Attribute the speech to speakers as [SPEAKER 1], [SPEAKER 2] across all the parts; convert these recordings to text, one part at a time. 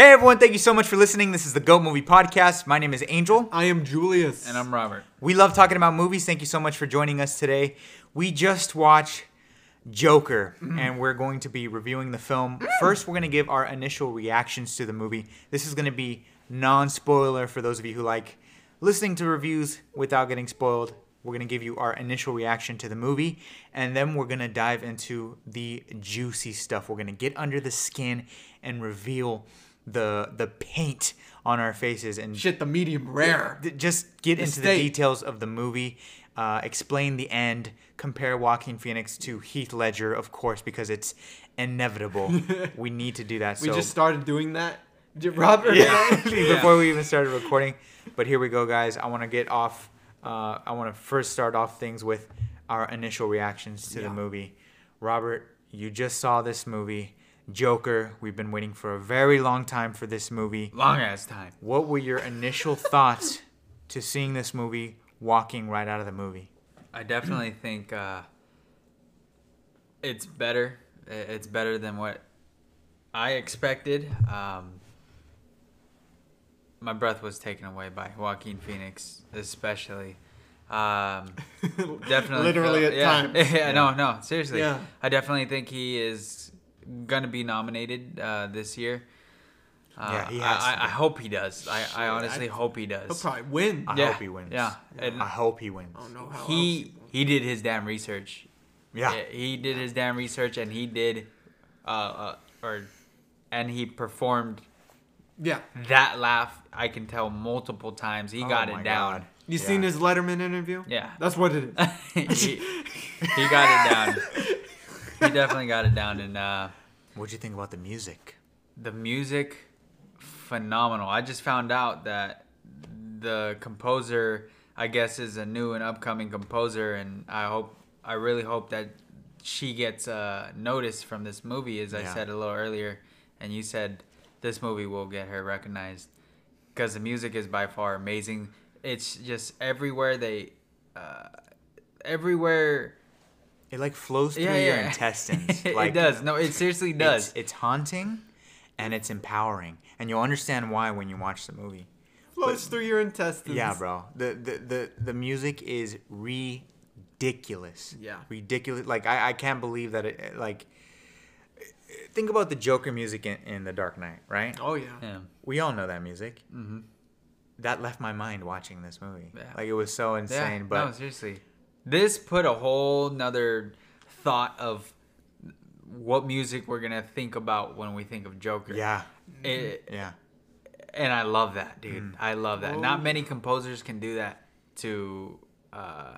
[SPEAKER 1] Hey everyone, thank you so much for listening. This is the Goat Movie Podcast. My name is Angel.
[SPEAKER 2] I am Julius.
[SPEAKER 3] And I'm Robert.
[SPEAKER 1] We love talking about movies. Thank you so much for joining us today. We just watched Joker, mm-hmm. and we're going to be reviewing the film. Mm. First, we're going to give our initial reactions to the movie. This is going to be non spoiler for those of you who like listening to reviews without getting spoiled. We're going to give you our initial reaction to the movie, and then we're going to dive into the juicy stuff. We're going to get under the skin and reveal the the paint on our faces and
[SPEAKER 2] Shit, the medium rare.
[SPEAKER 1] Th- just get
[SPEAKER 2] The
[SPEAKER 1] into the details of the movie, uh, explain the end, compare Joaquin Phoenix to Heath Ledger, of course, because it's inevitable. we need to do that.
[SPEAKER 2] We
[SPEAKER 1] so
[SPEAKER 2] just started doing that. Did Robert?
[SPEAKER 1] yeah, before we even started recording. But here we go, guys. I want to get off. Uh, I want to first start off things with our initial reactions to the movie. Robert, you just saw this movie, Joker. We've been waiting for a very long time for this movie.
[SPEAKER 3] Long ass time.
[SPEAKER 1] What were your initial thoughts to seeing this movie, walking right out of the movie?
[SPEAKER 3] I definitely think uh, it's better. It's better than what I expected. Um, my breath was taken away by Joaquin Phoenix, especially. Um, definitely,
[SPEAKER 2] Literally
[SPEAKER 3] felt-
[SPEAKER 2] at
[SPEAKER 3] yeah.
[SPEAKER 2] times.
[SPEAKER 3] Yeah, no, no, seriously.
[SPEAKER 2] Yeah.
[SPEAKER 3] I definitely think he is gonna be nominated uh, this year. Uh,
[SPEAKER 1] Yeah, he has
[SPEAKER 3] I,
[SPEAKER 1] to
[SPEAKER 3] I, I hope he does. I, I honestly
[SPEAKER 2] I-
[SPEAKER 3] hope he does.
[SPEAKER 2] He'll probably win.
[SPEAKER 1] I
[SPEAKER 3] Yeah,
[SPEAKER 1] hope he wins.
[SPEAKER 3] yeah, and-
[SPEAKER 1] I hope he wins.
[SPEAKER 2] I don't know how
[SPEAKER 3] he
[SPEAKER 2] else.
[SPEAKER 3] he did his damn research.
[SPEAKER 1] Yeah.
[SPEAKER 3] Yeah, he did his damn research, and he did, uh, uh, or, and he performed
[SPEAKER 2] Yeah.
[SPEAKER 3] that laugh. I can tell multiple times. He got
[SPEAKER 1] Oh my
[SPEAKER 3] it down.
[SPEAKER 1] God.
[SPEAKER 2] You
[SPEAKER 1] Yeah.
[SPEAKER 2] seen his Letterman interview?
[SPEAKER 3] Yeah.
[SPEAKER 2] That's what it is.
[SPEAKER 3] he, he got it down. He definitely got it down, and uh,
[SPEAKER 1] What'd you think about the music?
[SPEAKER 3] the music, phenomenal. I just found out that the composer, I guess, is a new and upcoming composer, and I hope, I really hope that she gets uh, notice from this movie, as I
[SPEAKER 1] Yeah.
[SPEAKER 3] said a little earlier, and you said this movie will get her recognized because the music is by far amazing. It's just everywhere they, uh, everywhere.
[SPEAKER 1] It like flows through
[SPEAKER 3] Yeah,
[SPEAKER 1] your
[SPEAKER 3] yeah.
[SPEAKER 1] intestines.
[SPEAKER 3] it
[SPEAKER 1] like,
[SPEAKER 3] does. No, it seriously does.
[SPEAKER 1] It's, it's haunting and it's empowering, and you'll understand why when you watch the movie.
[SPEAKER 2] Flows through your intestines.
[SPEAKER 1] Yeah, bro. The the the, the music is ridiculous.
[SPEAKER 2] Yeah.
[SPEAKER 1] Ridiculous. Like I, I can't believe that it like think about the Joker music in, in The Dark Knight, right?
[SPEAKER 2] Oh yeah.
[SPEAKER 3] yeah.
[SPEAKER 1] We all know that music.
[SPEAKER 3] Mm-hmm.
[SPEAKER 1] That left my mind watching this movie.
[SPEAKER 3] Yeah.
[SPEAKER 1] Like it was so insane, but
[SPEAKER 3] no, seriously, this put a whole nother thought of what music we're gonna think about when we think of Joker.
[SPEAKER 1] yeah.
[SPEAKER 3] It-
[SPEAKER 1] Yeah.
[SPEAKER 3] and I love that, dude.
[SPEAKER 1] Mm.
[SPEAKER 3] I love that.
[SPEAKER 2] Oh.
[SPEAKER 3] Not many composers can do that. To uh,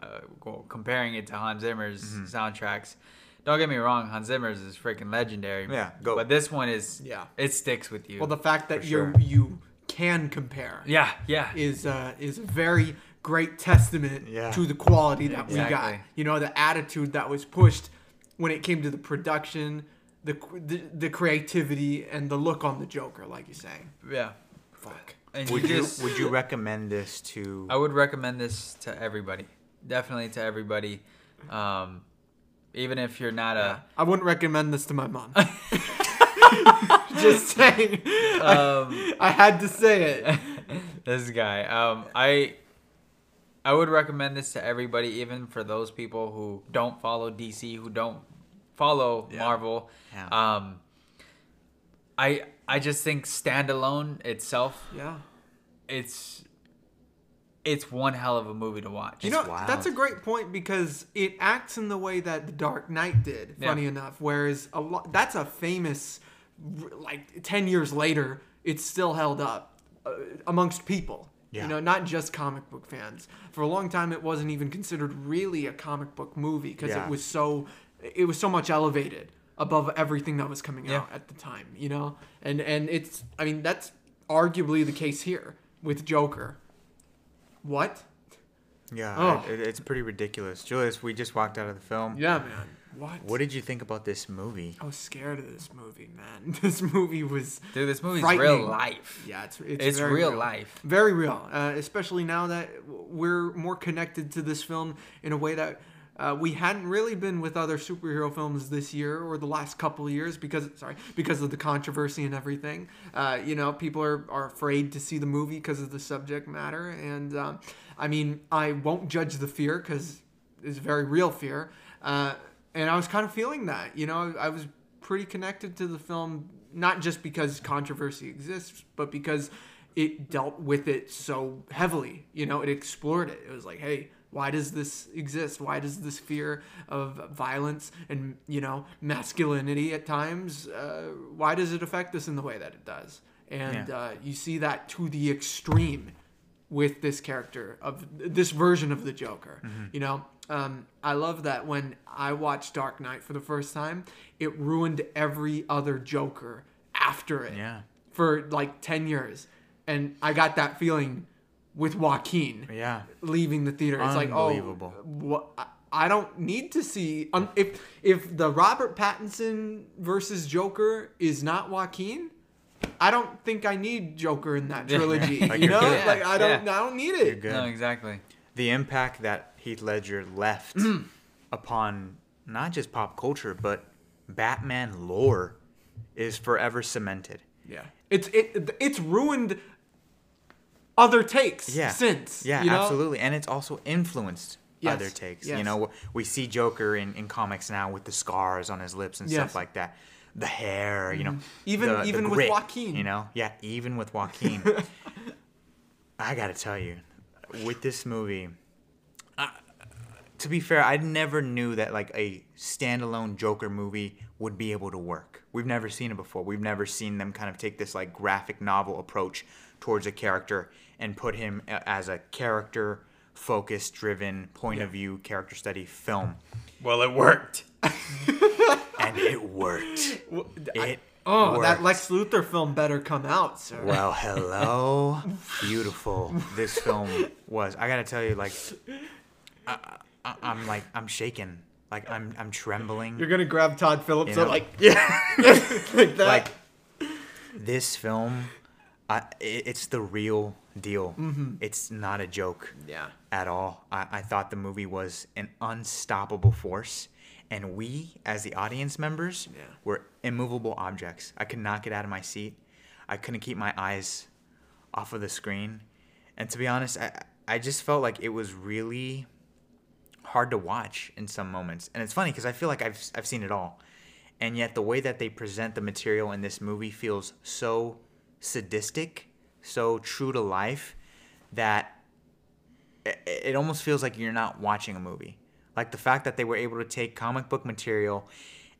[SPEAKER 3] uh, well, comparing it to Hans Zimmer's
[SPEAKER 1] Mm-hmm.
[SPEAKER 3] soundtracks. Don't get me wrong, Hans Zimmer's is freaking legendary.
[SPEAKER 1] Yeah, go.
[SPEAKER 3] But this one is,
[SPEAKER 2] Yeah.
[SPEAKER 3] it sticks with you.
[SPEAKER 2] Well, the fact that you
[SPEAKER 1] sure.
[SPEAKER 2] you can compare
[SPEAKER 3] yeah, yeah,
[SPEAKER 2] is uh, is very great testament
[SPEAKER 1] Yeah.
[SPEAKER 2] to the quality that we got. You know, the attitude that was pushed when it came to the production, the the, the creativity, and the look on the Joker, like you're saying.
[SPEAKER 3] yeah.
[SPEAKER 2] Fuck.
[SPEAKER 3] And
[SPEAKER 1] Would
[SPEAKER 3] you
[SPEAKER 1] you
[SPEAKER 3] just,
[SPEAKER 1] would you recommend this to
[SPEAKER 3] I would recommend this to everybody. Definitely to everybody. Um, even if you're not a
[SPEAKER 2] I wouldn't recommend this to my mom. Just saying.
[SPEAKER 3] um,
[SPEAKER 2] I had to say it.
[SPEAKER 3] this guy. Um, I I would recommend this to everybody, even for those people who don't follow DC, who don't follow
[SPEAKER 1] Yeah.
[SPEAKER 3] Marvel.
[SPEAKER 1] Yeah.
[SPEAKER 3] Um, I I just think standalone itself,
[SPEAKER 2] Yeah.
[SPEAKER 3] it's it's one hell of a movie to watch.
[SPEAKER 2] You know,
[SPEAKER 1] wild.
[SPEAKER 2] that's a great point because it acts in the way that The Dark Knight did.
[SPEAKER 3] Yeah.
[SPEAKER 2] Funny enough, whereas a lot that's a famous, like ten years later, it's still held up uh, amongst people.
[SPEAKER 1] Yeah.
[SPEAKER 2] You know, not just comic book fans. For a long time, it wasn't even considered really a comic book movie because
[SPEAKER 1] Yeah.
[SPEAKER 2] it was so, it was so much elevated above everything that was coming out at the time. You know, and and it's, I mean, that's arguably the case here with Joker. What?
[SPEAKER 1] Yeah,
[SPEAKER 2] Oh.
[SPEAKER 1] it, it's pretty ridiculous. Julius, we just walked out of the film.
[SPEAKER 2] Yeah, man. What?
[SPEAKER 1] What did you think about this movie?
[SPEAKER 2] I was scared of this movie, man. This movie was
[SPEAKER 3] Dude, this movie's
[SPEAKER 2] frightening.
[SPEAKER 3] real life.
[SPEAKER 2] yeah, it's it's,
[SPEAKER 3] It's
[SPEAKER 2] very
[SPEAKER 3] real life.
[SPEAKER 2] very real. Uh, especially now that we're more connected to this film in a way that Uh, we hadn't really been with other superhero films this year or the last couple of years because sorry because of the controversy and everything. Uh, you know, people are, are afraid to see the movie because of the subject matter, and um, I mean, I won't judge the fear because it's very real fear. Uh, and I was kind of feeling that. You know, I was pretty connected to the film, not just because controversy exists, but because it dealt with it so heavily. You know, it explored it. It was like, hey, why does this exist? Why does this fear of violence and you know masculinity at times? Uh, why does it affect us in the way that it does? And
[SPEAKER 1] Yeah.
[SPEAKER 2] uh, you see that to the extreme with this character of this version of the Joker.
[SPEAKER 1] Mm-hmm.
[SPEAKER 2] You know, um, I love that when I watched Dark Knight for the first time, it ruined every other Joker after it
[SPEAKER 1] Yeah.
[SPEAKER 2] for like 10 years. And I got that feeling with Joaquin
[SPEAKER 1] Yeah.
[SPEAKER 2] leaving the theater. It's like, oh,
[SPEAKER 1] Unbelievable.
[SPEAKER 2] I- I don't need to see um, if if the Robert Pattinson versus Joker is not Joaquin. I don't think I need Joker in that trilogy.
[SPEAKER 1] Like
[SPEAKER 2] you know,
[SPEAKER 1] good.
[SPEAKER 2] like I don't,
[SPEAKER 3] Yeah.
[SPEAKER 2] I don't need
[SPEAKER 1] You're
[SPEAKER 2] it.
[SPEAKER 1] good.
[SPEAKER 3] No, exactly.
[SPEAKER 1] the impact that Heath Ledger left
[SPEAKER 2] Mm.
[SPEAKER 1] upon not just pop culture but Batman lore is forever cemented.
[SPEAKER 2] Yeah, it's it it's ruined other takes
[SPEAKER 1] Yeah.
[SPEAKER 2] since.
[SPEAKER 1] Yeah,
[SPEAKER 2] you know?
[SPEAKER 1] absolutely. And it's also influenced
[SPEAKER 2] Yes,
[SPEAKER 1] other takes.
[SPEAKER 2] yes.
[SPEAKER 1] You know, we see Joker in, in comics now with the scars on his lips and
[SPEAKER 2] Yes. Mm-hmm.
[SPEAKER 1] stuff like that. The hair, you know.
[SPEAKER 2] Even-
[SPEAKER 1] the- the
[SPEAKER 2] even with Joaquin.
[SPEAKER 1] You know? Yeah, even with Joaquin. I got to tell you, with this movie, to be fair, I never knew that like a standalone Joker movie would be able to work. We've never seen it before. We've never seen them kind of take this like graphic novel approach towards a character and put him as a character focused driven point of view character study film. Well, it worked. and it worked. It
[SPEAKER 2] Oh, that. Lex Luthor film better come out, sir.
[SPEAKER 1] Well, hello, beautiful. This film was. I gotta tell you, like, I, I, I'm like, I'm shaking. Like, I'm, I'm trembling.
[SPEAKER 2] You're gonna grab Todd Phillips
[SPEAKER 1] You
[SPEAKER 2] and
[SPEAKER 1] know?
[SPEAKER 2] like yeah, like that.
[SPEAKER 1] like, this film, I, it, it's the real deal. Mm-hmm. It's not a joke.
[SPEAKER 2] yeah,
[SPEAKER 1] at all. I, I thought the movie was an unstoppable force, and we, as the audience members,
[SPEAKER 2] Yeah.
[SPEAKER 1] were immovable objects. I could not get out of my seat. I couldn't keep my eyes off of the screen, and to be honest, I I just felt like it was really hard to watch in some moments. And it's funny because I feel like I've I've seen it all, and yet the way that they present the material in this movie feels so sadistic, so true to life, that it, it almost feels like you're not watching a movie. Like the fact that they were able to take comic book material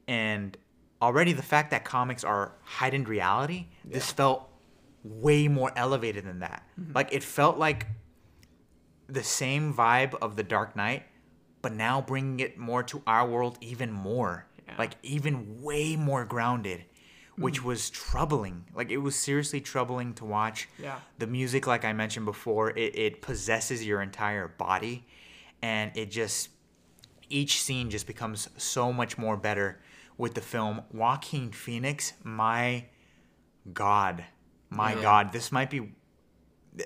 [SPEAKER 1] and already the fact that comics are heightened reality, this felt way more elevated than that. Mm-hmm. Like it felt like the same vibe of The Dark Knight, but now bringing it more to our world even more.
[SPEAKER 2] Yeah.
[SPEAKER 1] Like even way more grounded, which mm. was troubling. Like it was seriously troubling to watch.
[SPEAKER 2] Yeah.
[SPEAKER 1] The music, like I mentioned before, it, it possesses your entire body and it just each scene just becomes so much more better with the film. Joaquin Phoenix, my God. My
[SPEAKER 3] Yeah.
[SPEAKER 1] God. This might be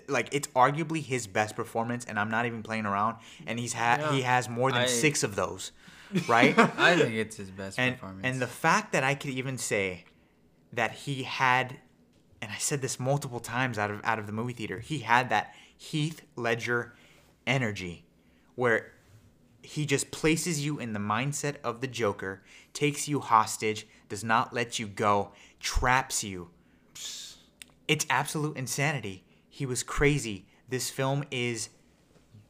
[SPEAKER 1] like it's arguably his best performance and I'm not even playing around and he's had
[SPEAKER 2] Yeah.
[SPEAKER 1] he has more than
[SPEAKER 3] I-
[SPEAKER 1] 6 of those, right?
[SPEAKER 3] I think it's his best
[SPEAKER 1] and
[SPEAKER 3] performance.
[SPEAKER 1] and the fact that I could even say that he had and I said this multiple times out of out of the movie theater, he had that Heath Ledger energy where he just places you in the mindset of the Joker, takes you hostage, does not let you go, traps you. It's absolute insanity. He was crazy. This film is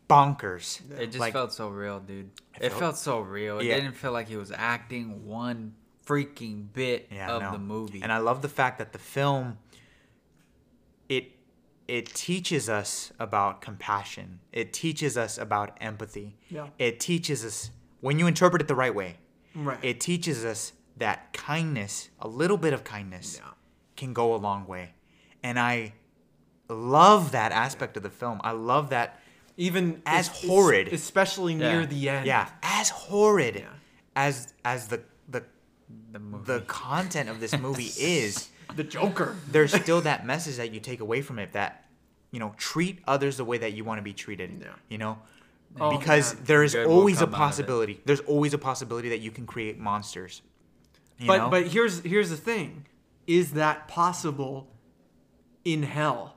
[SPEAKER 1] bonkers.
[SPEAKER 3] it just
[SPEAKER 1] like-
[SPEAKER 3] felt so real, dude.
[SPEAKER 1] It
[SPEAKER 3] It
[SPEAKER 1] felt-
[SPEAKER 3] felt, so real. It
[SPEAKER 1] Yeah.
[SPEAKER 3] didn't feel like he was acting one freaking bit
[SPEAKER 1] yeah,
[SPEAKER 3] of
[SPEAKER 1] no.
[SPEAKER 3] the movie.
[SPEAKER 1] And I love the fact that the film it it teaches us about compassion. It teaches us about empathy.
[SPEAKER 2] Yeah.
[SPEAKER 1] It teaches us when you interpret it the right way.
[SPEAKER 2] right.
[SPEAKER 1] It teaches us that kindness, a little bit of kindness,
[SPEAKER 2] Yeah.
[SPEAKER 1] can go a long way. And I love that aspect of the film. I love that
[SPEAKER 2] even
[SPEAKER 1] as
[SPEAKER 2] es- es-
[SPEAKER 1] horrid.
[SPEAKER 2] especially near
[SPEAKER 3] Yeah.
[SPEAKER 2] the end.
[SPEAKER 1] yeah, as horrid
[SPEAKER 2] Yeah.
[SPEAKER 1] as as the the
[SPEAKER 3] the movie.
[SPEAKER 1] the content of this movie is,
[SPEAKER 2] the Joker.
[SPEAKER 1] there's still that message that you take away from it that you know treat others the way that you want to be treated
[SPEAKER 2] Yeah.
[SPEAKER 1] you know
[SPEAKER 2] Oh,
[SPEAKER 1] because
[SPEAKER 2] man.
[SPEAKER 1] there is
[SPEAKER 3] Good
[SPEAKER 1] always a
[SPEAKER 3] come out
[SPEAKER 1] possibility. There's always a possibility that you can create monsters. You
[SPEAKER 2] but
[SPEAKER 1] know?
[SPEAKER 2] but here's here's the thing: is that possible in hell?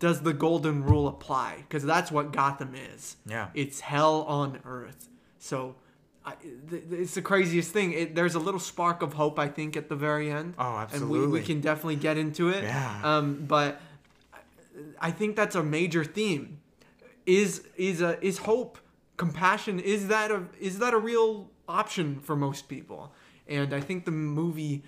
[SPEAKER 2] Does the golden rule apply? Because that's what Gotham is.
[SPEAKER 1] Yeah.
[SPEAKER 2] it's hell on earth. So. I, th- it's the craziest thing. It, there's a little spark of hope, I think, at the very end.
[SPEAKER 1] Oh, absolutely.
[SPEAKER 2] And we, we can definitely get into it.
[SPEAKER 1] Yeah.
[SPEAKER 2] Um, but I think that's a major theme. Is is a is hope, compassion? Is that a is that a real option for most people? And I think the movie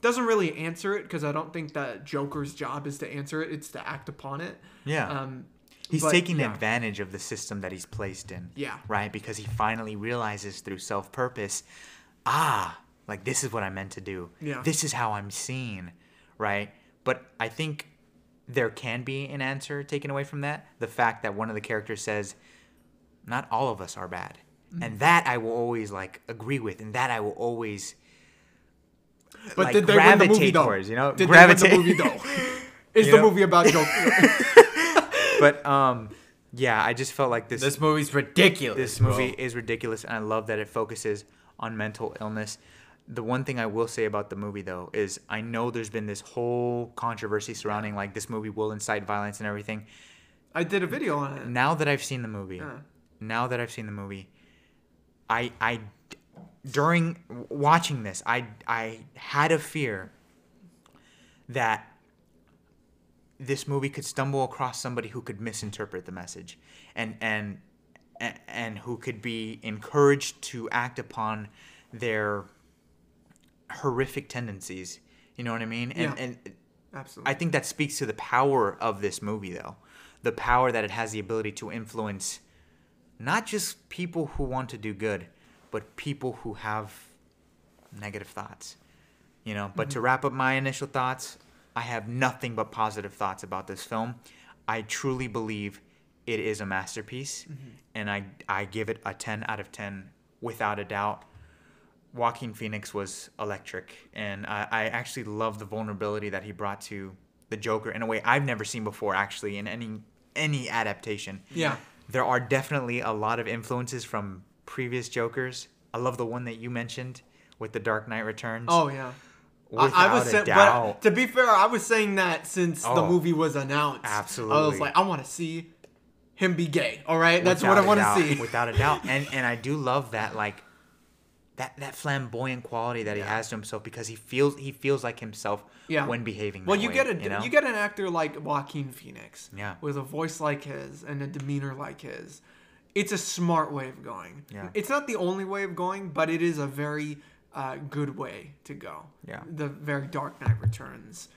[SPEAKER 2] doesn't really answer it because I don't think that Joker's job is to answer it. It's to act upon it.
[SPEAKER 1] Yeah.
[SPEAKER 2] Um,
[SPEAKER 1] He's
[SPEAKER 2] but,
[SPEAKER 1] taking
[SPEAKER 2] yeah.
[SPEAKER 1] advantage of the system that he's placed in.
[SPEAKER 2] Yeah.
[SPEAKER 1] Right? Because he finally realizes through self purpose, ah, like this is what I'm meant to do.
[SPEAKER 2] Yeah.
[SPEAKER 1] This is how I'm seen. Right? But I think there can be an answer taken away from that. The fact that one of the characters says, not all of us are bad.
[SPEAKER 2] Mm-hmm.
[SPEAKER 1] And that I will always like agree with, and that I will always
[SPEAKER 2] But
[SPEAKER 1] like,
[SPEAKER 2] did they win the movie though?
[SPEAKER 1] towards, you know?
[SPEAKER 2] Did
[SPEAKER 1] Gravitate.
[SPEAKER 2] they win the movie though? Is
[SPEAKER 1] You
[SPEAKER 2] the
[SPEAKER 1] know?
[SPEAKER 2] movie about Joker?
[SPEAKER 1] but um yeah, I just felt like this
[SPEAKER 3] This movie's ridiculous.
[SPEAKER 1] this
[SPEAKER 3] bro.
[SPEAKER 1] movie is ridiculous and i love that it focuses on mental illness the one thing i will say about the movie though is i know there's been this whole controversy surrounding like this movie will incite violence and everything
[SPEAKER 2] I did a video on it.
[SPEAKER 1] now that i've seen the movie
[SPEAKER 2] Yeah.
[SPEAKER 1] now that i've seen the movie i i during watching this i i had a fear that this movie could stumble across somebody who could misinterpret the message and and and, who could be encouraged to act upon their horrific tendencies you know what i mean and
[SPEAKER 2] Yeah.
[SPEAKER 1] and
[SPEAKER 2] Absolutely.
[SPEAKER 1] I think that speaks to the power of this movie, though. The power that it has the ability to influence not just people who want to do good, but people who have negative thoughts. You know, but to mm-hmm. wrap up my initial thoughts, I have nothing but positive thoughts about this film. I truly believe it is a masterpiece, mm-hmm. and I, I give it a 10 out of 10 without a doubt. Joaquin Phoenix was electric, and I, I actually love the vulnerability that he brought to the Joker in a way I've never seen before, actually, in any any adaptation.
[SPEAKER 2] Yeah.
[SPEAKER 1] there are definitely a lot of influences from previous Jokers. I love the one that you mentioned with the Dark Knight Returns.
[SPEAKER 2] Oh yeah. I, I was
[SPEAKER 1] Without a
[SPEAKER 2] saying,
[SPEAKER 1] doubt.
[SPEAKER 2] but to be fair, I was saying that since the
[SPEAKER 1] Oh.
[SPEAKER 2] movie was announced.
[SPEAKER 1] Absolutely.
[SPEAKER 2] I was like, I want to see him be gay. All right, that's what I want to see.
[SPEAKER 1] without a doubt. And and I do love that like that that flamboyant quality that he has to himself because he feels he feels like himself
[SPEAKER 2] Yeah.
[SPEAKER 1] when behaving.
[SPEAKER 2] well, you
[SPEAKER 1] way,
[SPEAKER 2] get a
[SPEAKER 1] you, know?
[SPEAKER 2] you get an actor like Joaquin Phoenix.
[SPEAKER 1] Yeah.
[SPEAKER 2] With a voice like his and a demeanor like his. It's a smart way of going.
[SPEAKER 1] Yeah.
[SPEAKER 2] It's not the only way of going, but it is a very uh, good way to go.
[SPEAKER 1] Yeah.
[SPEAKER 2] The very Dark Knight Returns.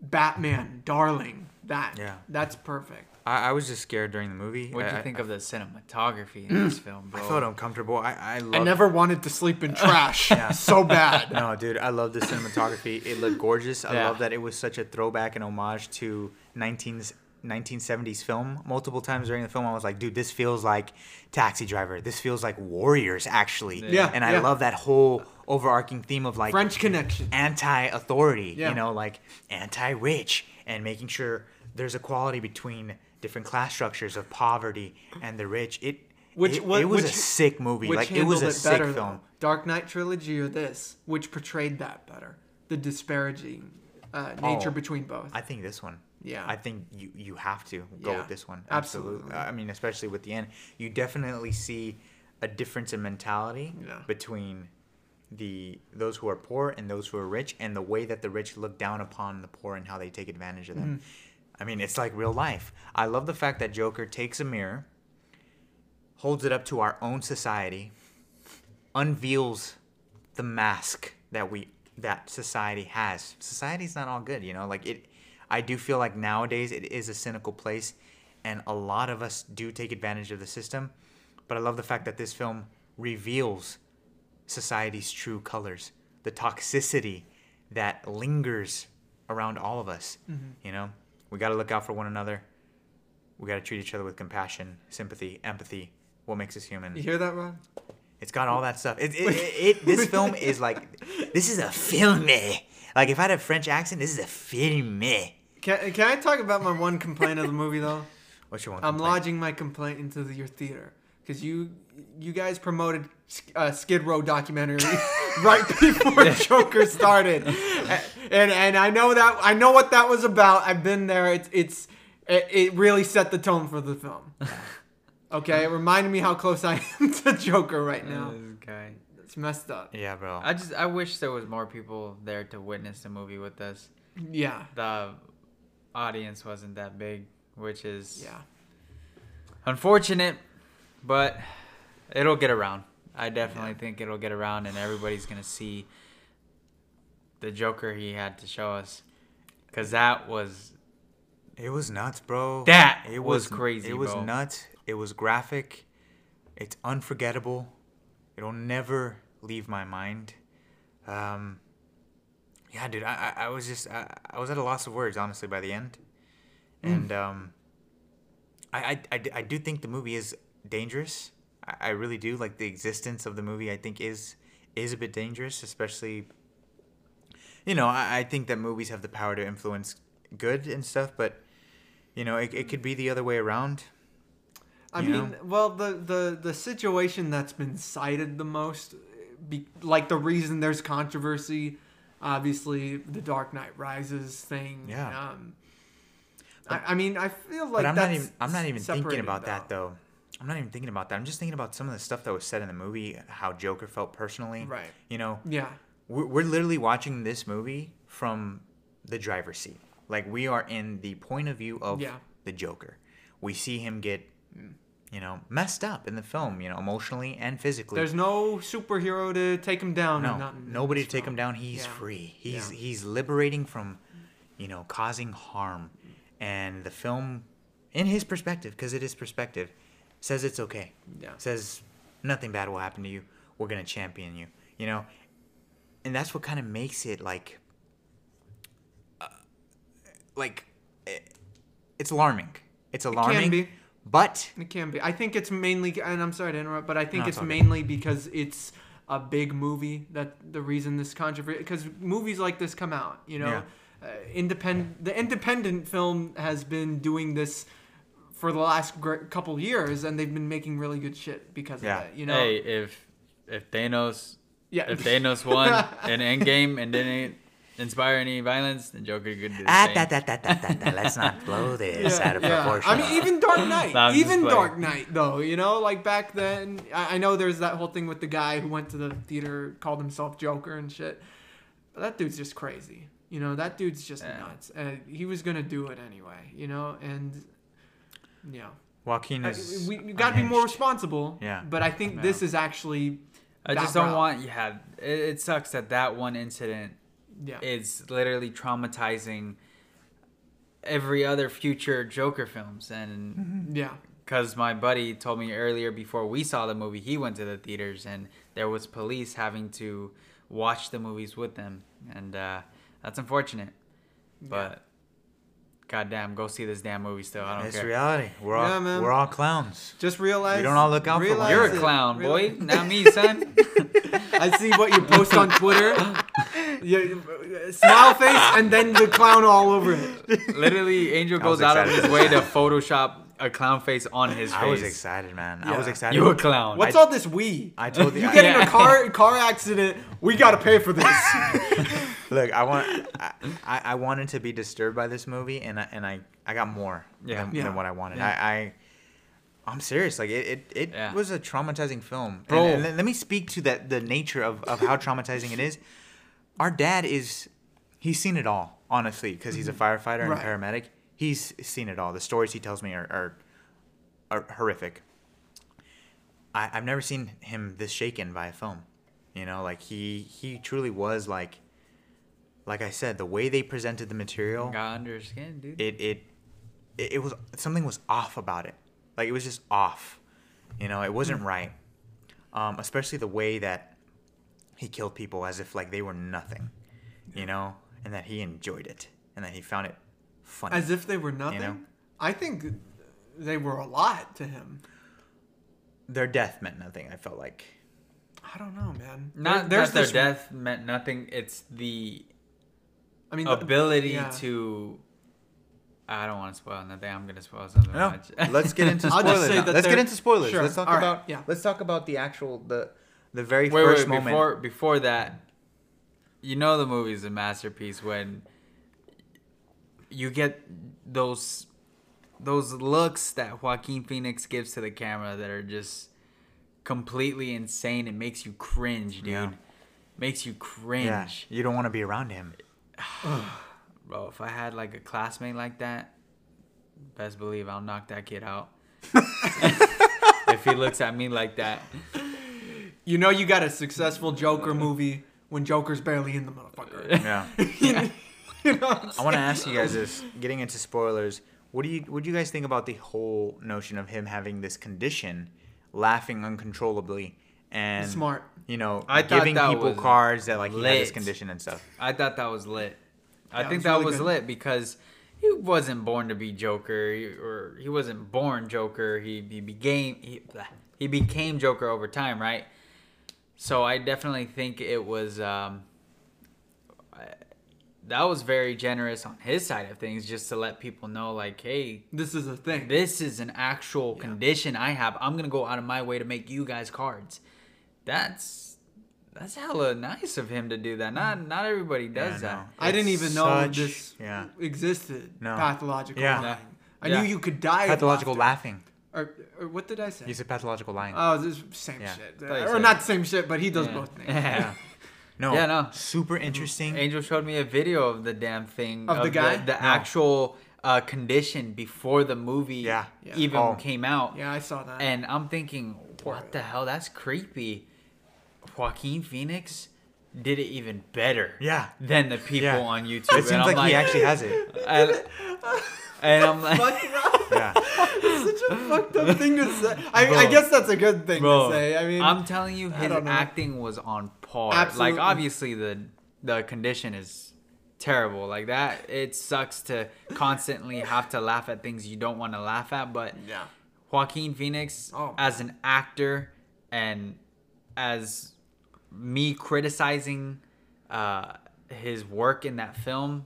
[SPEAKER 2] Batman, darling. That.
[SPEAKER 1] Yeah.
[SPEAKER 2] That's perfect.
[SPEAKER 1] I, I was just scared during the movie.
[SPEAKER 3] What do
[SPEAKER 1] I-
[SPEAKER 3] you
[SPEAKER 1] I-
[SPEAKER 3] think of the cinematography in this film, bro?
[SPEAKER 1] I felt uncomfortable. I I, love,
[SPEAKER 2] I never wanted to sleep in trash yeah. so bad.
[SPEAKER 1] No, dude, I love the cinematography. It looked gorgeous. I
[SPEAKER 3] Yeah.
[SPEAKER 1] love that it was such a throwback and homage to 19, 1970s film. Multiple times during the film, I was like, dude, this feels like Taxi Driver. This feels like Warriors, actually.
[SPEAKER 2] Yeah,
[SPEAKER 1] And I
[SPEAKER 2] yeah.
[SPEAKER 1] love that whole overarching theme of like
[SPEAKER 2] French Connection.
[SPEAKER 1] anti-authority.
[SPEAKER 2] Yeah.
[SPEAKER 1] You know, like anti-rich, and making sure there's equality between different class structures of poverty and the rich. It
[SPEAKER 2] Which
[SPEAKER 1] it,
[SPEAKER 2] what-
[SPEAKER 1] it was
[SPEAKER 2] which-
[SPEAKER 1] a sick movie. Like it was a sick
[SPEAKER 2] better,
[SPEAKER 1] film.
[SPEAKER 2] though? Dark Knight trilogy or this, which portrayed that better, the disparaging uh, nature
[SPEAKER 1] Oh,
[SPEAKER 2] between both.
[SPEAKER 1] I think this one.
[SPEAKER 2] Yeah.
[SPEAKER 1] I think you you have to go
[SPEAKER 2] Yeah,
[SPEAKER 1] with this one.
[SPEAKER 2] absolutely.
[SPEAKER 1] I mean, especially with the end, you definitely see a difference in mentality
[SPEAKER 2] Yeah.
[SPEAKER 1] between the those who are poor and those who are rich, and the way that the rich look down upon the poor and how they take advantage of them.
[SPEAKER 2] Mm-hmm.
[SPEAKER 1] I mean, it's like real life. I love the fact that Joker takes a mirror, holds it up to our own society, unveils the mask that we that society has. Society's not all good, you know. Like it, I do feel like nowadays it is a cynical place, and a lot of us do take advantage of the system. But I love the fact that this film reveals society's true colors, the toxicity that lingers around all of us. Mm-hmm. You know, we got to look out for one another. We got to treat each other with compassion, sympathy, empathy. What makes us human?
[SPEAKER 2] you hear that, Ron?
[SPEAKER 1] It's got all that stuff. It, it, it, this film is like this is a filme. Like if I had a French accent, this is a filme.
[SPEAKER 2] Can, can I talk about my one complaint of the movie though?
[SPEAKER 1] What's your one?
[SPEAKER 2] I'm
[SPEAKER 1] complaint?
[SPEAKER 2] lodging my complaint into the, your theater because you you guys promoted uh, Skid Row documentary right before Joker started, and and I know that I know what that was about. I've been there. It's it's it, it really set the tone for the film. Okay, it reminded me how close I am to Joker right now.
[SPEAKER 3] This guy.
[SPEAKER 2] It's messed up.
[SPEAKER 1] Yeah, bro.
[SPEAKER 3] I just I wish there was more people there to witness the movie with us.
[SPEAKER 2] Yeah,
[SPEAKER 3] The audience wasn't that big, which is
[SPEAKER 2] yeah.
[SPEAKER 3] unfortunate, but it'll get around. I definitely think it'll get around, and everybody's gonna see the Joker he had to show us, cause that was
[SPEAKER 1] It was nuts, bro.
[SPEAKER 3] That
[SPEAKER 1] it
[SPEAKER 3] was crazy,
[SPEAKER 1] It was
[SPEAKER 3] bro.
[SPEAKER 1] nuts. It was graphic. It's unforgettable. It'll never leave my mind. Um, yeah, dude, I, I, I was just I, I was at a loss of words honestly by the end, and um, I, I, I, I do think the movie is dangerous. I, I really do like the existence of the movie. I think is is a bit dangerous, especially. You know, I, I think that movies have the power to influence good and stuff, but you know, it, it could be the other way around.
[SPEAKER 2] I
[SPEAKER 1] You
[SPEAKER 2] mean, well, the, the the situation that's been cited the most, be, like the reason there's controversy, obviously the Dark Knight Rises thing.
[SPEAKER 1] Yeah.
[SPEAKER 2] Um, I, I mean, I feel like
[SPEAKER 1] but I'm not even I'm not even thinking about that though. I'm not even thinking about that. I'm just thinking about some of the stuff that was said in the movie, how Joker felt personally.
[SPEAKER 2] Right.
[SPEAKER 1] You know,
[SPEAKER 2] Yeah.
[SPEAKER 1] we're, we're literally watching this movie from the driver's seat. Like we are in the point of view of
[SPEAKER 2] Yeah.
[SPEAKER 1] the Joker. We see him get, you know, messed up in the film. You know, emotionally and physically.
[SPEAKER 2] There's no superhero to take him down.
[SPEAKER 1] no nobody to take him down. He's
[SPEAKER 2] Yeah.
[SPEAKER 1] free. He's
[SPEAKER 2] Yeah.
[SPEAKER 1] he's liberating from, you know, causing harm. And the film, in his perspective, because it is perspective, says it's okay.
[SPEAKER 2] Yeah.
[SPEAKER 1] Says nothing bad will happen to you. We're gonna champion you. You know, and that's what kind of makes it like, uh, like, eh, it's alarming. It's alarming.
[SPEAKER 2] be.
[SPEAKER 1] But
[SPEAKER 2] It can be. I think it's mainly, and I'm sorry to interrupt, but I think
[SPEAKER 1] No,
[SPEAKER 2] it's
[SPEAKER 1] it's all
[SPEAKER 2] mainly because it's a big movie that the reason this controversy because movies like this come out. You know, uh, independent the independent film has been doing this for the last gr- couple years, and they've been making really good shit because
[SPEAKER 1] Yeah.
[SPEAKER 2] of it. You know,
[SPEAKER 3] hey if if Thanos
[SPEAKER 2] yeah.
[SPEAKER 3] if Thanos won in Endgame and didn't inspire any violence, then Joker could do the
[SPEAKER 1] ah,
[SPEAKER 3] same.
[SPEAKER 1] that, that, that, that, that, that, let's not blow this out of
[SPEAKER 2] yeah.
[SPEAKER 1] proportion.
[SPEAKER 2] I mean, even Dark Knight,
[SPEAKER 3] No,
[SPEAKER 2] even. Dark Knight, though, you know, like back then, I, I know there's that whole thing with the guy who went to the theater, called himself Joker and shit. But that dude's just crazy, you know. That dude's just
[SPEAKER 3] Yeah.
[SPEAKER 2] nuts, and he was gonna do it anyway, you know. And yeah,
[SPEAKER 1] Joaquin
[SPEAKER 2] I-
[SPEAKER 1] is.
[SPEAKER 2] we, we got to be more responsible.
[SPEAKER 1] Yeah.
[SPEAKER 2] But I think this is actually,
[SPEAKER 3] I just don't
[SPEAKER 2] route.
[SPEAKER 3] want yeah. It, it sucks that that one incident
[SPEAKER 2] yeah,
[SPEAKER 3] is literally traumatizing every other future Joker films. And
[SPEAKER 2] yeah,
[SPEAKER 3] because my buddy told me earlier before we saw the movie he went to the theaters and there was police having to watch the movies with them. And uh, that's unfortunate. But goddamn go see this damn movie still i don't know.
[SPEAKER 1] It's
[SPEAKER 3] care
[SPEAKER 1] reality. We're all
[SPEAKER 2] Yeah, man.
[SPEAKER 1] we're all clowns.
[SPEAKER 2] just realize
[SPEAKER 1] We don't all look out for one
[SPEAKER 3] you're
[SPEAKER 1] That's
[SPEAKER 3] a
[SPEAKER 2] it.
[SPEAKER 3] clown boy
[SPEAKER 2] Realize-
[SPEAKER 3] not me son
[SPEAKER 2] I see what you post on Twitter. You, smile face and then the clown all over it.
[SPEAKER 3] literally angel goes out of his way to photoshop a clown face on his face
[SPEAKER 1] I was excited, man. I was excited.
[SPEAKER 3] you a clown
[SPEAKER 2] What's
[SPEAKER 1] I-
[SPEAKER 2] all this we?
[SPEAKER 1] I told you.
[SPEAKER 2] You
[SPEAKER 1] I-
[SPEAKER 2] get in a car car accident, we gotta pay for this.
[SPEAKER 1] Look, I want. I, I, wanted to be disturbed by this movie, and I and I, I got more
[SPEAKER 3] Yeah.
[SPEAKER 1] than,
[SPEAKER 2] Yeah.
[SPEAKER 1] than what I wanted.
[SPEAKER 2] Yeah.
[SPEAKER 1] I, I I'm serious. Like it, it, it
[SPEAKER 3] Yeah.
[SPEAKER 1] was a traumatizing film.
[SPEAKER 3] Bro.
[SPEAKER 1] And, and let- me speak to that the nature of, of how traumatizing it is. Our dad is he's seen it all, honestly, because he's a mm-hmm. firefighter and
[SPEAKER 2] Right.
[SPEAKER 1] paramedic. He's seen it all. The stories he tells me are are, are horrific. I, I've never seen him this shaken by a film. You know, like he he truly was like like I said, the way they presented the material,
[SPEAKER 3] got under his skin dude
[SPEAKER 1] it it it, it was something was off about it. Like it was just off. You know, it wasn't right. Um, especially the way that he killed people as if like they were nothing. You know, and that he enjoyed it and that he found it funny.
[SPEAKER 2] As if they were nothing.
[SPEAKER 1] know?
[SPEAKER 2] I think they were a lot to him.
[SPEAKER 1] Their death meant nothing. I felt like.
[SPEAKER 2] I don't know, man.
[SPEAKER 3] not
[SPEAKER 2] There-
[SPEAKER 3] that their
[SPEAKER 2] this-
[SPEAKER 3] death meant nothing it's the
[SPEAKER 2] I mean, the-
[SPEAKER 3] ability
[SPEAKER 2] yeah.
[SPEAKER 3] to I don't want to spoil nothing. I'm gonna spoil something.
[SPEAKER 1] No,
[SPEAKER 3] much.
[SPEAKER 1] let's get into
[SPEAKER 2] I'll just
[SPEAKER 1] spoilers.
[SPEAKER 2] say that
[SPEAKER 1] Let's get
[SPEAKER 2] they're-
[SPEAKER 1] into spoilers.
[SPEAKER 2] Sure.
[SPEAKER 1] Let's talk
[SPEAKER 2] All right,
[SPEAKER 1] about
[SPEAKER 2] yeah.
[SPEAKER 1] let's talk about the actual the the very
[SPEAKER 3] wait,
[SPEAKER 1] first
[SPEAKER 3] wait,
[SPEAKER 1] moment.
[SPEAKER 3] before before that, you know the movie's a masterpiece when you get those those looks that Joaquin Phoenix gives to the camera that are just completely insane. It makes you cringe, dude.
[SPEAKER 1] Yeah.
[SPEAKER 3] Makes you cringe.
[SPEAKER 1] yeah, you don't want to be around him.
[SPEAKER 3] Bro, if I had like a classmate like that, best believe I'll knock that kid out. if he looks at me like that.
[SPEAKER 2] You know you got a successful Joker movie when Joker's barely in the motherfucker.
[SPEAKER 1] Yeah.
[SPEAKER 2] you know I'm
[SPEAKER 1] want to ask you guys this. Getting into spoilers, what do you what do you guys think about the whole notion of him having this condition, laughing uncontrollably, and
[SPEAKER 2] Smart.
[SPEAKER 1] You know,
[SPEAKER 3] I thought
[SPEAKER 1] giving
[SPEAKER 3] that
[SPEAKER 1] people
[SPEAKER 3] was
[SPEAKER 1] cards that like he had this
[SPEAKER 3] lit.
[SPEAKER 1] condition and stuff.
[SPEAKER 3] I thought that was lit. I
[SPEAKER 2] Yeah, it
[SPEAKER 3] think
[SPEAKER 2] was
[SPEAKER 3] that
[SPEAKER 2] really
[SPEAKER 3] was
[SPEAKER 2] good.
[SPEAKER 3] lit because he wasn't born to be Joker, or he wasn't born Joker. He, he became he, he became Joker over time, right? So I definitely think it was um, that was very generous on his side of things, just to let people know, like, hey,
[SPEAKER 2] This is a thing.
[SPEAKER 3] this is an actual condition I have. I'm gonna go out of my way to make you guys cards. That's that's hella nice of him to do that. Not not everybody does
[SPEAKER 1] Yeah,
[SPEAKER 3] that.
[SPEAKER 1] no.
[SPEAKER 2] I didn't even know
[SPEAKER 1] such-
[SPEAKER 2] this
[SPEAKER 1] yeah.
[SPEAKER 2] existed.
[SPEAKER 1] No.
[SPEAKER 2] Pathological
[SPEAKER 1] Yeah.
[SPEAKER 2] lying. I
[SPEAKER 3] Yeah.
[SPEAKER 2] knew you could die. of
[SPEAKER 1] Pathological
[SPEAKER 2] laughter.
[SPEAKER 1] laughing.
[SPEAKER 2] Or, or what did I say?
[SPEAKER 1] You said pathological lying.
[SPEAKER 2] Oh, this is same
[SPEAKER 1] Yeah.
[SPEAKER 2] shit.
[SPEAKER 3] Thought you
[SPEAKER 2] Or
[SPEAKER 3] said-
[SPEAKER 2] not same shit, but he does
[SPEAKER 3] Yeah.
[SPEAKER 2] both things.
[SPEAKER 1] yeah. No.
[SPEAKER 3] Yeah, no.
[SPEAKER 1] Super interesting.
[SPEAKER 3] Angel showed me a video of the damn thing
[SPEAKER 2] Of the guy?
[SPEAKER 3] the,
[SPEAKER 1] No.
[SPEAKER 3] actual uh, condition before the movie
[SPEAKER 1] Yeah.
[SPEAKER 2] Yeah.
[SPEAKER 3] even
[SPEAKER 1] Oh.
[SPEAKER 3] came out.
[SPEAKER 2] Yeah, I saw that.
[SPEAKER 3] And I'm thinking, what the hell? That's creepy. Joaquin Phoenix did it even better.
[SPEAKER 1] Yeah.
[SPEAKER 3] Than the people
[SPEAKER 1] Yeah.
[SPEAKER 3] on YouTube.
[SPEAKER 1] It seems
[SPEAKER 3] I'm
[SPEAKER 1] like, he actually has it.
[SPEAKER 3] and, and I'm like,
[SPEAKER 1] Yeah.
[SPEAKER 2] Such a fucked up thing to say. I,
[SPEAKER 3] Bro.
[SPEAKER 2] I guess that's a good thing
[SPEAKER 3] bro,
[SPEAKER 2] to say. I mean,
[SPEAKER 3] I'm telling you,
[SPEAKER 2] I
[SPEAKER 3] his
[SPEAKER 2] don't know.
[SPEAKER 3] acting was on par.
[SPEAKER 2] Absolutely.
[SPEAKER 3] Like, obviously, the the condition is terrible. Like that, it sucks to constantly have to laugh at things you don't want to laugh at. But
[SPEAKER 2] yeah.
[SPEAKER 3] Joaquin Phoenix,
[SPEAKER 2] Oh.
[SPEAKER 3] as an actor, and as me criticizing uh, his work in that film,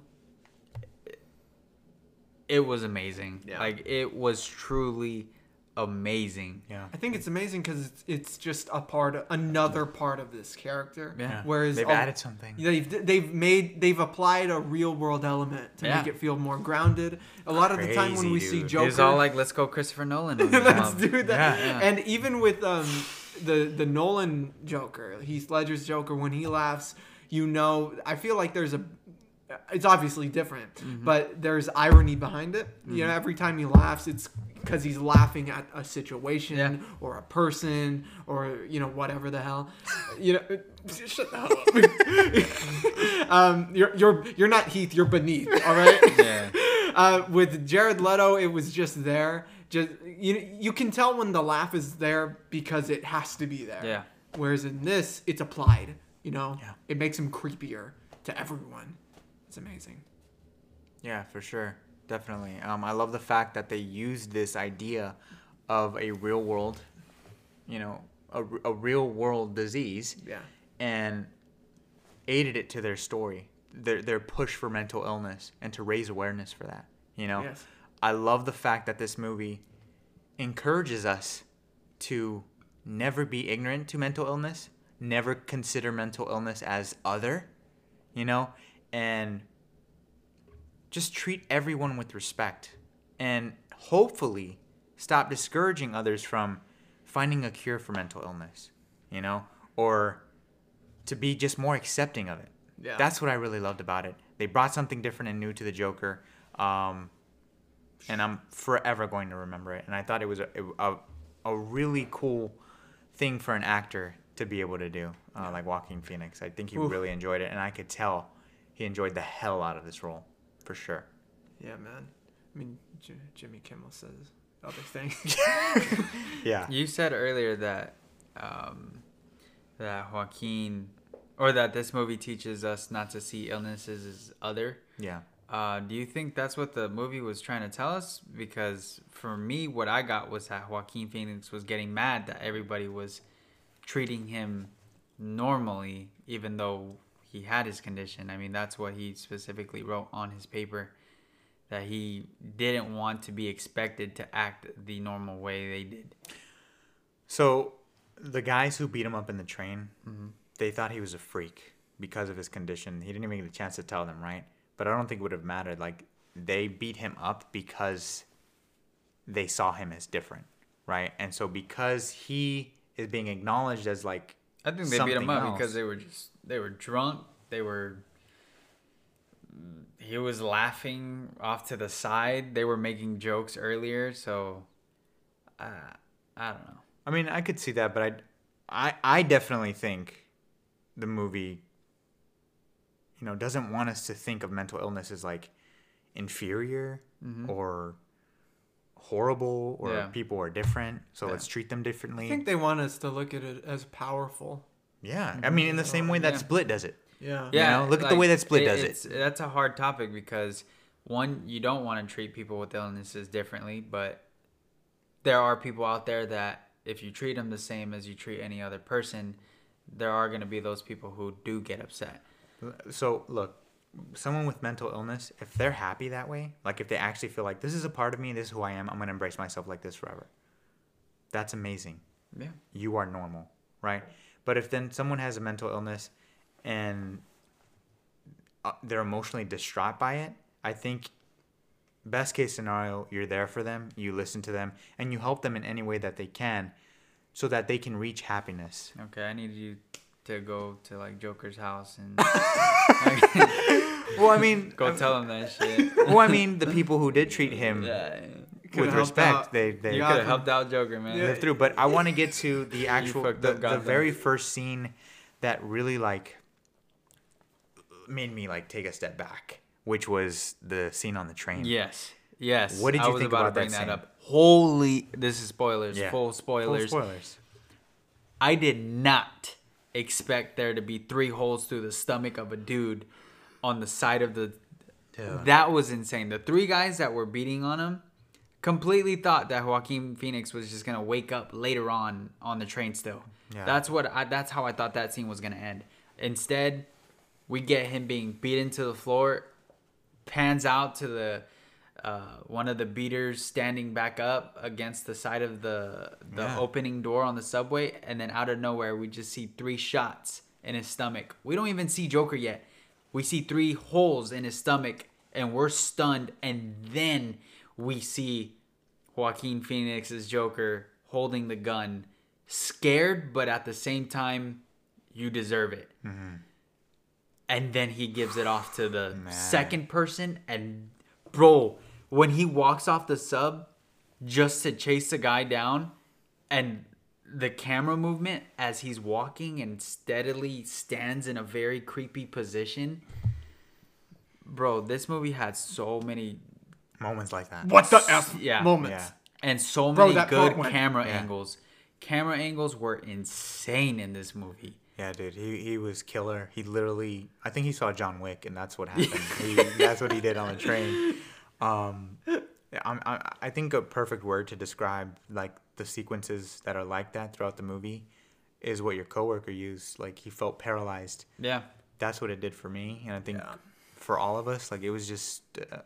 [SPEAKER 3] it was amazing.
[SPEAKER 2] Yeah.
[SPEAKER 3] Like it was truly amazing.
[SPEAKER 1] Yeah.
[SPEAKER 2] I think it's amazing because it's, it's just a part, another part of this character.
[SPEAKER 3] Yeah.
[SPEAKER 1] Yeah.
[SPEAKER 2] Whereas
[SPEAKER 1] they've
[SPEAKER 2] a-
[SPEAKER 1] added something.
[SPEAKER 2] They've they've made they've applied a real world element to
[SPEAKER 3] Yeah.
[SPEAKER 2] make it feel more grounded. A lot of the time when
[SPEAKER 1] Crazy,
[SPEAKER 2] we see
[SPEAKER 1] dude.
[SPEAKER 2] Joker,
[SPEAKER 3] It was all like, let's go Christopher Nolan.
[SPEAKER 2] let's do that.
[SPEAKER 1] Yeah.
[SPEAKER 3] Yeah.
[SPEAKER 2] And even with um the the Nolan Joker, Heath Ledger's Joker, when he laughs, you know, I feel like there's a. It's obviously different,
[SPEAKER 3] Mm-hmm.
[SPEAKER 2] but there's irony behind it. You know, every time he laughs, it's because he's laughing at a situation
[SPEAKER 3] Yeah.
[SPEAKER 2] or a person or you know whatever the hell. You know, shut the hell up. um, you're you're you're not Heath. You're beneath. All right.
[SPEAKER 3] Yeah.
[SPEAKER 2] Uh, with Jared Leto, it was just there. Just you, you can tell when the laugh is there because it has to be there.
[SPEAKER 3] Yeah.
[SPEAKER 2] Whereas in this, it's applied. You know,
[SPEAKER 1] Yeah.
[SPEAKER 2] it makes him creepier to everyone. It's amazing.
[SPEAKER 1] Yeah, for sure. Definitely. Um, I love the fact that they used this idea of a real world, you know, a, a real world disease
[SPEAKER 2] Yeah.
[SPEAKER 1] and aided it to their story, their, their push for mental illness and to raise awareness for that. You know,
[SPEAKER 2] Yes.
[SPEAKER 1] I love the fact that this movie encourages us to never be ignorant to mental illness, never consider mental illness as other, you know, and just treat everyone with respect and hopefully stop discouraging others from finding a cure for mental illness, you know, or to be just more accepting of it.
[SPEAKER 2] Yeah.
[SPEAKER 1] That's what I really loved about it. They brought something different and new to the Joker. Um, and I'm forever going to remember it. And I thought it was a, a, a really cool thing for an actor to be able to do, uh, like Joaquin Phoenix. I think he
[SPEAKER 2] Oof.
[SPEAKER 1] really enjoyed it, and I could tell he enjoyed the hell out of this role, for sure.
[SPEAKER 2] Yeah, man. I mean, J- Jimmy Kimmel says other things.
[SPEAKER 1] Yeah.
[SPEAKER 3] You said earlier that um, that Joaquin or that this movie teaches us not to see illnesses as other.
[SPEAKER 1] Yeah.
[SPEAKER 3] Uh, do you think that's what the movie was trying to tell us? Because for me, what I got was that Joaquin Phoenix was getting mad that everybody was treating him normally, even though he had his condition. I mean, that's what he specifically wrote on his paper that he didn't want to be expected to act the normal way they did.
[SPEAKER 1] So the guys who beat him up in the train, they thought he was a freak because of his condition. He didn't even get a chance to tell them, right? But I don't think it would have mattered. Like they beat him up because they saw him as different, right? And so because he is being acknowledged as like
[SPEAKER 3] I think they beat him up
[SPEAKER 1] else.
[SPEAKER 3] because they were just they were drunk. They were. He was laughing off to the side. They were making jokes earlier, so. Uh, I don't know.
[SPEAKER 1] I mean, I could see that, but I, I, I definitely think the movie, you know, doesn't want us to think of mental illness as like inferior or horrible or
[SPEAKER 3] Mm-hmm. Yeah.
[SPEAKER 1] people are different, so let's treat them differently.
[SPEAKER 2] I think they want us to look at it as powerful.
[SPEAKER 1] yeah, I mean, in the same way that
[SPEAKER 3] Yeah.
[SPEAKER 1] Split does it.
[SPEAKER 2] Yeah.
[SPEAKER 1] Yeah. know, look at the way that Split does it.
[SPEAKER 3] That's a hard topic because one, you don't want to treat people with illnesses differently, but there are people out there that if you treat them the same as you treat any other person, there are going to be those people who do get upset.
[SPEAKER 1] So look, someone with mental illness, if they're happy that way, like if they actually feel like this is a part of me, this is who I am, I'm gonna embrace myself like this forever. That's amazing.
[SPEAKER 3] Yeah.
[SPEAKER 1] you are normal, right? But if then someone has a mental illness and uh, they're emotionally distraught by it, I think best case scenario, you're there for them, you listen to them, and you help them in any way that they can so that they can reach happiness.
[SPEAKER 3] Okay, I need you to go to like Joker's house and
[SPEAKER 1] Well, I mean,
[SPEAKER 3] go tell him that shit.
[SPEAKER 1] well, I mean, the people who did treat him
[SPEAKER 3] Yeah.
[SPEAKER 1] with respect,
[SPEAKER 2] out.
[SPEAKER 1] they they
[SPEAKER 3] You could have helped out Joker, man.
[SPEAKER 1] lived through. But I want to get to the actual the, the very first scene that really like made me like take a step back, which was the scene on the train.
[SPEAKER 3] Yes. Yes.
[SPEAKER 1] What did
[SPEAKER 3] I
[SPEAKER 1] you
[SPEAKER 3] was
[SPEAKER 1] think
[SPEAKER 3] about
[SPEAKER 1] about
[SPEAKER 3] to bring
[SPEAKER 1] that
[SPEAKER 3] that,
[SPEAKER 1] scene?
[SPEAKER 3] up. Holy this is spoilers.
[SPEAKER 1] Yeah.
[SPEAKER 3] Full
[SPEAKER 1] Full
[SPEAKER 3] spoilers.
[SPEAKER 1] spoilers.
[SPEAKER 3] I did not expect there to be three holes through the stomach of a dude on the side of the
[SPEAKER 1] Dude.
[SPEAKER 3] That was insane. The three guys that were beating on him completely thought that Joaquin Phoenix was just gonna wake up later on on the train still.
[SPEAKER 1] Yeah.
[SPEAKER 3] That's what I, that's how I thought that scene was gonna end. Instead, we get him being beaten to the floor, pans out to the uh, one of the beaters standing back up against the side of the the
[SPEAKER 1] Yeah.
[SPEAKER 3] opening door on the subway, and then out of nowhere we just see three shots in his stomach. We don't even see Joker yet. We see three holes in his stomach, and we're stunned. And then we see Joaquin Phoenix's Joker holding the gun, scared, but at the same time, you deserve it. And then he gives it off to the
[SPEAKER 1] Man.
[SPEAKER 3] second person, and bro, when he walks off the sub just to chase the guy down, and the camera movement as he's walking and steadily stands in a very creepy position. Bro, this movie had so many
[SPEAKER 1] Moments like that.
[SPEAKER 2] What the f
[SPEAKER 3] Yeah.
[SPEAKER 2] moments?
[SPEAKER 1] Yeah.
[SPEAKER 3] and so
[SPEAKER 2] Bro,
[SPEAKER 3] many
[SPEAKER 2] that
[SPEAKER 3] good camera
[SPEAKER 1] Yeah.
[SPEAKER 3] angles. Camera angles were insane in this movie.
[SPEAKER 1] Yeah, dude, he, he was killer. He literally, I think he saw John Wick, and that's what happened. he, that's what he did on the train. Um, I'm, I, I think a perfect word to describe like the sequences that are like that throughout the movie is what your coworker used. Like he felt paralyzed.
[SPEAKER 3] Yeah.
[SPEAKER 1] That's what it did for me, and I think for all of us, like it was just, uh,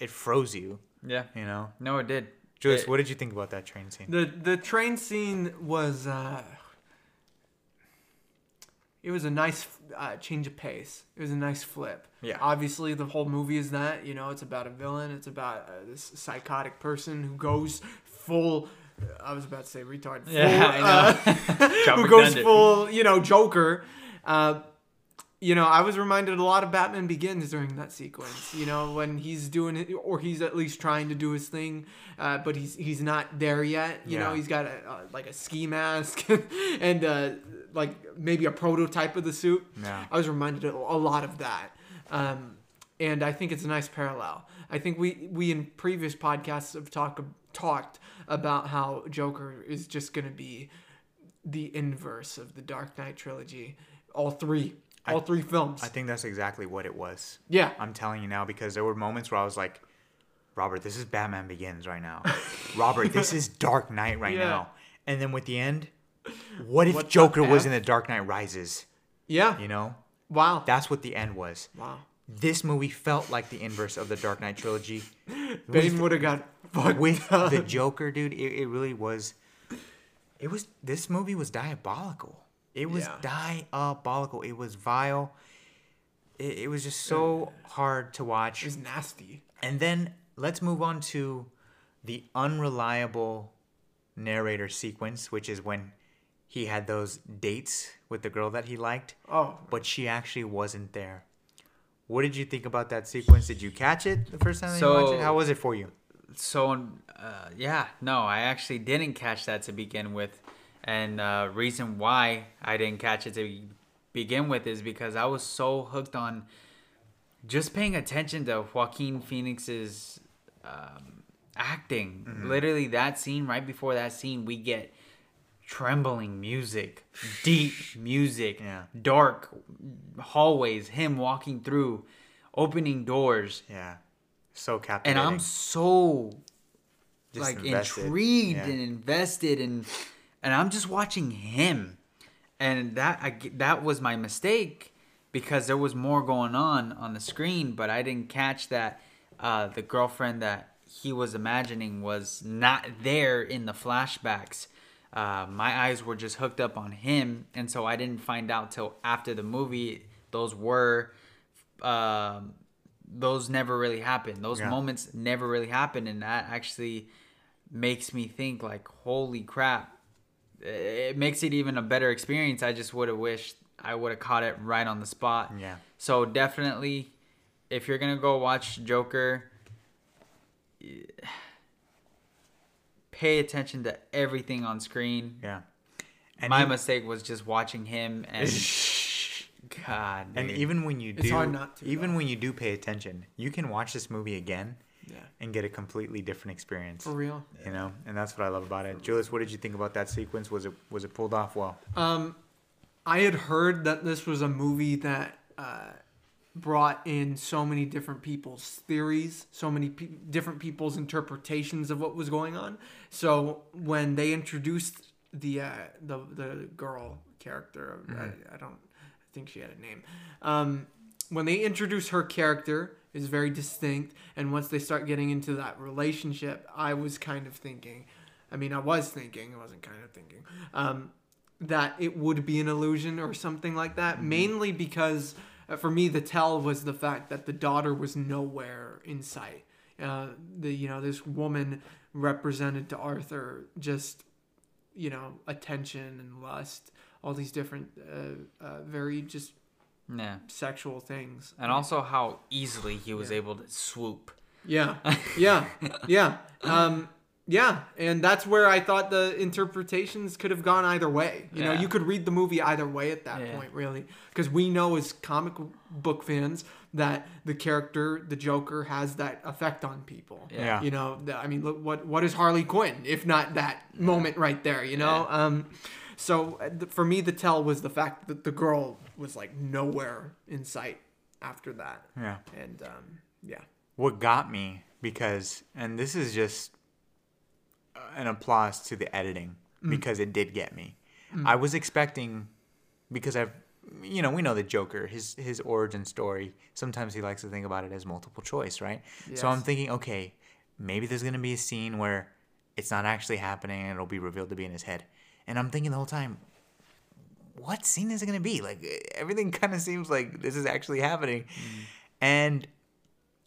[SPEAKER 1] it froze you.
[SPEAKER 3] Yeah.
[SPEAKER 1] You know,
[SPEAKER 3] No, it did.
[SPEAKER 1] Julius,
[SPEAKER 3] It-
[SPEAKER 1] what did you think about that train scene?
[SPEAKER 2] The the train scene was uh, it was a nice uh, change of pace. It was a nice flip.
[SPEAKER 1] Yeah.
[SPEAKER 2] Obviously, the whole movie is that you know it's about a villain. It's about uh, this psychotic person who goes full. I was about to say retard. Full,
[SPEAKER 3] Yeah, I know.
[SPEAKER 2] uh, who goes full, you know, Joker. Uh, you know, I was reminded a lot of Batman Begins during that sequence. You know, when he's doing it, or he's at least trying to do his thing, uh, but he's he's not there yet. You know, he's got a, uh, like a ski mask and uh, like maybe a prototype of the suit.
[SPEAKER 1] Yeah.
[SPEAKER 2] I was reminded a a lot of that. Um, and I think it's a nice parallel. I think we we in previous podcasts have talked talked about how Joker is just going to be the inverse of the Dark Knight trilogy. All three, all three films.
[SPEAKER 1] I think that's exactly what it was.
[SPEAKER 2] yeah,
[SPEAKER 1] I'm telling you now because there were moments where I was like, Robert, this is Batman Begins right now. Robert, this is Dark Knight right
[SPEAKER 2] Yeah.
[SPEAKER 1] now. And then with the end, what if
[SPEAKER 2] What
[SPEAKER 1] Joker was in the Dark Knight Rises?
[SPEAKER 2] yeah.
[SPEAKER 1] You know?
[SPEAKER 2] Wow.
[SPEAKER 1] That's what the end was.
[SPEAKER 2] wow.
[SPEAKER 1] this movie felt like the inverse of the Dark Knight trilogy.
[SPEAKER 2] Bane would have got fucked
[SPEAKER 1] with
[SPEAKER 2] up.
[SPEAKER 1] the Joker, dude. It, it really was. It was. This movie was diabolical. It was
[SPEAKER 2] Yeah.
[SPEAKER 1] diabolical. It was vile. It, it was just so hard to watch.
[SPEAKER 2] It was nasty.
[SPEAKER 1] And then let's move on to the unreliable narrator sequence, which is when he had those dates with the girl that he liked,
[SPEAKER 2] Oh,
[SPEAKER 1] but she actually wasn't there. What did you think about that sequence? Did you catch it the first time that you watched it?
[SPEAKER 3] So-
[SPEAKER 1] How was it for you?
[SPEAKER 3] So, uh, yeah, no, I actually didn't catch that to begin with, and uh, reason why I didn't catch it to begin with is because I was so hooked on just paying attention to Joaquin Phoenix's um, acting. Literally, that scene right before that scene, we get trembling music, deep music,
[SPEAKER 1] Yeah.
[SPEAKER 3] dark hallways, him walking through, opening doors
[SPEAKER 1] Yeah, so captivating. and.
[SPEAKER 3] I'm so
[SPEAKER 1] Just
[SPEAKER 3] like
[SPEAKER 1] invested.
[SPEAKER 3] intrigued
[SPEAKER 1] Yeah.
[SPEAKER 3] and invested and and I'm just watching him and that I, that was my mistake because there was more going on on the screen but I didn't catch that uh, the girlfriend that he was imagining was not there in the flashbacks uh, my eyes were just hooked up on him and so I didn't find out till after the movie those were um, those never really happened. Those
[SPEAKER 1] Yeah.
[SPEAKER 3] moments never really happened, and that actually makes me think like, holy crap! It makes it even a better experience. I just would have wished I would have caught it right on the spot.
[SPEAKER 1] Yeah.
[SPEAKER 3] So definitely, if you're gonna go watch Joker, pay attention to everything on screen.
[SPEAKER 1] Yeah. And
[SPEAKER 3] My
[SPEAKER 1] even,
[SPEAKER 3] mistake was just watching him and God.
[SPEAKER 1] and even when you do,
[SPEAKER 2] It's hard not to,
[SPEAKER 1] even
[SPEAKER 2] though.
[SPEAKER 1] when you do pay attention, you can watch this movie again
[SPEAKER 2] yeah,
[SPEAKER 1] and get a completely different experience.
[SPEAKER 2] for real.
[SPEAKER 1] You know, and that's what I love about it. Julius, what did you think about that sequence? Was it was it pulled off well?
[SPEAKER 2] Um, I had heard that this was a movie that uh, brought in so many different people's theories, so many pe- different people's interpretations of what was going on. So when they introduced the uh, the the girl character, I, I don't I think she had a name. Um, when they introduced her character is very distinct, and once they start getting into that relationship, I was kind of thinking. I mean, I was thinking. I wasn't kind of thinking. Um, that it would be an illusion or something like that. Mainly because uh, for me, the tell was the fact that the daughter was nowhere in sight. Uh, the you know this woman represented to Arthur just you know attention and lust, all these different uh, uh, very just
[SPEAKER 3] yeah.
[SPEAKER 2] sexual things.
[SPEAKER 3] And also how easily he was able to swoop.
[SPEAKER 2] Yeah, yeah, yeah, um, yeah, and that's where I thought the interpretations could have gone either way. You know, you could read the movie either way at that
[SPEAKER 3] Yeah.
[SPEAKER 2] point, really, because we know as comic book fans that the character, the Joker, has that effect on people.
[SPEAKER 1] Yeah.
[SPEAKER 2] You know, I mean, look, what what is Harley Quinn if not that moment right there? You know, um, so uh, for me, the tell was the fact that the girl was like nowhere in sight after that,
[SPEAKER 1] Yeah.
[SPEAKER 2] and um, yeah.
[SPEAKER 1] What got me because, and this is just uh, an applause to the editing because it did get me. I was expecting because I've you know we know the Joker his his origin story. Sometimes he likes to think about it as multiple choice, right? So I'm thinking, okay, maybe there's gonna be a scene where it's not actually happening and it'll be revealed to be in his head. And I'm thinking the whole time, what scene is it gonna be? Like everything kind of seems like this is actually happening, mm. and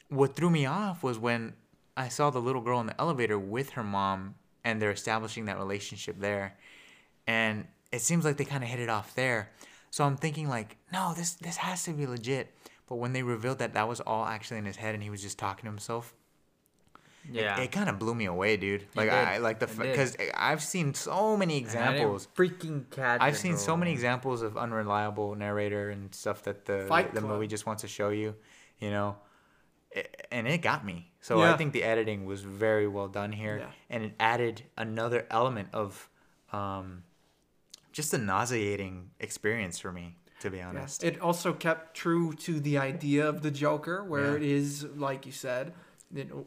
[SPEAKER 1] what threw me off was when I saw the little girl in the elevator with her mom and they're establishing that relationship there. And it seems like they kind of hit it off there. So I'm thinking like, no, this this has to be legit. But when they revealed that that was all actually in his head and he was just talking to himself,
[SPEAKER 3] Yeah.
[SPEAKER 1] it kind of blew me away, dude. Like. I like the because I've seen so many
[SPEAKER 3] And I didn't
[SPEAKER 1] examples.
[SPEAKER 3] freaking cat.
[SPEAKER 1] I've
[SPEAKER 3] it,
[SPEAKER 1] seen so many examples of unreliable narrator and stuff that the
[SPEAKER 2] Fight
[SPEAKER 1] the
[SPEAKER 2] Club.
[SPEAKER 1] movie just wants to show you, you know, I- and it got me. So I think the editing was very well done here,
[SPEAKER 2] Yeah.
[SPEAKER 1] and it added another element of um, just a nauseating experience for me, to be
[SPEAKER 2] Yeah.
[SPEAKER 1] honest.
[SPEAKER 2] It also kept true to the idea of the Joker, where
[SPEAKER 1] Yeah.
[SPEAKER 2] it is, like you said,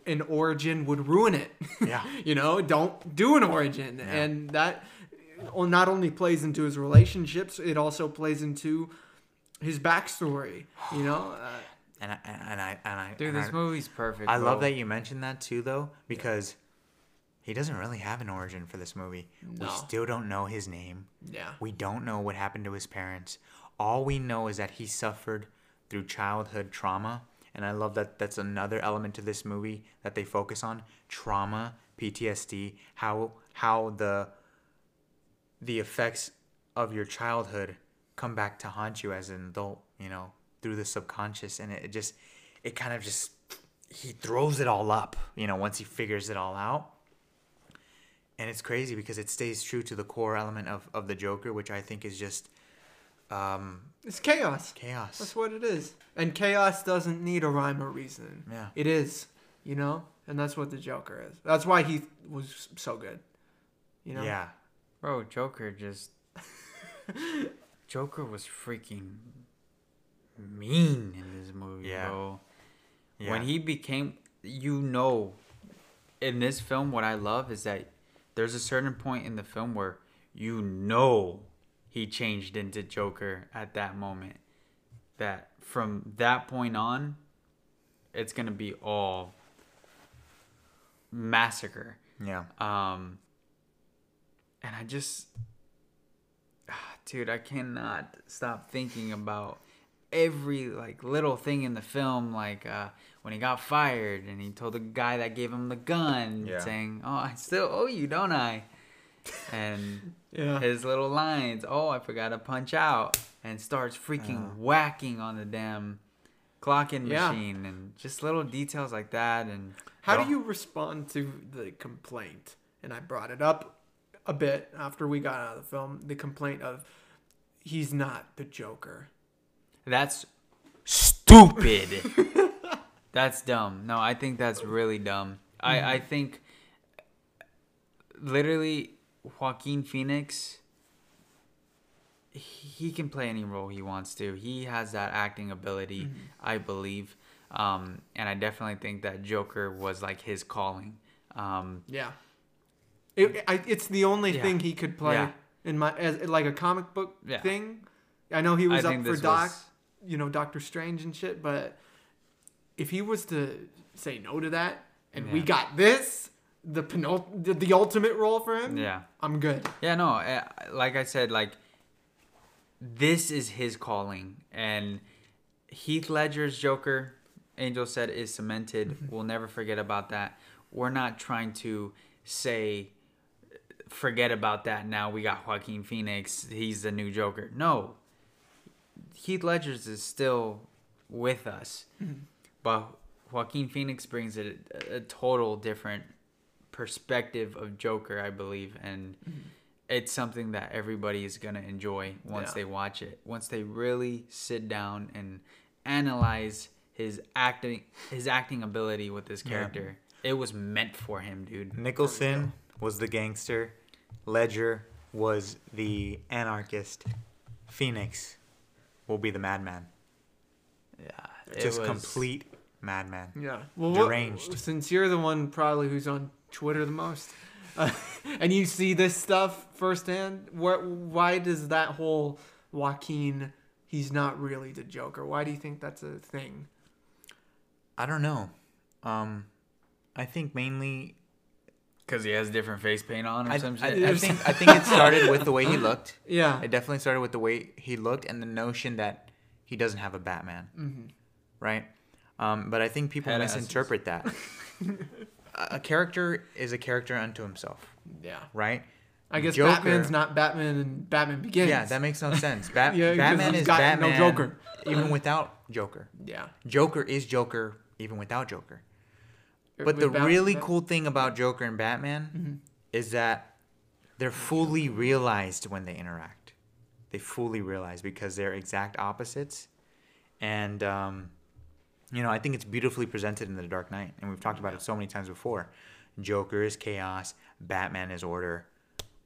[SPEAKER 2] an origin would ruin it.
[SPEAKER 1] Yeah.
[SPEAKER 2] you know, don't do an origin.
[SPEAKER 1] Yeah.
[SPEAKER 2] And that not only plays into his relationships, it also plays into his backstory. You know, uh,
[SPEAKER 1] And I and I and I
[SPEAKER 3] Dude,
[SPEAKER 1] and
[SPEAKER 3] this
[SPEAKER 1] I,
[SPEAKER 3] movie's perfect.
[SPEAKER 1] I love that you mentioned that too, though, because he doesn't really have an origin for this movie. We still don't know his name.
[SPEAKER 2] Yeah.
[SPEAKER 1] We don't know what happened to his parents. All we know is that he suffered through childhood trauma. And I love that that's another element to this movie that they focus on trauma, PTSD, how how the the effects of your childhood come back to haunt you as an adult, you know, through the subconscious and it, it just it kind of just he throws it all up, you know, once he figures it all out. And it's crazy because it stays true to the core element of, of the Joker, which I think is just um,
[SPEAKER 2] It's chaos.
[SPEAKER 1] chaos.
[SPEAKER 2] That's what it is. And chaos doesn't need a rhyme or reason.
[SPEAKER 1] Yeah.
[SPEAKER 2] It is, you know? And that's what the Joker is. That's why he was so good. You know?
[SPEAKER 1] Yeah.
[SPEAKER 3] Bro, Joker just. Joker was freaking mean in this movie,
[SPEAKER 1] Yeah.
[SPEAKER 3] bro.
[SPEAKER 1] Yeah.
[SPEAKER 3] When he became, you know, in this film, what I love is that there's a certain point in the film where you know he changed into Joker at that moment. That from that point on, it's gonna be all massacre.
[SPEAKER 1] Yeah.
[SPEAKER 3] Um, and I just, ah, dude, I cannot stop thinking about every like little thing in the film, like uh, when he got fired and he told the guy that gave him the gun,
[SPEAKER 1] Yeah.
[SPEAKER 3] saying, "Oh, I still owe you, don't I?" And
[SPEAKER 2] Yeah.
[SPEAKER 3] his little lines, "Oh, I forgot to punch out," and starts freaking uh. whacking on the damn clocking
[SPEAKER 2] Yeah.
[SPEAKER 3] machine, and just little details like that, and
[SPEAKER 2] How
[SPEAKER 1] Well-
[SPEAKER 2] do you respond to the complaint? And I brought it up a bit after we got out of the film. The complaint of he's not the Joker.
[SPEAKER 3] That's stupid. that's dumb. No, I think that's really dumb. I, I mm. think literally Joaquin Phoenix he can play any role he wants to. He has that acting ability, I believe. Um, and I definitely think that Joker was like his calling. Um,
[SPEAKER 2] Yeah. It, I, it's the only
[SPEAKER 3] Yeah.
[SPEAKER 2] thing he could play
[SPEAKER 3] Yeah.
[SPEAKER 2] in my as like a comic book
[SPEAKER 3] Yeah.
[SPEAKER 2] thing. I know he was
[SPEAKER 3] I
[SPEAKER 2] up for Doc,
[SPEAKER 3] was-
[SPEAKER 2] you know, Doctor Strange and shit, but if he was to say no to that and we got this, the penult- the, the ultimate role for him,
[SPEAKER 3] yeah.
[SPEAKER 2] I'm good.
[SPEAKER 3] Yeah, no, uh, like I said, like this is his calling, and Heath Ledger's Joker, Angel said, is cemented. We'll never forget about that. We're not trying to say forget about that now. We got Joaquin Phoenix. He's the new Joker. No, Heath Ledger's is still with us, but Joaquin Phoenix brings a, a total different perspective of Joker, I believe, and mm-hmm. it's something that everybody is gonna enjoy once
[SPEAKER 2] Yeah.
[SPEAKER 3] they watch it. Once they really sit down and analyze his acting, his acting ability with this character. It was meant for him, dude.
[SPEAKER 1] Nicholson was the gangster. Ledger was the anarchist. Phoenix will be the madman.
[SPEAKER 3] Yeah,
[SPEAKER 1] Just
[SPEAKER 3] was-
[SPEAKER 1] complete madman.
[SPEAKER 2] Yeah. Well, what-
[SPEAKER 1] Deranged.
[SPEAKER 2] since you're the one probably who's on Twitter the most, uh, and you see this stuff firsthand, what? Why does that whole Joaquin? He's not really the Joker. Why do you think that's a thing?
[SPEAKER 1] I don't know. Um, I think mainly.
[SPEAKER 3] Because he has different face paint on or
[SPEAKER 1] I,
[SPEAKER 3] some
[SPEAKER 1] I,
[SPEAKER 3] shit.
[SPEAKER 1] I think I think it started with the way he looked.
[SPEAKER 2] Yeah.
[SPEAKER 1] It definitely started with the way he looked and the notion that he doesn't have a Batman,
[SPEAKER 2] Mm-hmm.
[SPEAKER 1] right? Um, but I think people
[SPEAKER 3] Head asses.
[SPEAKER 1] misinterpret that. a character is a character unto himself,
[SPEAKER 2] Yeah.
[SPEAKER 1] right?
[SPEAKER 2] I guess
[SPEAKER 1] Joker-
[SPEAKER 2] Batman's not Batman and Batman Begins.
[SPEAKER 1] Yeah, that makes no sense. Bat-
[SPEAKER 2] Yeah,
[SPEAKER 1] Batman is
[SPEAKER 2] got no
[SPEAKER 1] Batman
[SPEAKER 2] Joker.
[SPEAKER 1] even without Joker.
[SPEAKER 2] Yeah.
[SPEAKER 1] Joker is Joker even without Joker. But the really cool thing about Joker and Batman is that they're fully realized when they interact. They fully realize because they're exact opposites. And, um, you know, I think it's beautifully presented in The Dark Knight. And we've talked about it so many times before. Joker is chaos, Batman is order.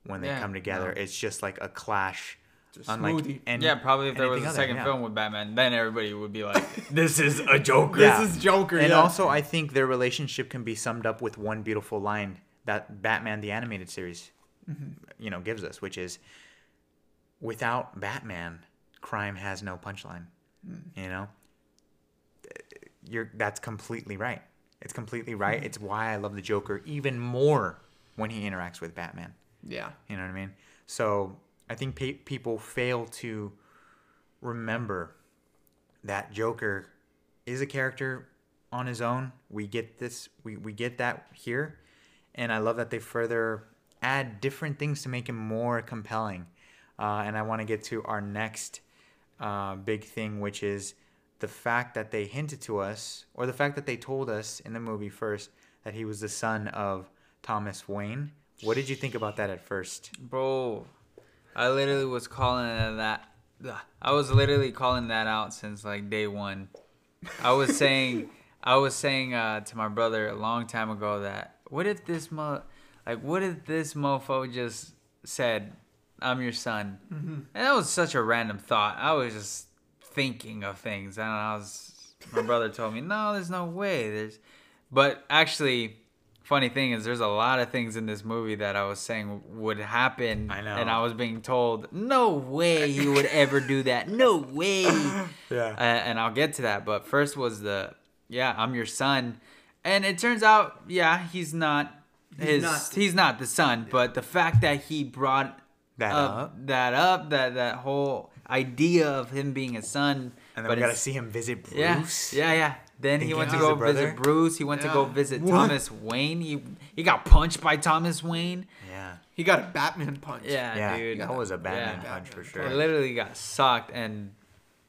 [SPEAKER 1] When they
[SPEAKER 3] Yeah,
[SPEAKER 1] come together,
[SPEAKER 3] no.
[SPEAKER 1] it's just like a clash.
[SPEAKER 2] Just
[SPEAKER 1] Unlike
[SPEAKER 2] smoothie.
[SPEAKER 1] and
[SPEAKER 3] yeah, probably if there was a
[SPEAKER 1] other,
[SPEAKER 3] second
[SPEAKER 1] yeah.
[SPEAKER 3] film with Batman, then everybody would be like, "This is a Joker."
[SPEAKER 1] Yeah.
[SPEAKER 2] This is Joker.
[SPEAKER 1] And
[SPEAKER 2] yeah.
[SPEAKER 1] also, I think their relationship can be summed up with one beautiful line that Batman the animated series, mm-hmm. you know, gives us, which is, "Without Batman, crime has no punchline." Hmm. You know, you're that's completely right. It's completely right. It's why I love the Joker even more when he interacts with Batman.
[SPEAKER 2] Yeah.
[SPEAKER 1] You know what I mean? So I think pe- people fail to remember that Joker is a character on his own. We get this. We, we get that here, and I love that they further add different things to make him more compelling. Uh, and I want to get to our next uh, big thing, which is the fact that they hinted to us, or the fact that they told us in the movie first that he was the son of Thomas Wayne. What did you think about that at first?
[SPEAKER 3] Bro, I literally was calling that. I was literally calling that out since like day one. I was saying, I was saying uh, to my brother a long time ago that what if this mo, like what if this mofo just said, "I'm your son," mm-hmm. and that was such a random thought. I was just thinking of things, and I was. My brother told me, "No, there's no way." There's, but actually funny thing is there's a lot of things in this movie that I was saying would happen.
[SPEAKER 1] I know.
[SPEAKER 3] And I was being told, no way he would ever do that. No way.
[SPEAKER 1] Yeah.
[SPEAKER 3] Uh, and I'll get to that. But first was the, yeah, I'm your son. And it turns out, yeah, he's not his,
[SPEAKER 2] not-
[SPEAKER 3] he's not the son. But the fact that he brought
[SPEAKER 1] That
[SPEAKER 3] up,
[SPEAKER 1] up.
[SPEAKER 3] that up, that, that whole idea of him being a son.
[SPEAKER 1] And then
[SPEAKER 3] but
[SPEAKER 1] we got to see him visit Bruce.
[SPEAKER 3] Yeah, yeah. yeah. Then he went to go visit Bruce. He went to go visit
[SPEAKER 2] What?
[SPEAKER 3] Thomas Wayne. He he got punched by Thomas Wayne.
[SPEAKER 1] Yeah.
[SPEAKER 2] He got a Batman punch.
[SPEAKER 3] Yeah,
[SPEAKER 1] Yeah,
[SPEAKER 3] dude.
[SPEAKER 1] that was a Batman
[SPEAKER 3] Yeah.
[SPEAKER 1] punch for sure.
[SPEAKER 3] He literally got sucked, and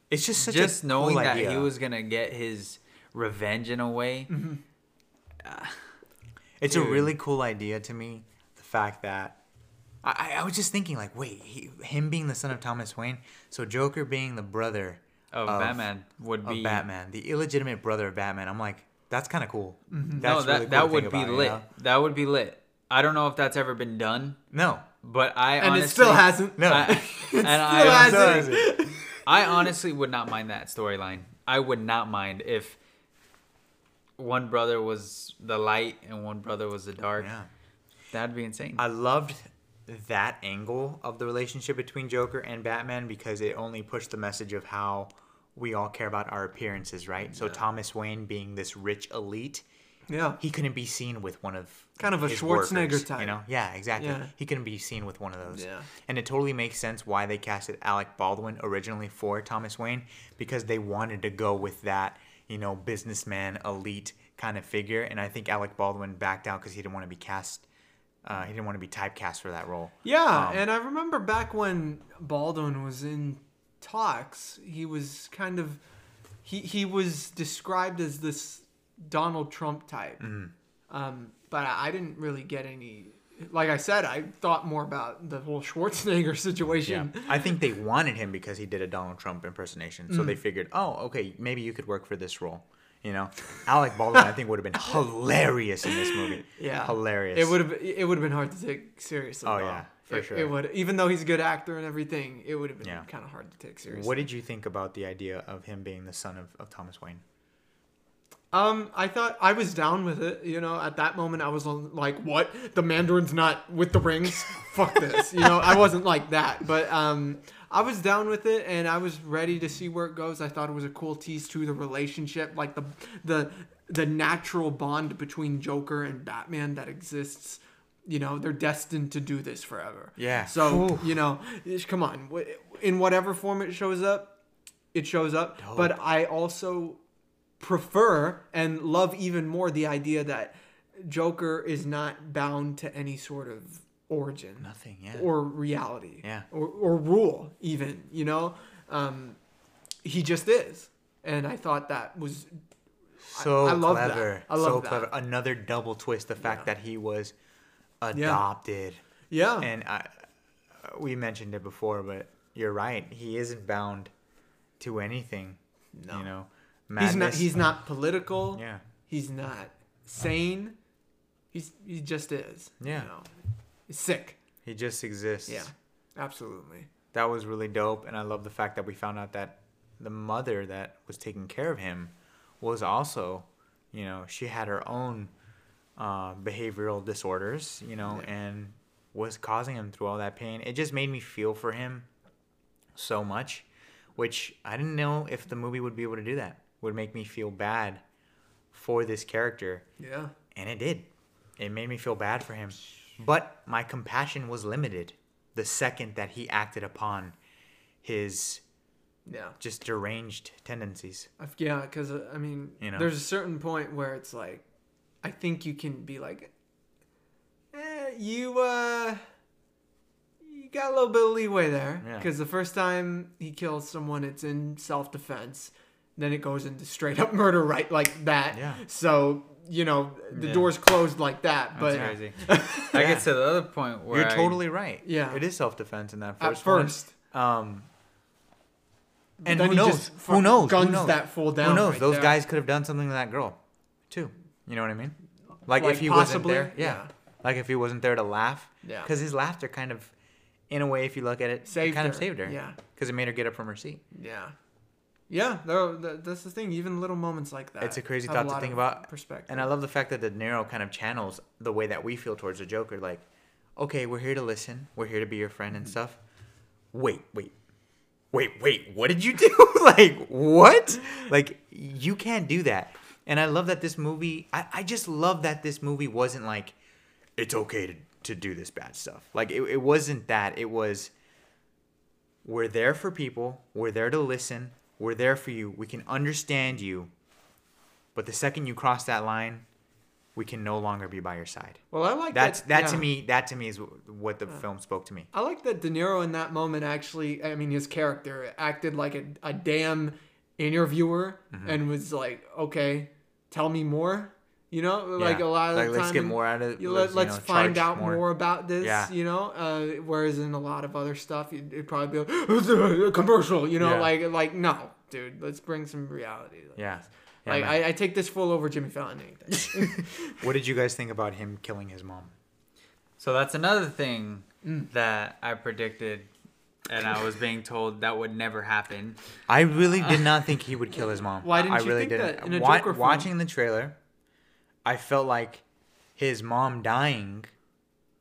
[SPEAKER 1] It's just such
[SPEAKER 3] just
[SPEAKER 1] a
[SPEAKER 3] knowing
[SPEAKER 1] cool
[SPEAKER 3] that
[SPEAKER 1] idea.
[SPEAKER 3] he was gonna get his revenge in a way.
[SPEAKER 1] Mm-hmm. It's a really cool idea to me. The fact that I, I I was just thinking, like, wait, he, him being the son of Thomas Wayne, so Joker being the brother
[SPEAKER 3] Of Batman would
[SPEAKER 1] of
[SPEAKER 3] be
[SPEAKER 1] Batman, the illegitimate brother of Batman. I'm like, that's kind of cool. Mm-hmm.
[SPEAKER 3] no,
[SPEAKER 1] That's
[SPEAKER 3] that
[SPEAKER 1] really cool
[SPEAKER 3] that would be
[SPEAKER 1] about, you
[SPEAKER 3] lit.
[SPEAKER 1] know?
[SPEAKER 3] That would be lit. I don't know if that's ever been done,
[SPEAKER 1] No,
[SPEAKER 3] but I
[SPEAKER 2] And
[SPEAKER 3] honestly,
[SPEAKER 2] it still hasn't.
[SPEAKER 1] no.
[SPEAKER 3] I, and I,
[SPEAKER 2] still
[SPEAKER 3] honestly-
[SPEAKER 2] hasn't.
[SPEAKER 3] I honestly would not mind that storyline. I would not mind if one brother was the light and one brother was the dark.
[SPEAKER 1] yeah.
[SPEAKER 3] That'd be insane.
[SPEAKER 1] I loved that angle of the relationship between Joker and Batman because it only pushed the message of how we all care about our appearances, right? So Thomas Wayne being this rich elite,
[SPEAKER 2] Yeah.
[SPEAKER 1] he couldn't be seen with one of
[SPEAKER 2] Kind of a Schwarzenegger
[SPEAKER 1] workers,
[SPEAKER 2] type.
[SPEAKER 1] You know? Yeah, exactly.
[SPEAKER 2] Yeah.
[SPEAKER 1] He couldn't be seen with one of those.
[SPEAKER 2] Yeah.
[SPEAKER 1] And it totally makes sense why they casted Alec Baldwin originally for Thomas Wayne because they wanted to go with that, you know, businessman elite kind of figure. And I think Alec Baldwin backed out because he didn't want to be cast. Uh, he didn't want to be typecast for that role.
[SPEAKER 2] Yeah,
[SPEAKER 1] Um,
[SPEAKER 2] and I remember back when Baldwin was in talks, he was kind of he he was described as this Donald Trump type.
[SPEAKER 1] Mm-hmm.
[SPEAKER 2] Um, but I, I didn't really get any. Like I said, I thought more about the whole Schwarzenegger situation. Yeah.
[SPEAKER 1] I think they wanted him because he did a Donald Trump impersonation. So they
[SPEAKER 2] Mm.
[SPEAKER 1] figured, oh, okay, maybe you could work for this role. You know, Alec Baldwin, I think would have been hilarious in this movie.
[SPEAKER 2] Yeah,
[SPEAKER 1] hilarious.
[SPEAKER 2] It would have it would have been hard to take seriously.
[SPEAKER 1] Oh,
[SPEAKER 2] though.
[SPEAKER 1] yeah, for
[SPEAKER 2] It-
[SPEAKER 1] sure.
[SPEAKER 2] It would, even though he's a good actor and everything, it would have been
[SPEAKER 1] Yeah.
[SPEAKER 2] kind of hard to take seriously.
[SPEAKER 1] What did you think about the idea of him being the son of, of Thomas Wayne?
[SPEAKER 2] Um, I thought I was down with it. You know, at that moment, I was on- like, "What? The Mandarin's not with the rings? Fuck this!" You know, I wasn't like that, but um, I was down with it, and I was ready to see where it goes. I thought it was a cool tease to the relationship, like the the the natural bond between Joker and Batman that exists. You know, they're destined to do this forever.
[SPEAKER 1] Yeah.
[SPEAKER 2] So you know, ish- come on, in whatever form it shows up, it shows up.
[SPEAKER 1] Dope.
[SPEAKER 2] But I also prefer and love even more the idea that Joker is not bound to any sort of origin
[SPEAKER 1] Nothing, yeah.
[SPEAKER 2] or reality
[SPEAKER 1] Yeah.
[SPEAKER 2] or, or rule even you know um, he just is and I thought that was
[SPEAKER 1] so
[SPEAKER 2] I love that.
[SPEAKER 1] clever.
[SPEAKER 2] I love
[SPEAKER 1] so
[SPEAKER 2] that.
[SPEAKER 1] clever. Another double twist. The fact
[SPEAKER 2] Yeah.
[SPEAKER 1] that he was adopted.
[SPEAKER 2] yeah
[SPEAKER 1] And I, we mentioned it before, but you're right. He isn't bound to anything.
[SPEAKER 2] No.
[SPEAKER 1] You know,
[SPEAKER 2] he's not
[SPEAKER 1] madness-
[SPEAKER 2] he's not political
[SPEAKER 1] Yeah.
[SPEAKER 2] he's not sane he's he just is
[SPEAKER 1] Yeah.
[SPEAKER 2] you know? He's sick
[SPEAKER 1] He just exists.
[SPEAKER 2] yeah absolutely
[SPEAKER 1] That was really dope, and I love the fact that we found out that the mother that was taking care of him was also, you know, she had her own uh, behavioral disorders, you know,
[SPEAKER 2] Yeah.
[SPEAKER 1] and was causing him through all that pain. It just made me feel for him so much, which I didn't know if the movie would be able to do that. Would make me feel bad for this character,
[SPEAKER 2] Yeah.
[SPEAKER 1] and it did. It made me feel bad for him. But my compassion was limited the second that he acted upon his
[SPEAKER 2] Yeah.
[SPEAKER 1] just deranged tendencies.
[SPEAKER 2] Yeah, because I mean,
[SPEAKER 1] You know?
[SPEAKER 2] there's a certain point where it's like, I think you can be like, eh, you uh, you got a little bit of leeway there.
[SPEAKER 1] Yeah.
[SPEAKER 2] Because the first time he kills someone, it's in self defense. Then it goes into straight up murder, right? Like that.
[SPEAKER 1] Yeah.
[SPEAKER 2] So you know the
[SPEAKER 3] Yeah.
[SPEAKER 2] door's closed like that.
[SPEAKER 3] That's
[SPEAKER 2] But
[SPEAKER 3] crazy. I get to the other point where
[SPEAKER 1] You're
[SPEAKER 3] I-
[SPEAKER 1] totally right.
[SPEAKER 2] Yeah.
[SPEAKER 1] It is self defense in that
[SPEAKER 2] at
[SPEAKER 1] first one.
[SPEAKER 2] first,
[SPEAKER 1] Um, and
[SPEAKER 2] then
[SPEAKER 1] who knows?
[SPEAKER 2] just
[SPEAKER 1] Who
[SPEAKER 2] fucking
[SPEAKER 1] knows? Who
[SPEAKER 2] Guns
[SPEAKER 1] knows?
[SPEAKER 2] that fool down.
[SPEAKER 1] Who knows?
[SPEAKER 2] right
[SPEAKER 1] Those
[SPEAKER 2] there.
[SPEAKER 1] guys could have done something to that girl, too. You know what I mean? Like,
[SPEAKER 2] Like
[SPEAKER 1] if he
[SPEAKER 2] possibly?
[SPEAKER 1] wasn't there, yeah.
[SPEAKER 2] Yeah.
[SPEAKER 1] Like if he wasn't there to laugh,
[SPEAKER 2] Yeah.
[SPEAKER 1] Because his laughter kind of, in a way, if you look at it, it
[SPEAKER 2] Saved
[SPEAKER 1] kind of saved her.
[SPEAKER 2] Yeah.
[SPEAKER 1] Because it made her get up from her seat.
[SPEAKER 2] Yeah. Yeah, that's the thing. Even little moments like that.
[SPEAKER 1] It's a crazy thought to
[SPEAKER 2] lot
[SPEAKER 1] think about.
[SPEAKER 2] Perspective.
[SPEAKER 1] And I love the fact that the narrow kind of channels the way that we feel towards the Joker. Like, okay, we're here to listen. We're here to be your friend
[SPEAKER 2] Mm-hmm.
[SPEAKER 1] and stuff. Wait, wait, wait, wait. What did you do? like, what? Like, you can't do that. And I love that this movie. I, I just love that this movie wasn't like, it's okay to, to do this bad stuff. Like, it, it wasn't that. It was, we're there for people. We're there to listen. We're there for you. We can understand you. But the second you cross that line, we can no longer be by your side.
[SPEAKER 2] well, I like
[SPEAKER 1] That's
[SPEAKER 2] that.
[SPEAKER 1] that to me. That to me is what the film spoke to me.
[SPEAKER 2] I like that De Niro in that moment actually. I mean, his character acted like a, a damn interviewer
[SPEAKER 1] Mm-hmm.
[SPEAKER 2] and was like, "Okay, tell me more." You know, like a lot of
[SPEAKER 1] like,
[SPEAKER 2] the time.
[SPEAKER 1] let's get more out of.
[SPEAKER 2] you
[SPEAKER 1] let's, you
[SPEAKER 2] let's
[SPEAKER 1] know,
[SPEAKER 2] find out more. about this,
[SPEAKER 1] Yeah.
[SPEAKER 2] you know. Uh, whereas in a lot of other stuff, you'd, it'd probably be like, a commercial, you know,
[SPEAKER 1] Yeah.
[SPEAKER 2] like like no, dude, let's bring some reality. to
[SPEAKER 1] Yeah.
[SPEAKER 2] this.
[SPEAKER 1] Yeah,
[SPEAKER 2] like. I, I take this full over Jimmy Fallon anything.
[SPEAKER 1] what did you guys think about him killing his mom?
[SPEAKER 3] So that's another thing
[SPEAKER 2] Mm.
[SPEAKER 3] that I predicted, and I was being told that would never happen.
[SPEAKER 1] I really did not think he would kill his mom.
[SPEAKER 2] Why didn't
[SPEAKER 1] I
[SPEAKER 2] you
[SPEAKER 1] really
[SPEAKER 2] think
[SPEAKER 1] didn't.
[SPEAKER 2] that in a
[SPEAKER 1] Wa-
[SPEAKER 2] Joker film?
[SPEAKER 1] Watching the trailer, I felt like his mom dying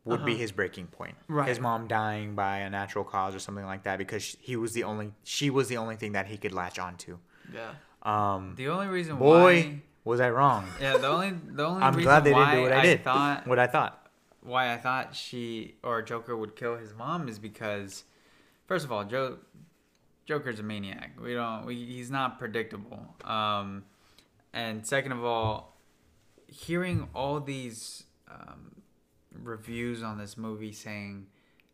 [SPEAKER 1] would be
[SPEAKER 2] Uh-huh.
[SPEAKER 1] his breaking point.
[SPEAKER 2] Right.
[SPEAKER 1] His mom dying by a natural cause or something like that because he was the only she was the only thing that he could latch onto.
[SPEAKER 2] yeah.
[SPEAKER 1] Um
[SPEAKER 3] The only reason
[SPEAKER 1] boy,
[SPEAKER 3] why,
[SPEAKER 1] was I wrong.
[SPEAKER 3] yeah, the only the only
[SPEAKER 1] I'm
[SPEAKER 3] reason
[SPEAKER 1] glad they
[SPEAKER 3] why
[SPEAKER 1] didn't do what I did.
[SPEAKER 3] thought
[SPEAKER 1] what I thought.
[SPEAKER 3] why I thought she or Joker would kill his mom is because, first of all, Joe Joker's a maniac. We don't. We, he's not predictable. Um, and second of all, hearing all these um, reviews on this movie saying,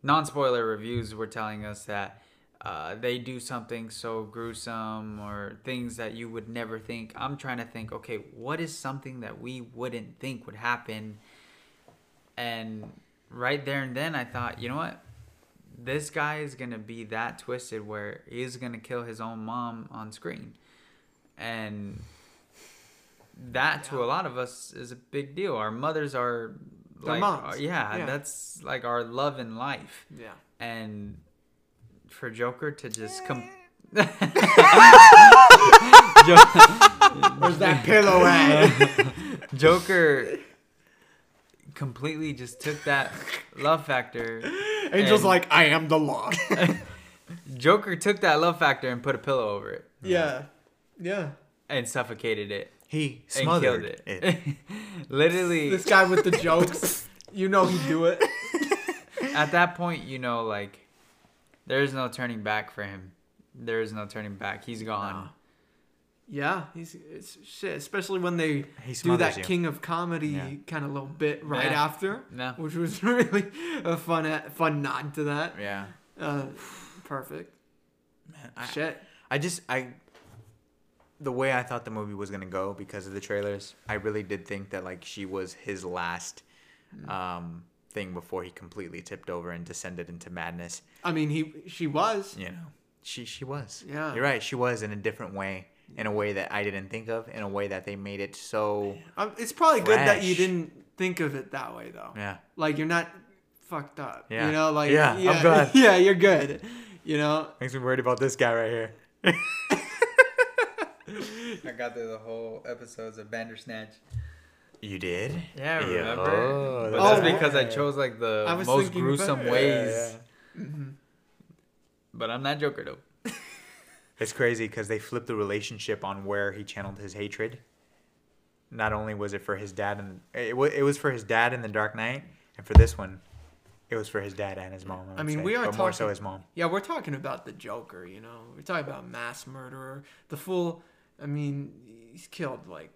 [SPEAKER 3] non-spoiler reviews were telling us that. Uh, they do something so gruesome or things that you would never think. I'm trying to think, okay, what is something that we wouldn't think would happen and right there and then I thought, you know what? This guy is gonna be that twisted where he's gonna kill his own mom on screen. And that to a lot of us is a big deal. Our mothers are like
[SPEAKER 2] moms.
[SPEAKER 3] uh, yeah,
[SPEAKER 2] Yeah.
[SPEAKER 3] that's like our love in life.
[SPEAKER 2] Yeah.
[SPEAKER 3] And for Joker to just come
[SPEAKER 2] Where's that pillow at?
[SPEAKER 3] Joker completely just took that love factor.
[SPEAKER 2] Angel's
[SPEAKER 3] and-
[SPEAKER 2] like, I am the law.
[SPEAKER 3] Joker took that love factor and put a pillow over it
[SPEAKER 2] yeah. Yeah.
[SPEAKER 3] and suffocated it
[SPEAKER 1] He
[SPEAKER 3] and
[SPEAKER 1] smothered
[SPEAKER 3] killed it.
[SPEAKER 1] it.
[SPEAKER 3] Literally,
[SPEAKER 2] This guy with the jokes, you know he'd do it.
[SPEAKER 3] at that point, you know, like there's no turning back for him. There is no turning back. He's gone.
[SPEAKER 2] Yeah, he's it's shit, especially when they do that
[SPEAKER 1] you.
[SPEAKER 2] king of comedy
[SPEAKER 1] Yeah.
[SPEAKER 2] kind of little bit right
[SPEAKER 3] Yeah.
[SPEAKER 2] after,
[SPEAKER 3] No.
[SPEAKER 2] which was really a fun fun nod to that.
[SPEAKER 3] Yeah.
[SPEAKER 2] Uh, perfect.
[SPEAKER 1] I,
[SPEAKER 2] Shit.
[SPEAKER 1] I just I the way I thought the movie was gonna go because of the trailers, I really did think that like she was his last um thing before he completely tipped over and descended into madness.
[SPEAKER 2] I mean, he she was.
[SPEAKER 1] You know. She she was.
[SPEAKER 2] Yeah.
[SPEAKER 1] You're right, she was in a different way. In a way that I didn't think of, in a way that they made it so
[SPEAKER 2] Um, it's probably good that you
[SPEAKER 1] Fresh.
[SPEAKER 2] didn't think of it that way though.
[SPEAKER 1] yeah.
[SPEAKER 2] Like you're not fucked up.
[SPEAKER 1] Yeah.
[SPEAKER 2] You know, like
[SPEAKER 1] Yeah, I'm
[SPEAKER 2] yeah,
[SPEAKER 1] glad.
[SPEAKER 2] Yeah, you're good. You know.
[SPEAKER 1] Makes me worried about this guy right here.
[SPEAKER 3] I got through the whole episodes of Bandersnatch.
[SPEAKER 1] You did?
[SPEAKER 3] Yeah,
[SPEAKER 1] Yeah.
[SPEAKER 3] remember?
[SPEAKER 1] Oh,
[SPEAKER 3] but
[SPEAKER 2] Oh,
[SPEAKER 3] that's
[SPEAKER 2] yeah.
[SPEAKER 3] because I chose like the most gruesome
[SPEAKER 2] about-
[SPEAKER 3] ways.
[SPEAKER 1] Yeah, mm-hmm.
[SPEAKER 3] But I'm not Joker though.
[SPEAKER 1] It's crazy because they flipped the relationship on where he channeled his hatred. not only was it for his dad and it was, it was for his dad in the Dark Knight, and for this one, it was for his dad and his mom. I,
[SPEAKER 2] I mean,
[SPEAKER 1] say,
[SPEAKER 2] we are
[SPEAKER 1] but more so
[SPEAKER 2] talking-
[SPEAKER 1] his mom.
[SPEAKER 2] Yeah, we're talking about the Joker, you know. We're talking about mass murderer. The full I mean, he's killed like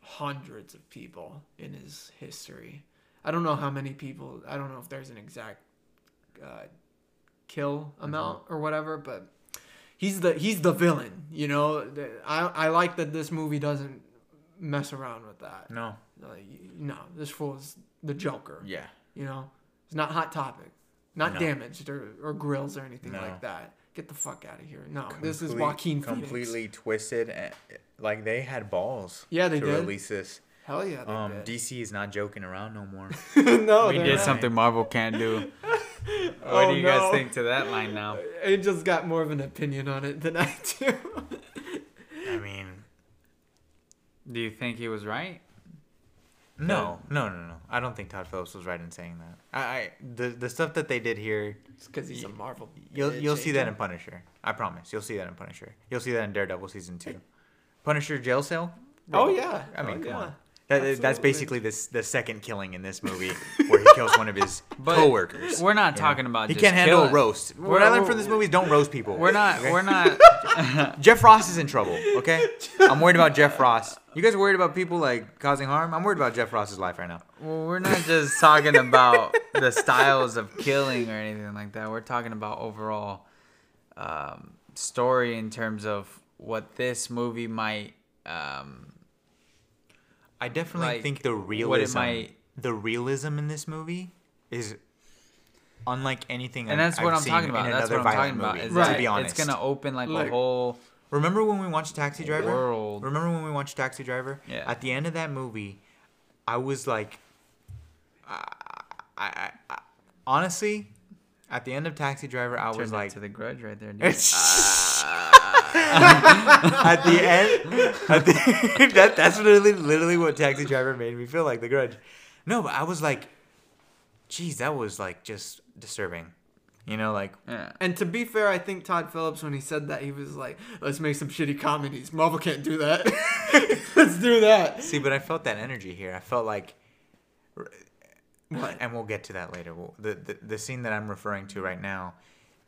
[SPEAKER 2] hundreds of people in his history. I don't know how many people. I don't know if there's an exact uh, kill amount or whatever, but he's the he's the villain. You know, I I like that this movie doesn't mess around with that.
[SPEAKER 1] No.
[SPEAKER 2] Like, no, this fool is the Joker.
[SPEAKER 1] Yeah.
[SPEAKER 2] You know, it's not hot topic, not
[SPEAKER 1] No.
[SPEAKER 2] damaged or, or grills or anything
[SPEAKER 1] No.
[SPEAKER 2] like that. Get the fuck out of here. No, this is Joaquin Phoenix.
[SPEAKER 1] completely twisted. And, like they had balls.
[SPEAKER 2] Yeah, they
[SPEAKER 1] to
[SPEAKER 2] did.
[SPEAKER 1] release this.
[SPEAKER 2] Hell yeah, they
[SPEAKER 1] Um,
[SPEAKER 2] did.
[SPEAKER 1] DC is not joking around no more.
[SPEAKER 2] no,
[SPEAKER 3] we did
[SPEAKER 2] not.
[SPEAKER 3] something Marvel can't do. What
[SPEAKER 2] Oh,
[SPEAKER 3] do you
[SPEAKER 2] no.
[SPEAKER 3] guys think to that line now?
[SPEAKER 2] Angel's got more of an opinion on it than I do.
[SPEAKER 1] I mean,
[SPEAKER 3] Do you think he was right?
[SPEAKER 1] No, no, no, no. I don't think Todd Phillips was right in saying that. I, I the the stuff that they did here,
[SPEAKER 2] It's because he's a Marvel.
[SPEAKER 1] you'll you'll see that in Punisher. I promise. You'll see that in Punisher. You'll see that in Daredevil season two. Punisher jail cell.
[SPEAKER 2] Oh yeah.
[SPEAKER 1] I mean,
[SPEAKER 2] oh,
[SPEAKER 1] come
[SPEAKER 2] yeah.
[SPEAKER 1] on. That, that's basically this the second killing in this movie where kills one of his
[SPEAKER 3] But
[SPEAKER 1] coworkers.
[SPEAKER 3] We're not talking about.
[SPEAKER 1] He
[SPEAKER 3] just
[SPEAKER 1] can't handle a
[SPEAKER 3] killing.
[SPEAKER 1] roast. What I learned from this movie is don't roast people.
[SPEAKER 3] We're not.
[SPEAKER 1] okay?
[SPEAKER 3] We're not.
[SPEAKER 1] Jeff Ross is in trouble. Okay, I'm worried about Jeff Ross. You guys are worried about people like causing harm. I'm worried about Jeff Ross's life right now.
[SPEAKER 3] Well, we're not just talking about the styles of killing or anything like that. We're talking about overall um, story in terms of what this movie might. Um,
[SPEAKER 1] I definitely
[SPEAKER 3] Like,
[SPEAKER 1] think the
[SPEAKER 3] what it
[SPEAKER 1] realism,
[SPEAKER 3] might-
[SPEAKER 1] the realism in this movie is unlike anything. Else.
[SPEAKER 3] And
[SPEAKER 1] I've-
[SPEAKER 3] that's what
[SPEAKER 1] I've
[SPEAKER 3] I'm
[SPEAKER 1] seen
[SPEAKER 3] talking about. That's what I'm
[SPEAKER 1] violent
[SPEAKER 3] talking about.
[SPEAKER 1] movie,
[SPEAKER 3] Is
[SPEAKER 2] Right.
[SPEAKER 1] To be honest,
[SPEAKER 3] it's gonna open like
[SPEAKER 2] Like-
[SPEAKER 3] a whole.
[SPEAKER 1] remember when we watched Taxi Driver?
[SPEAKER 3] World.
[SPEAKER 1] Remember when we watched Taxi Driver?
[SPEAKER 3] Yeah.
[SPEAKER 1] At the end of that movie, I was like, I, I, I, I honestly, at the end of Taxi Driver, I was like,
[SPEAKER 3] to the grudge right there. Dude.
[SPEAKER 1] at the end, at the, that, that's literally, literally what Taxi Driver made me feel like, The Grudge. No, but I was like, geez, that was like just disturbing. You know, like,
[SPEAKER 3] yeah.
[SPEAKER 2] And to be fair, I think Todd Phillips, when he said that, he was like, "Let's make some shitty comedies. Marvel can't do that. Let's do that."
[SPEAKER 1] see, but I felt that energy here. I felt like,
[SPEAKER 2] What?
[SPEAKER 1] and we'll get to that later. The, the, the scene that I'm referring to right now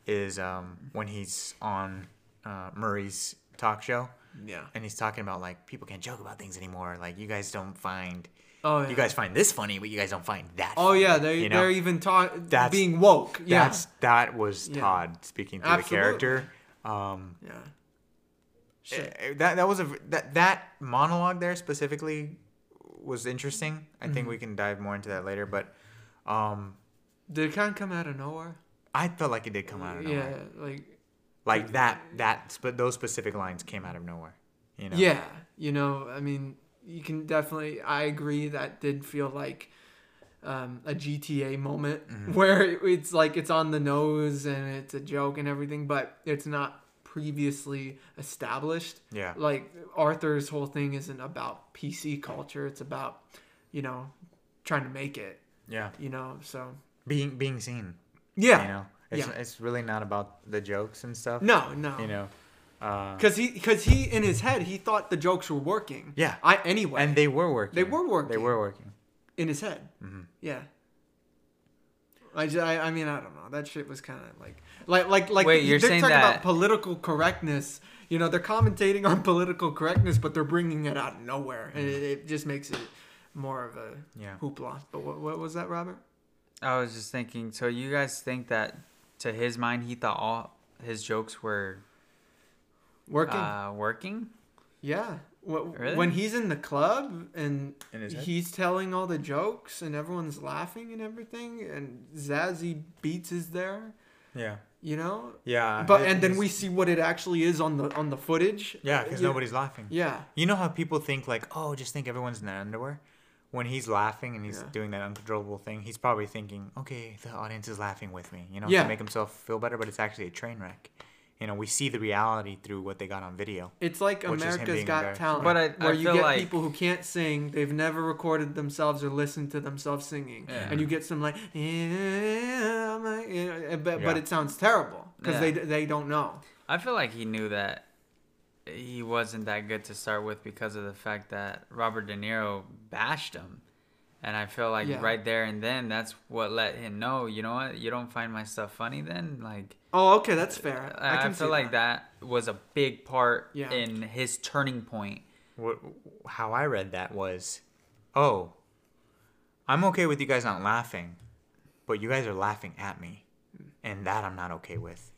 [SPEAKER 1] is um, when he's on uh, Murray's talk show.
[SPEAKER 2] Yeah.
[SPEAKER 1] And he's talking about like people can't joke about things anymore. Like you guys don't find,
[SPEAKER 2] Oh yeah.
[SPEAKER 1] you guys find this funny, but you guys don't find that.
[SPEAKER 2] Oh yeah, they
[SPEAKER 1] you know?
[SPEAKER 2] they're even ta-
[SPEAKER 1] That's-
[SPEAKER 2] being woke. Yeah.
[SPEAKER 1] That's that was
[SPEAKER 2] Yeah.
[SPEAKER 1] Todd speaking to
[SPEAKER 2] Absolutely.
[SPEAKER 1] the character. Um,
[SPEAKER 2] yeah. Shit.
[SPEAKER 1] eh, that that was a that that monologue there specifically was interesting. I
[SPEAKER 2] Mm-hmm.
[SPEAKER 1] think we can dive more into that later, but um,
[SPEAKER 2] Did it kind of come out of nowhere?
[SPEAKER 1] I felt like it did come out of nowhere.
[SPEAKER 2] yeah, like
[SPEAKER 1] Like that that but those specific lines came out of nowhere. You know.
[SPEAKER 2] yeah, you know, I mean, you can definitely. I agree that did feel like um, a GTA moment
[SPEAKER 1] Mm-hmm.
[SPEAKER 2] where it's like it's on the nose and it's a joke and everything, but it's not previously established.
[SPEAKER 1] Yeah.
[SPEAKER 2] Like Arthur's whole thing isn't about PC culture; it's about you know trying to make it.
[SPEAKER 1] Yeah.
[SPEAKER 2] You know, so
[SPEAKER 1] Being being seen.
[SPEAKER 2] yeah,
[SPEAKER 1] You know. It's
[SPEAKER 2] Yeah.
[SPEAKER 1] it's really not about the jokes and stuff.
[SPEAKER 2] no, no,
[SPEAKER 1] You know. Uh,
[SPEAKER 2] Because he, because he, in his head, he thought the jokes were working.
[SPEAKER 1] Yeah.
[SPEAKER 2] I anyway.
[SPEAKER 1] and they were working.
[SPEAKER 2] They were working.
[SPEAKER 1] They were working.
[SPEAKER 2] in his head.
[SPEAKER 1] Mhm.
[SPEAKER 2] Yeah. I, ju- I, I mean, I don't know. That shit was kind of like, like, like, like.
[SPEAKER 3] Wait, you're
[SPEAKER 2] they're
[SPEAKER 3] saying
[SPEAKER 2] talking
[SPEAKER 3] that-
[SPEAKER 2] about political correctness. You know, they're commentating on political correctness, but they're bringing it out of nowhere, and it, it just makes it more of a
[SPEAKER 1] Yeah.
[SPEAKER 2] hoopla. But what, what was that, Robert?
[SPEAKER 3] I was just thinking. So you guys think that to his mind, he thought all his jokes were
[SPEAKER 2] Working.
[SPEAKER 3] uh, working?
[SPEAKER 2] yeah. Wh-
[SPEAKER 3] Really?
[SPEAKER 2] When he's in the club and
[SPEAKER 1] In
[SPEAKER 2] he's telling all the jokes and everyone's laughing and everything, and Zazie Beetz is there.
[SPEAKER 1] Yeah.
[SPEAKER 2] You know,
[SPEAKER 1] Yeah.
[SPEAKER 2] but
[SPEAKER 1] it-
[SPEAKER 2] and then we see what it actually is on the on the footage.
[SPEAKER 1] Yeah, because
[SPEAKER 2] You-
[SPEAKER 1] nobody's laughing.
[SPEAKER 2] Yeah,
[SPEAKER 1] You know how people think like, oh, just think everyone's in their underwear. When he's laughing and he's
[SPEAKER 2] Yeah.
[SPEAKER 1] doing that uncontrollable thing, he's probably thinking, okay, the audience is laughing with me, you know,
[SPEAKER 2] Yeah.
[SPEAKER 1] to make himself feel better. But it's actually a train wreck. You know, we see the reality through what they got on video.
[SPEAKER 2] it's like
[SPEAKER 1] Which is him
[SPEAKER 2] America's
[SPEAKER 1] being
[SPEAKER 2] Got. Talent,
[SPEAKER 3] But I-
[SPEAKER 2] where
[SPEAKER 3] I
[SPEAKER 2] you get
[SPEAKER 3] like-
[SPEAKER 2] people who can't sing, they've never recorded themselves or listened to themselves singing,
[SPEAKER 3] Yeah.
[SPEAKER 2] and you get some like, yeah, my-" but,
[SPEAKER 1] Yeah.
[SPEAKER 2] but it sounds terrible because
[SPEAKER 3] Yeah.
[SPEAKER 2] they they don't know.
[SPEAKER 3] I feel like he knew that he wasn't that good to start with because of the fact that Robert De Niro bashed him. And I feel like
[SPEAKER 2] Yeah.
[SPEAKER 3] right there and then that's what let him know, you know what, you don't find my stuff funny then? Like
[SPEAKER 2] Oh, okay, that's fair. I,
[SPEAKER 3] I, I
[SPEAKER 2] can
[SPEAKER 3] feel
[SPEAKER 2] see
[SPEAKER 3] like that. was a big part
[SPEAKER 2] Yeah.
[SPEAKER 3] in his turning point.
[SPEAKER 1] What, how I read that was, oh, I'm okay with you guys not laughing, but you guys are laughing at me, and that I'm not okay with.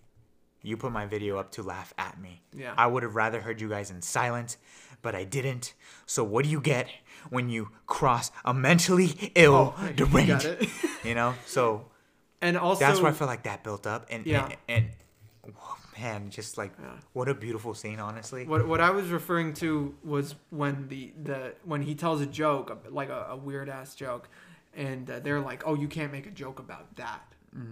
[SPEAKER 1] You put my video up to laugh at me.
[SPEAKER 2] Yeah.
[SPEAKER 1] I would have rather heard you guys in silence, but I didn't. So what do you get when you cross a mentally ill,
[SPEAKER 2] Oh,
[SPEAKER 1] deranged?
[SPEAKER 2] it.
[SPEAKER 1] You know, so
[SPEAKER 2] And also,
[SPEAKER 1] that's why I feel like that built up, and
[SPEAKER 2] Yeah.
[SPEAKER 1] and, and whoa, man, just like
[SPEAKER 2] Yeah.
[SPEAKER 1] what a beautiful scene, honestly.
[SPEAKER 2] What what I was referring to was when the the when he tells a joke like a, a weird ass joke, and uh, they're like, "Oh, you can't make a joke about that."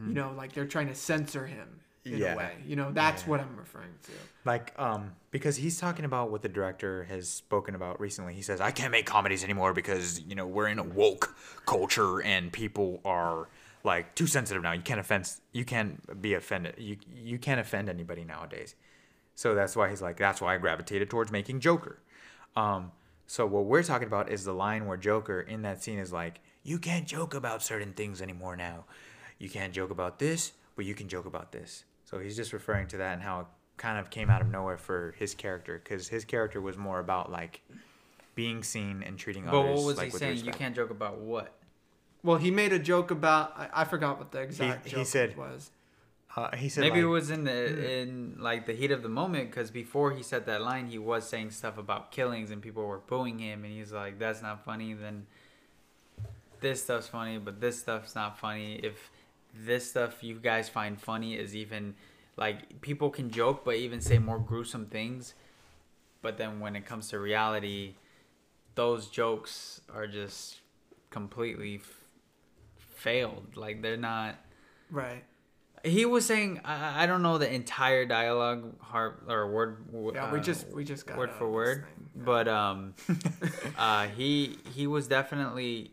[SPEAKER 2] You know, like they're trying to censor him in
[SPEAKER 1] Yeah.
[SPEAKER 2] a way. You know, that's
[SPEAKER 1] Yeah.
[SPEAKER 2] what I'm referring to.
[SPEAKER 1] Like, um, because he's talking about what the director has spoken about recently. He says, I can't make comedies anymore because, you know, we're in a woke culture and people are like too sensitive now. You can't offend you can't be offended. You you can't offend anybody nowadays. So that's why he's like, that's why I gravitated towards making Joker. Um, so what we're talking about is the line where Joker in that scene is like, you can't joke about certain things anymore now. You can't joke about this, but you can joke about this. So he's just referring to that and how it kind of came out of nowhere for his character because his character was more about like being seen and treating
[SPEAKER 3] But
[SPEAKER 1] others
[SPEAKER 3] what was
[SPEAKER 1] like
[SPEAKER 3] he
[SPEAKER 1] with
[SPEAKER 3] saying? You can't joke about what?
[SPEAKER 2] Well, he made a joke about I, I forgot what the exact
[SPEAKER 1] he
[SPEAKER 2] joke
[SPEAKER 1] said-
[SPEAKER 2] was.
[SPEAKER 1] Uh, he said
[SPEAKER 3] Maybe it was in the in like the heat of the moment because before he said that line, he was saying stuff about killings and people were booing him, and he's like, "That's not funny." Then this stuff's funny, but this stuff's not funny. If this stuff you guys find funny is even like people can joke, but even say more gruesome things, but then when it comes to reality, those jokes are just completely f- failed. Like they're not
[SPEAKER 2] Right.
[SPEAKER 3] he was saying I, I don't know the entire dialogue har or word
[SPEAKER 2] Yeah, we
[SPEAKER 3] uh,
[SPEAKER 2] just we just got
[SPEAKER 3] word for word
[SPEAKER 2] thing.
[SPEAKER 3] but um uh he he was definitely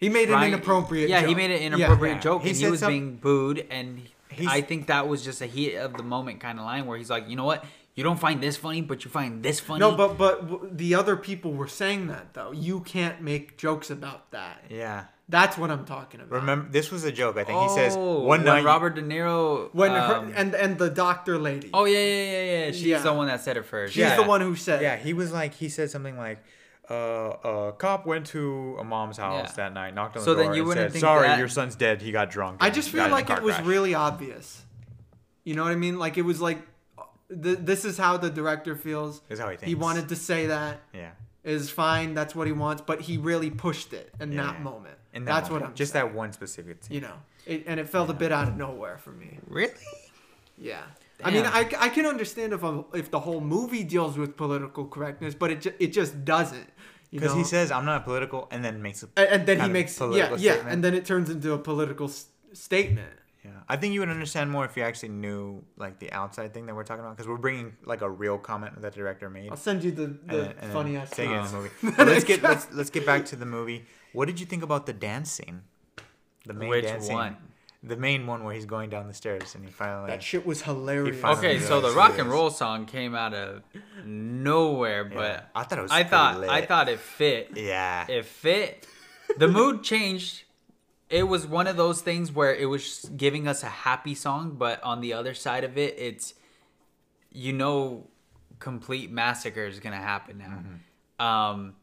[SPEAKER 2] he made an inappropriate.
[SPEAKER 3] yeah he
[SPEAKER 2] joke.
[SPEAKER 3] made an inappropriate
[SPEAKER 1] Yeah.
[SPEAKER 3] joke
[SPEAKER 1] He
[SPEAKER 3] and he was
[SPEAKER 1] some-
[SPEAKER 3] being booed and
[SPEAKER 1] He's-
[SPEAKER 3] i think that was just a heat of the moment kind of line where he's like you know what you don't find this funny but you find this funny
[SPEAKER 2] No, but but the other people were saying that though. You can't make jokes about that.
[SPEAKER 1] yeah.
[SPEAKER 2] That's what I'm talking about.
[SPEAKER 1] Remember, this was a joke. I think he says
[SPEAKER 3] Oh,
[SPEAKER 1] one
[SPEAKER 3] when
[SPEAKER 1] night.
[SPEAKER 3] robert de niro
[SPEAKER 2] when
[SPEAKER 3] um,
[SPEAKER 2] her, and and the doctor lady.
[SPEAKER 3] oh yeah yeah yeah yeah she's
[SPEAKER 2] Yeah.
[SPEAKER 3] the one that said it first
[SPEAKER 2] she's
[SPEAKER 1] yeah.
[SPEAKER 2] the one who said.
[SPEAKER 1] Yeah, he was like, he said something like, uh, a cop went to a mom's house
[SPEAKER 3] Yeah.
[SPEAKER 1] that night, knocked on
[SPEAKER 3] So
[SPEAKER 1] the
[SPEAKER 3] then
[SPEAKER 1] door,
[SPEAKER 3] you
[SPEAKER 1] and
[SPEAKER 3] wouldn't
[SPEAKER 1] said,
[SPEAKER 3] think
[SPEAKER 1] "Sorry,
[SPEAKER 3] that-
[SPEAKER 1] your son's dead. He got drunk."
[SPEAKER 2] I
[SPEAKER 1] and
[SPEAKER 2] just
[SPEAKER 1] died
[SPEAKER 2] feel
[SPEAKER 1] in a
[SPEAKER 2] like
[SPEAKER 1] car
[SPEAKER 2] it was
[SPEAKER 1] crash."
[SPEAKER 2] really obvious. You know what I mean? Like it was like, th- this is how the director feels.
[SPEAKER 1] Is how he thinks.
[SPEAKER 2] He wanted to say that
[SPEAKER 1] Yeah.
[SPEAKER 2] is fine. That's what he wants, but he really pushed it in
[SPEAKER 1] Yeah,
[SPEAKER 2] that
[SPEAKER 1] yeah.
[SPEAKER 2] moment.
[SPEAKER 1] In that
[SPEAKER 2] that's
[SPEAKER 1] moment.
[SPEAKER 2] what I'm
[SPEAKER 1] just
[SPEAKER 2] saying.
[SPEAKER 1] that one specific. Scene.
[SPEAKER 2] You know, it, and it felt a bit out of nowhere for me.
[SPEAKER 3] really
[SPEAKER 2] Yeah. I mean,
[SPEAKER 3] Damn.
[SPEAKER 2] I, I can understand if a, if the whole movie deals with political correctness, but it ju- it just doesn't. You
[SPEAKER 1] Because he says, "I'm not political," and then makes a.
[SPEAKER 2] and, and then he
[SPEAKER 1] kind of
[SPEAKER 2] makes yeah
[SPEAKER 1] political
[SPEAKER 2] yeah,
[SPEAKER 1] statement.
[SPEAKER 2] and then it turns into a political s- statement.
[SPEAKER 1] Yeah, I think you would understand more if you actually knew like the outside thing that we're talking about, because we're bringing like a real comment that the director made.
[SPEAKER 2] I'll send you the, the
[SPEAKER 1] then- and
[SPEAKER 2] funny
[SPEAKER 1] then
[SPEAKER 2] ass
[SPEAKER 1] saying it in the movie. But let's get let's, let's get back to the movie. What did you think about the dance scene? The main
[SPEAKER 3] Which
[SPEAKER 1] dance
[SPEAKER 3] one?
[SPEAKER 1] scene. The main one where he's going down the stairs and he finally.
[SPEAKER 2] That shit was hilarious.
[SPEAKER 3] Okay, so the rock and roll song came out of nowhere,
[SPEAKER 1] Yeah.
[SPEAKER 3] but
[SPEAKER 1] I thought it was.
[SPEAKER 3] I thought
[SPEAKER 1] lit.
[SPEAKER 3] I thought it fit.
[SPEAKER 1] Yeah.
[SPEAKER 3] It fit. The mood changed. It was one of those things where it was giving us a happy song, but on the other side of it, it's you know, complete massacre is gonna happen now. Um,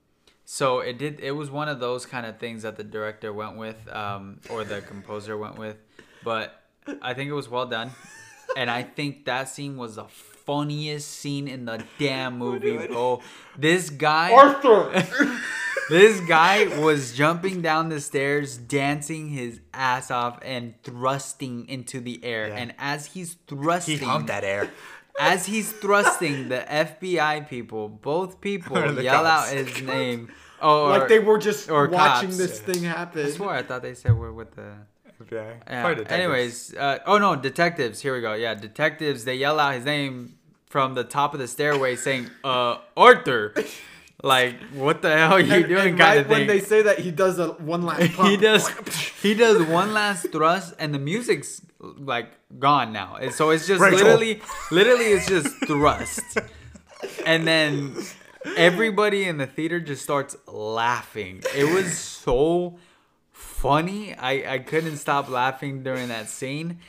[SPEAKER 3] so it did. It was one of those kind of things that the director went with, um, or the composer went with, but I think it was well done, and I think that scene was the funniest scene in the damn movie, bro. This guy.
[SPEAKER 2] Arthur.
[SPEAKER 3] This guy was jumping down the stairs, dancing his ass off, and thrusting into the air.
[SPEAKER 1] Yeah.
[SPEAKER 3] And as he's thrusting,
[SPEAKER 1] He
[SPEAKER 3] thrusting,
[SPEAKER 1] humped that air.
[SPEAKER 3] as he's thrusting, the FBI people, both people, yell
[SPEAKER 1] cops.
[SPEAKER 3] out his name. Oh,
[SPEAKER 2] like they were just
[SPEAKER 3] or
[SPEAKER 2] watching
[SPEAKER 3] cops.
[SPEAKER 2] this thing happen.
[SPEAKER 3] I swore I thought they said we're with the.
[SPEAKER 1] Yeah.
[SPEAKER 3] Yeah.
[SPEAKER 1] Probably detectives.
[SPEAKER 3] Anyways, uh, oh no, detectives. Here we go. Yeah, detectives. They yell out his name from the top of the stairway, saying, "Uh, Arthur." Like, what the hell are you
[SPEAKER 2] And-
[SPEAKER 3] doing?
[SPEAKER 2] and
[SPEAKER 3] kind
[SPEAKER 2] right
[SPEAKER 3] of thing.
[SPEAKER 2] when they say that, he does a one last pump.
[SPEAKER 3] he does he does one last thrust and the music's like gone now And so it's just
[SPEAKER 1] Rachel.
[SPEAKER 3] literally literally it's just thrust and then everybody in the theater just starts laughing. It was so funny. I I couldn't stop laughing during that scene.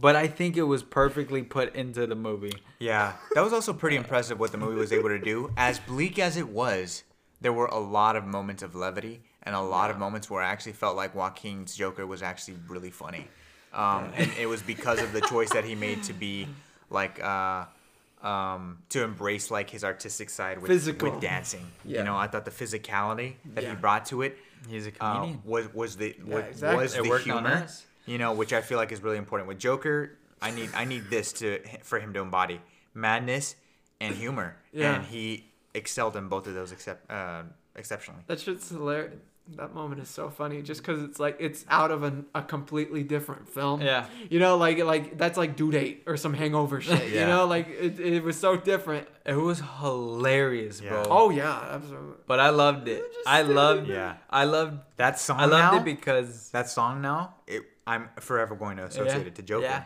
[SPEAKER 3] But I think it was perfectly put into the movie.
[SPEAKER 1] Yeah, that was also pretty impressive what the movie was able to do. As bleak as it was, there were a lot of moments of levity and a lot of moments where I actually felt like Joaquin's Joker was actually really funny. Um, and it was because of the choice that he made to be like uh, um, to embrace like his artistic side with,
[SPEAKER 2] Physical.
[SPEAKER 1] with dancing.
[SPEAKER 2] Yeah.
[SPEAKER 1] You know, I thought the physicality that he brought to it
[SPEAKER 3] He's a
[SPEAKER 1] uh,
[SPEAKER 3] comedian.
[SPEAKER 1] was was the was,
[SPEAKER 2] exactly.
[SPEAKER 1] was
[SPEAKER 3] It
[SPEAKER 1] the humor. You know, which I feel like is really important with Joker. I need I need this to for him to embody madness and humor,
[SPEAKER 2] Yeah.
[SPEAKER 1] and he excelled in both of those except uh, exceptionally.
[SPEAKER 2] That shit's hilarious. That moment is so funny, just because it's like it's out of an, a completely different film.
[SPEAKER 3] Yeah.
[SPEAKER 2] You know, like like that's like due date or some hangover shit.
[SPEAKER 1] yeah.
[SPEAKER 2] You know, like it, it was so different.
[SPEAKER 3] It was hilarious,
[SPEAKER 1] Yeah.
[SPEAKER 3] bro.
[SPEAKER 2] Oh yeah, absolutely.
[SPEAKER 3] But I loved it. I
[SPEAKER 2] stay-
[SPEAKER 3] loved
[SPEAKER 1] Yeah.
[SPEAKER 3] I loved
[SPEAKER 1] That song
[SPEAKER 3] I loved
[SPEAKER 1] now,
[SPEAKER 3] it because
[SPEAKER 1] that song now, it, I'm forever going to associate it to Joker,
[SPEAKER 3] Yeah.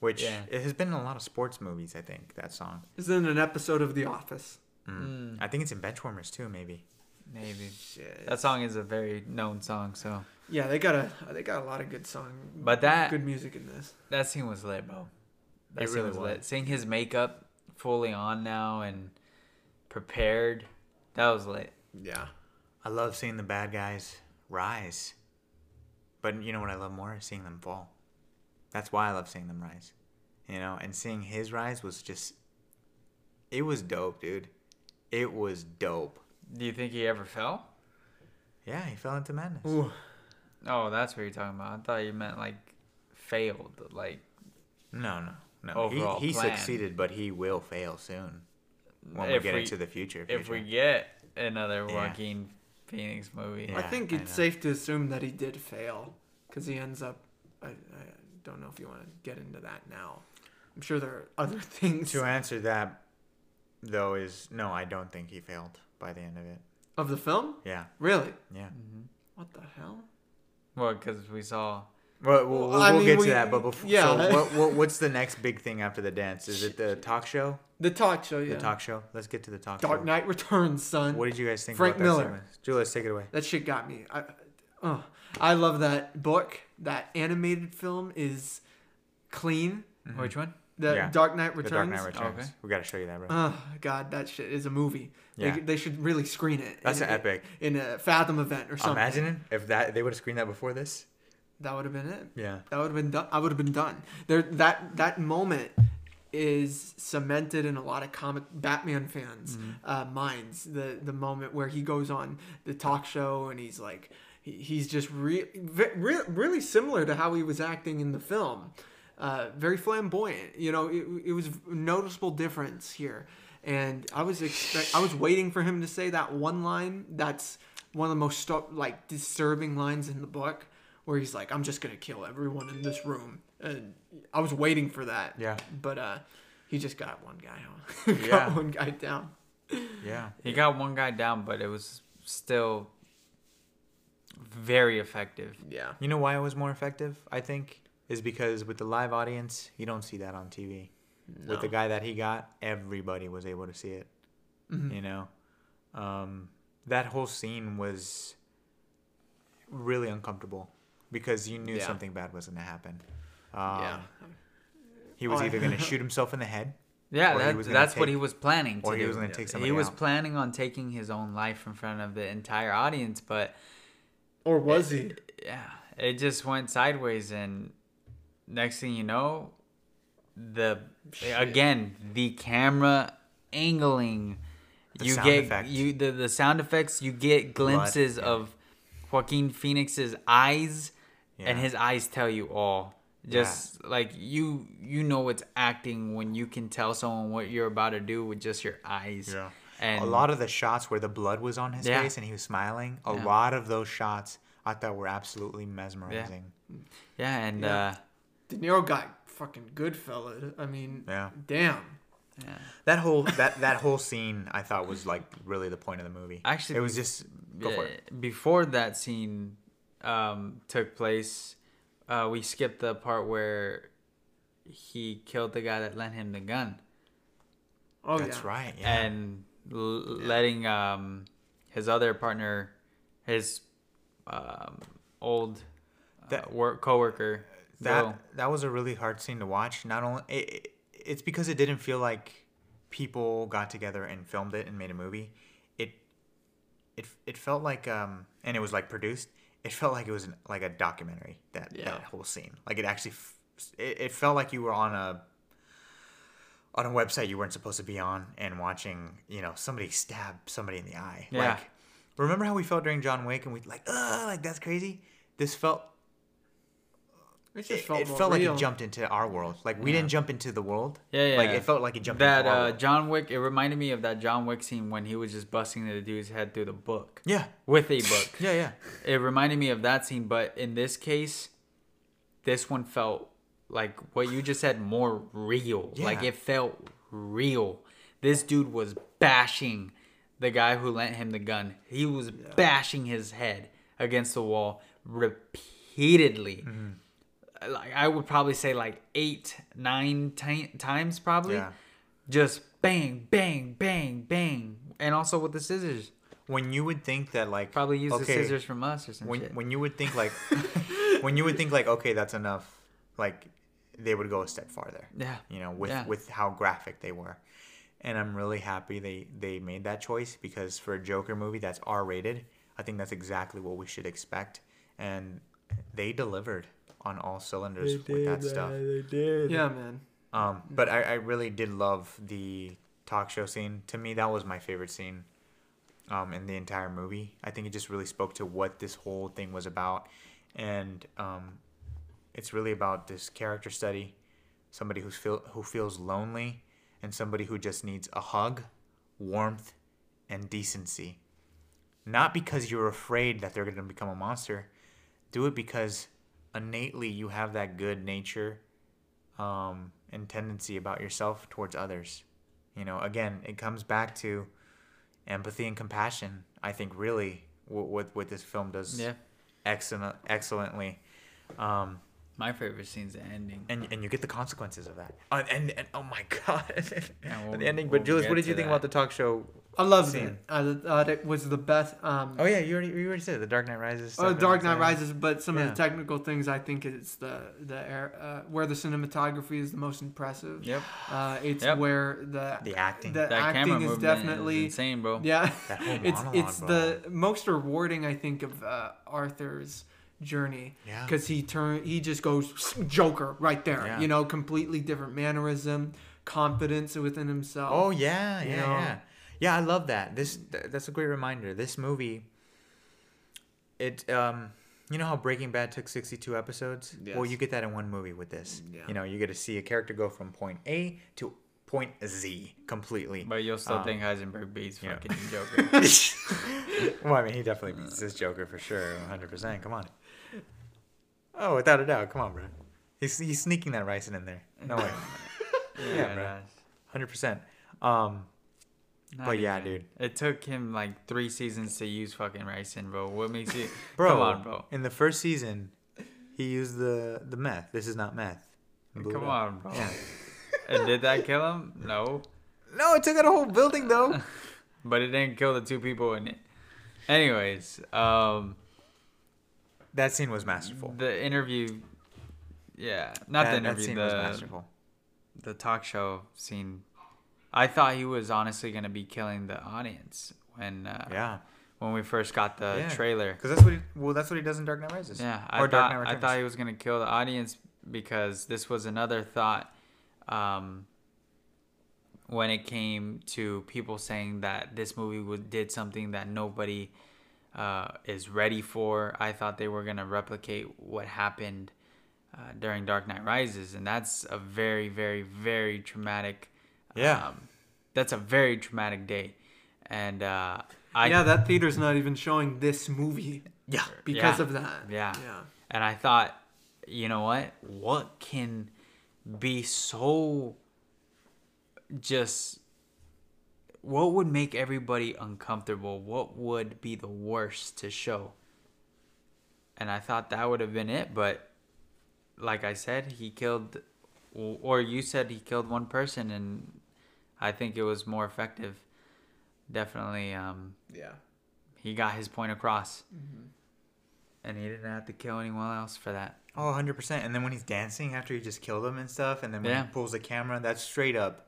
[SPEAKER 1] which
[SPEAKER 3] Yeah.
[SPEAKER 1] it has been in a lot of sports movies. I think that song.
[SPEAKER 2] is in an episode of The Office.
[SPEAKER 1] Mm. I think it's in Benchwarmers too, maybe.
[SPEAKER 3] Maybe.
[SPEAKER 2] Shit.
[SPEAKER 3] That song is a very known song, so
[SPEAKER 2] Yeah, they got a they got a lot of good song.
[SPEAKER 3] But that-
[SPEAKER 2] good music in this.
[SPEAKER 3] that scene was lit, bro. That
[SPEAKER 1] It
[SPEAKER 3] scene
[SPEAKER 1] really
[SPEAKER 3] was
[SPEAKER 1] was.
[SPEAKER 3] lit. Seeing his makeup fully on now and prepared, that was lit.
[SPEAKER 2] Yeah.
[SPEAKER 1] I love seeing the bad guys rise. But you know what I love more? Seeing them fall. That's why I love seeing them rise. You know, and seeing his rise was just it was dope, dude. It was dope.
[SPEAKER 3] Do you think he ever fell?
[SPEAKER 1] Yeah, he fell into madness.
[SPEAKER 2] Ooh.
[SPEAKER 3] Oh, that's what you're talking about. I thought you meant like failed, like
[SPEAKER 1] No, no. No.
[SPEAKER 3] Overall
[SPEAKER 1] he he
[SPEAKER 3] plan.
[SPEAKER 1] succeeded, but he will fail soon. When we get
[SPEAKER 3] we-
[SPEAKER 1] into the future.
[SPEAKER 3] if we get another
[SPEAKER 1] Yeah.
[SPEAKER 3] Joaquin Phoenix movie.
[SPEAKER 1] Yeah.
[SPEAKER 2] I think it's
[SPEAKER 1] know.
[SPEAKER 2] safe to assume that he did fail because he ends up. I, I don't know if you want to get into that now. I'm sure there are other things
[SPEAKER 1] To answer that though is no, I don't think he failed by the end of it.
[SPEAKER 2] of the film.
[SPEAKER 1] Yeah.
[SPEAKER 2] Really?
[SPEAKER 1] Yeah.
[SPEAKER 2] What the hell?
[SPEAKER 3] Well, because we saw.
[SPEAKER 1] Well, we'll, we'll,
[SPEAKER 2] I
[SPEAKER 1] we'll
[SPEAKER 2] mean,
[SPEAKER 1] get
[SPEAKER 2] we-
[SPEAKER 1] to that, but before,
[SPEAKER 2] yeah.
[SPEAKER 1] so what, what, what's the next big thing after the dance? Is it the talk show?
[SPEAKER 2] The talk show, yeah.
[SPEAKER 1] The talk show. Let's get to the talk
[SPEAKER 2] Dark
[SPEAKER 1] show.
[SPEAKER 2] Knight Returns, son.
[SPEAKER 1] What did you guys think
[SPEAKER 2] Frank
[SPEAKER 1] about that
[SPEAKER 2] Miller.
[SPEAKER 1] segment? Julius, take it away.
[SPEAKER 2] That shit got me. I, uh, I love that book. That animated film is clean.
[SPEAKER 3] Which one?
[SPEAKER 2] The.
[SPEAKER 1] Yeah.
[SPEAKER 2] Dark Knight Returns.
[SPEAKER 1] The Dark Knight Returns.
[SPEAKER 3] Okay.
[SPEAKER 1] We got to show you that, bro.
[SPEAKER 2] Oh God, that shit is a movie.
[SPEAKER 1] Yeah.
[SPEAKER 2] They, they should really screen it.
[SPEAKER 1] That's
[SPEAKER 2] in,
[SPEAKER 1] an epic.
[SPEAKER 2] in a Fathom event or something.
[SPEAKER 1] Imagine if that they would have screened that before this.
[SPEAKER 2] that would have been it.
[SPEAKER 1] Yeah.
[SPEAKER 2] That would have been done. I would have been done. There, that that moment is cemented in a lot of comic Batman fans'
[SPEAKER 1] Mm-hmm.
[SPEAKER 2] uh, minds. The the moment where he goes on the talk show and he's like, he, he's just re, re, really similar to how he was acting in the film. Uh, very flamboyant. You know, it, it was noticeable difference here. And I was expect, I was waiting for him to say that one line. That's one of the most sto- like disturbing lines in the book, where he's like, "I'm just gonna kill everyone in this room." And I was waiting for that.
[SPEAKER 1] Yeah.
[SPEAKER 2] But uh, he just got one guy on. got
[SPEAKER 1] Yeah.
[SPEAKER 2] one guy down.
[SPEAKER 1] Yeah.
[SPEAKER 3] He got one guy down, but it was still very effective.
[SPEAKER 2] Yeah.
[SPEAKER 1] You know why it was more effective? I think is because with the live audience, you don't see that on TV. With the guy that he got, everybody was able to see it.
[SPEAKER 2] Mm-hmm.
[SPEAKER 1] You know, um, that whole scene was really uncomfortable because you knew
[SPEAKER 2] Yeah.
[SPEAKER 1] something bad was going to happen. Um,
[SPEAKER 2] yeah.
[SPEAKER 1] He was
[SPEAKER 2] Oh,
[SPEAKER 1] either going to shoot himself in the head
[SPEAKER 3] Yeah,
[SPEAKER 1] Or he
[SPEAKER 3] that,
[SPEAKER 1] was gonna
[SPEAKER 3] that's what he was planning to
[SPEAKER 1] or he
[SPEAKER 3] do.
[SPEAKER 1] was going to take somebody.
[SPEAKER 3] he was
[SPEAKER 1] out.
[SPEAKER 3] planning on taking his own life in front of the entire audience, but
[SPEAKER 2] Or was he?
[SPEAKER 3] yeah, it just went sideways, and next thing you know, the again the camera angling,
[SPEAKER 1] The
[SPEAKER 3] you
[SPEAKER 1] sound
[SPEAKER 3] get
[SPEAKER 1] effect.
[SPEAKER 3] you the, the sound effects, you get glimpses
[SPEAKER 1] yeah.
[SPEAKER 3] of Joaquin Phoenix's eyes, and his eyes tell you all. Just like you, you know it's acting when you can tell someone what you're about to do with just your eyes.
[SPEAKER 1] Yeah.
[SPEAKER 3] and
[SPEAKER 1] a lot of the shots where the blood was on his
[SPEAKER 3] Yeah.
[SPEAKER 1] face and he was smiling, a
[SPEAKER 3] Yeah.
[SPEAKER 1] lot of those shots I thought were absolutely mesmerizing.
[SPEAKER 3] yeah, and
[SPEAKER 2] Yeah.
[SPEAKER 3] uh,
[SPEAKER 2] De Niro got fucking good fella. I mean,
[SPEAKER 1] Yeah.
[SPEAKER 2] damn.
[SPEAKER 3] yeah.
[SPEAKER 1] That whole that that whole scene I thought was like really the point of the movie.
[SPEAKER 3] Actually,
[SPEAKER 1] it was just go for it.
[SPEAKER 3] Before that scene um, took place, uh, we skipped the part where he killed the guy that lent him the gun.
[SPEAKER 2] Oh
[SPEAKER 1] That's
[SPEAKER 2] yeah.
[SPEAKER 1] right. Yeah.
[SPEAKER 3] and l- letting um his other partner, his um old
[SPEAKER 1] That-
[SPEAKER 3] uh, work coworker,
[SPEAKER 1] that that was a really hard scene to watch. Not only it, it- it's because it didn't feel like people got together and filmed it and made a movie. It it it felt like um and it was like produced. It felt like it was an, like a documentary. That
[SPEAKER 2] Yeah.
[SPEAKER 1] that whole scene. Like it actually f- it, it felt like you were on a on a website you weren't supposed to be on and watching, you know, somebody stab somebody in the eye.
[SPEAKER 3] Yeah.
[SPEAKER 1] Like remember how we felt during John Wick and we like, uh, like that's crazy. This felt
[SPEAKER 2] It just
[SPEAKER 1] it,
[SPEAKER 2] felt
[SPEAKER 1] it
[SPEAKER 2] more
[SPEAKER 1] felt like it jumped into our world. Like we
[SPEAKER 3] Yeah.
[SPEAKER 1] didn't jump into the world.
[SPEAKER 3] Yeah, yeah.
[SPEAKER 1] Like it felt like it jumped
[SPEAKER 3] that
[SPEAKER 1] into our
[SPEAKER 3] uh,
[SPEAKER 1] world.
[SPEAKER 3] John Wick. It reminded me of that John Wick scene when he was just busting the dude's head through the book
[SPEAKER 1] yeah,
[SPEAKER 3] with a book.
[SPEAKER 1] yeah, yeah.
[SPEAKER 3] it reminded me of that scene, but in this case, this one felt like what you just said more real. Like it felt real. This dude was bashing the guy who lent him the gun. He was bashing his head against the wall repeatedly.
[SPEAKER 1] Mm-hmm.
[SPEAKER 3] Like I would probably say like eight, nine ti- times probably.
[SPEAKER 1] Yeah.
[SPEAKER 3] Just bang, bang, bang, bang, and also with the scissors.
[SPEAKER 1] When you would think that like
[SPEAKER 3] Probably use the scissors from us or some
[SPEAKER 1] When
[SPEAKER 3] shit.
[SPEAKER 1] when you would think like when you would think like okay that's enough, like they would go a step farther.
[SPEAKER 3] Yeah.
[SPEAKER 1] You know with
[SPEAKER 3] Yeah.
[SPEAKER 1] with how graphic they were, and I'm really happy they they made that choice because for a Joker movie that's R rated, I think that's exactly what we should expect, and they delivered on all cylinders with that stuff.
[SPEAKER 3] They did.
[SPEAKER 2] Yeah, man.
[SPEAKER 1] Um, but I, I really did love the talk show scene. To me, that was my favorite scene um, in the entire movie. I think it just really spoke to what this whole thing was about. And um, it's really about this character study somebody who's feel, who feels lonely and somebody who just needs a hug, warmth, and decency. Not because you're afraid that they're going to become a monster. Do it because innately you have that good nature um, and tendency about yourself towards others. You know, again, it comes back to empathy and compassion. I think really what what, what this film does
[SPEAKER 3] Yeah.
[SPEAKER 1] excellent excellently. Um,
[SPEAKER 3] My favorite scene's the ending.
[SPEAKER 1] and and you get the consequences of that. Uh, and, and oh my god,
[SPEAKER 3] we'll-
[SPEAKER 1] the ending.
[SPEAKER 3] we'll
[SPEAKER 1] But Jules,
[SPEAKER 3] get
[SPEAKER 1] what did you think
[SPEAKER 3] that.
[SPEAKER 1] about the talk show?
[SPEAKER 2] I loved
[SPEAKER 1] Scene.
[SPEAKER 2] it. I thought it was the best. Um,
[SPEAKER 1] Oh yeah, you already you already said it, the Dark Knight Rises.
[SPEAKER 2] Oh, Dark Knight. Rises, but some
[SPEAKER 1] Yeah.
[SPEAKER 2] of the technical things I think it's the the air, uh, where the cinematography is the most impressive.
[SPEAKER 3] Yep.
[SPEAKER 2] Uh, it's
[SPEAKER 3] Yep.
[SPEAKER 2] where the
[SPEAKER 1] The acting.
[SPEAKER 2] the
[SPEAKER 3] That
[SPEAKER 2] acting
[SPEAKER 3] camera
[SPEAKER 2] is definitely
[SPEAKER 3] is insane, bro.
[SPEAKER 2] yeah.
[SPEAKER 1] That whole
[SPEAKER 2] it's it's
[SPEAKER 1] bro.
[SPEAKER 2] the most rewarding I think of uh, Arthur's journey.
[SPEAKER 1] Yeah.
[SPEAKER 2] Because he turn he just goes Joker right there.
[SPEAKER 1] Yeah.
[SPEAKER 2] You know, completely different mannerism, confidence within himself.
[SPEAKER 1] Oh yeah, yeah,
[SPEAKER 2] know?
[SPEAKER 1] yeah, yeah. I love that. This th- that's a great reminder. This movie, it um, you know how Breaking Bad took sixty two episodes. Well, you get that in one movie with this.
[SPEAKER 2] Yeah.
[SPEAKER 1] You know, you get to see a character go from point A to point Z completely.
[SPEAKER 3] But you'll still
[SPEAKER 1] Um,
[SPEAKER 3] think Heisenberg beats
[SPEAKER 1] yeah.
[SPEAKER 3] fucking Joker.
[SPEAKER 1] well, I mean, he definitely beats this Joker for sure, one hundred percent. Come on. Oh, without a doubt. Come on, bro. He's he's sneaking that ricin in there. No way. Yeah, bro. Hundred percent. Um,
[SPEAKER 3] not
[SPEAKER 1] But yeah, dude.
[SPEAKER 3] It took him like three seasons to use fucking ricin, bro. What makes you?
[SPEAKER 1] bro.
[SPEAKER 3] Come on, bro.
[SPEAKER 1] In the first season, he used the the meth. This is not meth.
[SPEAKER 3] Come on, bro.
[SPEAKER 1] Yeah.
[SPEAKER 3] and did that kill him? No.
[SPEAKER 1] No, it took out a whole building though.
[SPEAKER 3] But it didn't kill the two people in it. Anyways, um,
[SPEAKER 1] that scene was masterful.
[SPEAKER 3] the interview. Yeah, not
[SPEAKER 1] that,
[SPEAKER 3] the
[SPEAKER 1] that
[SPEAKER 3] interview.
[SPEAKER 1] scene
[SPEAKER 3] the
[SPEAKER 1] was masterful.
[SPEAKER 3] the talk show scene. I thought he was honestly gonna be killing the audience when uh,
[SPEAKER 1] Yeah,
[SPEAKER 3] when we first got the
[SPEAKER 1] Yeah.
[SPEAKER 3] trailer.
[SPEAKER 1] because that's what he. Well, that's what he does in Dark Knight Rises.
[SPEAKER 3] Yeah,
[SPEAKER 1] or
[SPEAKER 3] I
[SPEAKER 1] Dark
[SPEAKER 3] thought
[SPEAKER 1] Knight
[SPEAKER 3] I thought he was gonna kill the audience because this was another thought um, when it came to people saying that this movie was, did something that nobody uh, is ready for. I thought they were gonna replicate what happened uh, during Dark Knight Rises, and that's a very, very, very traumatic.
[SPEAKER 1] Yeah.
[SPEAKER 3] um, that's a very traumatic day, and uh, I
[SPEAKER 2] yeah, that theater's not even showing this movie
[SPEAKER 1] yeah,
[SPEAKER 2] because
[SPEAKER 3] Yeah.
[SPEAKER 2] of that.
[SPEAKER 3] Yeah.
[SPEAKER 2] Yeah.
[SPEAKER 3] And I thought, you know what? What can be so just what would make everybody uncomfortable? What would be the worst to show? And I thought that would have been it, but like I said, he killed or you said he killed one person and I think it was more effective. Definitely, um,
[SPEAKER 2] Yeah.
[SPEAKER 3] he got his point across, and he didn't have to kill anyone else for that.
[SPEAKER 1] Oh, 100%. And then when he's dancing after he just killed him and stuff, and then when
[SPEAKER 3] Yeah.
[SPEAKER 1] he pulls the camera, that's straight up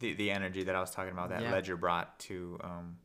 [SPEAKER 1] the, the energy that I was talking about that
[SPEAKER 3] Yeah.
[SPEAKER 1] Ledger brought to um,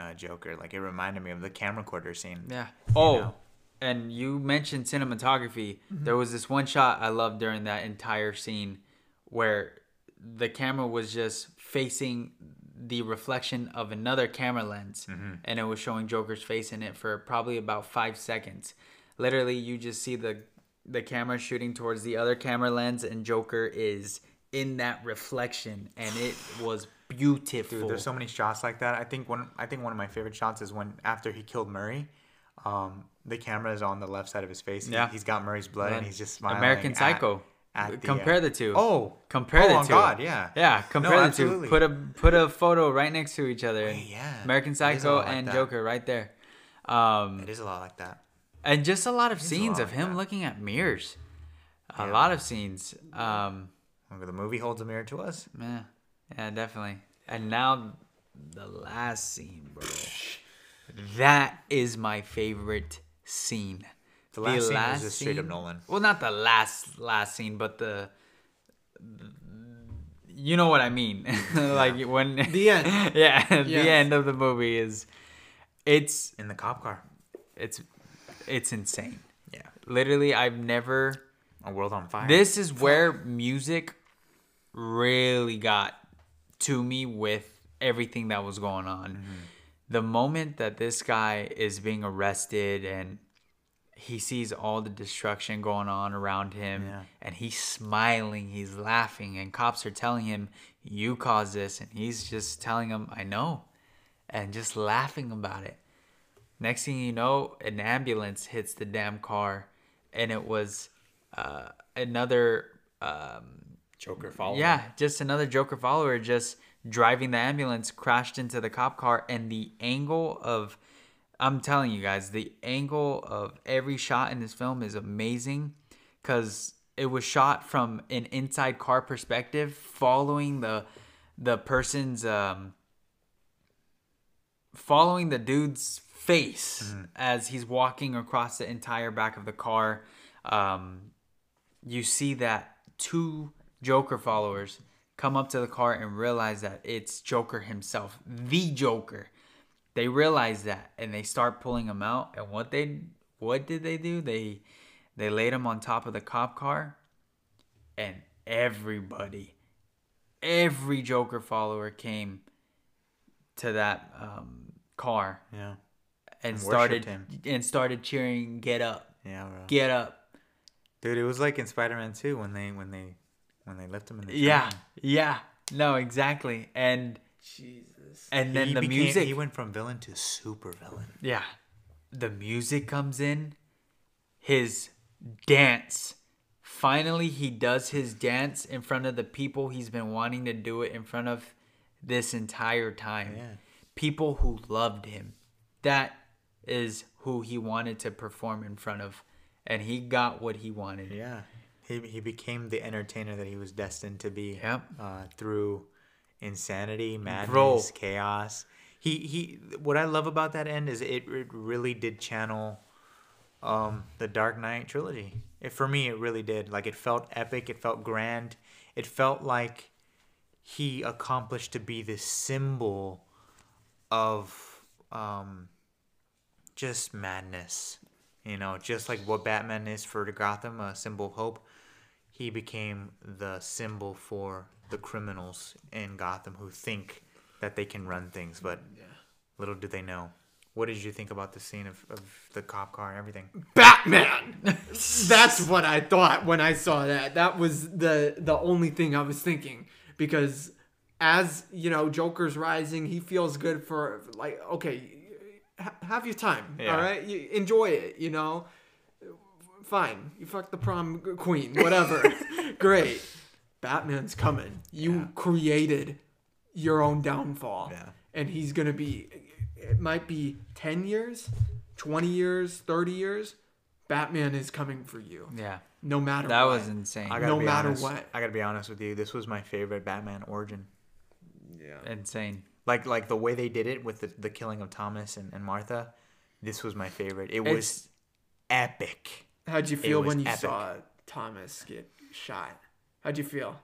[SPEAKER 1] uh, Joker. Like, it reminded me of the camcorder scene.
[SPEAKER 3] Yeah. Oh,
[SPEAKER 1] know?
[SPEAKER 3] and you mentioned cinematography.
[SPEAKER 2] Mm-hmm.
[SPEAKER 3] There was this one shot I loved during that entire scene where the camera was just facing the reflection of another camera lens
[SPEAKER 1] Mm-hmm.
[SPEAKER 3] and it was showing Joker's face in it for probably about 5 seconds. Literally you just see the the camera shooting towards the other camera lens and Joker is in that reflection and it was beautiful.
[SPEAKER 1] Dude, there's so many shots like that. I think one I think one of my favorite shots is when after he killed Murray, um, the camera is on the left side of his face.
[SPEAKER 3] Yeah.
[SPEAKER 1] he's got Murray's blood and he's just smiling.
[SPEAKER 3] American Psycho.
[SPEAKER 1] at the,
[SPEAKER 3] Compare
[SPEAKER 1] uh,
[SPEAKER 3] the two.
[SPEAKER 1] Oh,
[SPEAKER 3] Compare
[SPEAKER 1] oh,
[SPEAKER 3] the two.
[SPEAKER 1] God, yeah,
[SPEAKER 3] Yeah, compare
[SPEAKER 1] No,
[SPEAKER 3] the
[SPEAKER 1] absolutely.
[SPEAKER 3] two. Put a put a photo right next to each other.
[SPEAKER 1] Wait, yeah.
[SPEAKER 3] American
[SPEAKER 1] It is a
[SPEAKER 3] Psycho
[SPEAKER 1] like
[SPEAKER 3] and. Joker right there. Um,
[SPEAKER 1] It is a lot like that.
[SPEAKER 3] and just a lot of scenes
[SPEAKER 1] lot
[SPEAKER 3] of
[SPEAKER 1] like
[SPEAKER 3] him
[SPEAKER 1] that.
[SPEAKER 3] looking at mirrors. A lot of scenes. Um,
[SPEAKER 1] The movie holds a mirror to us.
[SPEAKER 3] yeah, yeah, definitely. And now the last scene, bro. That is my favorite scene.
[SPEAKER 1] The last scene was just straight up Nolan.
[SPEAKER 3] Well, not the last last scene, but the, you know what I mean. like when
[SPEAKER 2] The end.
[SPEAKER 3] yeah, the end of the movie is it's
[SPEAKER 1] In the cop car.
[SPEAKER 3] it's it's insane.
[SPEAKER 1] Yeah.
[SPEAKER 3] Literally, I've never.
[SPEAKER 1] A world on fire.
[SPEAKER 3] This is where music really got to me with everything that was going on.
[SPEAKER 1] Mm-hmm.
[SPEAKER 3] The moment that this guy is being arrested and he sees all the destruction going on around him
[SPEAKER 1] Yeah.
[SPEAKER 3] and he's smiling, he's laughing, and cops are telling him, You caused this. And he's just telling them, I know, and just laughing about it. Next thing you know, an ambulance hits the damn car, and it was uh, another, um,
[SPEAKER 1] Joker follower.
[SPEAKER 3] yeah, just another Joker follower just driving the ambulance crashed into the cop car, and the angle of, I'm telling you guys, the angle of every shot in this film is amazing, because it was shot from an inside car perspective, following the the person's um, following the dude's face as he's walking across the entire back of the car. Um, you see that two Joker followers come up to the car and realize that it's Joker himself, the Joker. They realize that and they start pulling him out. And what they what did they do? They they laid him on top of the cop car, and everybody, every Joker follower came to that um, car
[SPEAKER 1] Yeah.
[SPEAKER 3] and
[SPEAKER 1] And
[SPEAKER 3] started
[SPEAKER 1] him.
[SPEAKER 3] and started cheering, "Get up,
[SPEAKER 1] Yeah, bro.
[SPEAKER 3] get up!"
[SPEAKER 1] Dude, it was like in Spider-Man 2 when they when they when they left him in the
[SPEAKER 3] Yeah, yeah, no, exactly, and
[SPEAKER 2] Jesus.
[SPEAKER 3] And then
[SPEAKER 1] he
[SPEAKER 3] the
[SPEAKER 1] became,
[SPEAKER 3] music,
[SPEAKER 1] He went from villain to super villain.
[SPEAKER 3] yeah, the music comes in, his dance. Finally, he does his dance in front of the people he's been wanting to do it in front of this entire time.
[SPEAKER 1] Yeah.
[SPEAKER 3] People who loved him. That is who he wanted to perform in front of, and he got what he wanted.
[SPEAKER 1] Yeah. He, he became the entertainer that he was destined to be.
[SPEAKER 3] Yep.
[SPEAKER 1] Uh, through insanity, madness,
[SPEAKER 3] Bro.
[SPEAKER 1] chaos. He he. What I love about that end is it, it really did channel, um, the Dark Knight trilogy. It, for me, it really did. Like it felt epic. It felt grand. It felt like he accomplished to be this symbol of um, just madness. You know, just like what Batman is for Gotham, a symbol of hope. He became the symbol for the criminals in Gotham who think that they can run things, but little do they know. What did you think about the scene of, of the cop car and everything?
[SPEAKER 2] Batman. That's what I thought when I saw that. That was the the only thing I was thinking because as you know, Joker's rising. He feels good for like okay, ha- have your time.
[SPEAKER 1] Yeah.
[SPEAKER 2] All right, you, enjoy it. You know, fine. You fuck the prom queen, whatever. Great. Batman's coming. You
[SPEAKER 1] Yeah.
[SPEAKER 2] created your own downfall.
[SPEAKER 1] Yeah.
[SPEAKER 2] And he's gonna be. It might be ten years, twenty years, thirty years. Batman is coming for you,
[SPEAKER 3] Yeah,
[SPEAKER 2] no matter.
[SPEAKER 3] that
[SPEAKER 2] what.
[SPEAKER 3] was insane.
[SPEAKER 1] I
[SPEAKER 2] No matter
[SPEAKER 1] honest,
[SPEAKER 2] what.
[SPEAKER 1] I gotta be honest with you. This was my favorite Batman origin.
[SPEAKER 2] Yeah.
[SPEAKER 3] insane.
[SPEAKER 1] Like like the way they did it with the, the killing of Thomas and, and Martha. This was my favorite. It was
[SPEAKER 3] It's-
[SPEAKER 1] epic.
[SPEAKER 2] How'd you feel when you
[SPEAKER 1] epic.
[SPEAKER 2] saw Thomas get shot? How'd you feel?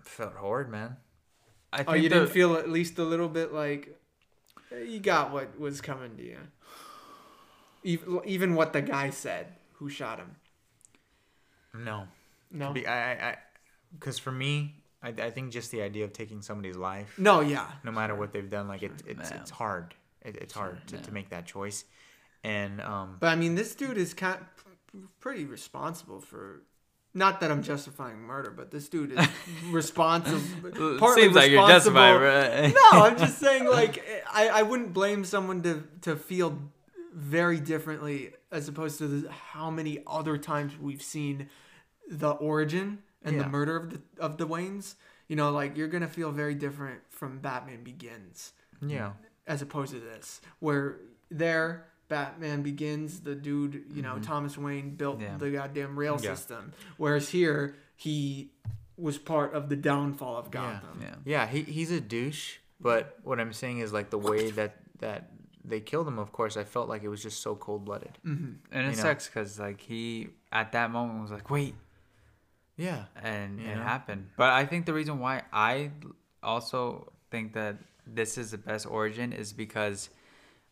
[SPEAKER 1] Felt horrid, man.
[SPEAKER 3] I
[SPEAKER 2] Oh, you
[SPEAKER 3] the-
[SPEAKER 2] didn't feel at least a little bit like eh, you got what was coming to you. Even even what the guy said who shot him.
[SPEAKER 1] No.
[SPEAKER 2] No.
[SPEAKER 1] Be- I, I, I, because for me, I, I think just the idea of taking somebody's life,
[SPEAKER 2] No, yeah.
[SPEAKER 1] no matter what they've done, like it, it's
[SPEAKER 3] Man.
[SPEAKER 1] it's hard. It, it's hard to, to make that choice, and um,
[SPEAKER 2] But I mean, this dude is kind pretty responsible for. Not that I'm justifying murder, but this dude is responsible. partly
[SPEAKER 3] Seems like you're justified, right?
[SPEAKER 2] no, I'm just saying like I, I wouldn't blame someone to to feel very differently as opposed to the, how many other times we've seen the origin and
[SPEAKER 1] Yeah.
[SPEAKER 2] the murder of the of the Waynes. You know, like you're gonna feel very different from Batman Begins
[SPEAKER 1] yeah,
[SPEAKER 2] as opposed to this, where there Batman Begins, the dude, you know, mm-hmm. Thomas Wayne built
[SPEAKER 3] Yeah.
[SPEAKER 2] the goddamn rail
[SPEAKER 1] Yeah.
[SPEAKER 2] system, whereas here he was part of the downfall of
[SPEAKER 1] Yeah.
[SPEAKER 2] Gotham.
[SPEAKER 3] Yeah.
[SPEAKER 1] yeah, he he's a douche. But what I'm saying is like the way that that they killed him. Of course, I felt like it was just so cold blooded. Mm-hmm.
[SPEAKER 3] And it
[SPEAKER 1] You know?
[SPEAKER 3] sucks because like he at that moment was like, wait,
[SPEAKER 1] Yeah,
[SPEAKER 3] and
[SPEAKER 1] You
[SPEAKER 3] it
[SPEAKER 1] know?
[SPEAKER 3] happened. But I think the reason why I also think that this is the best origin is because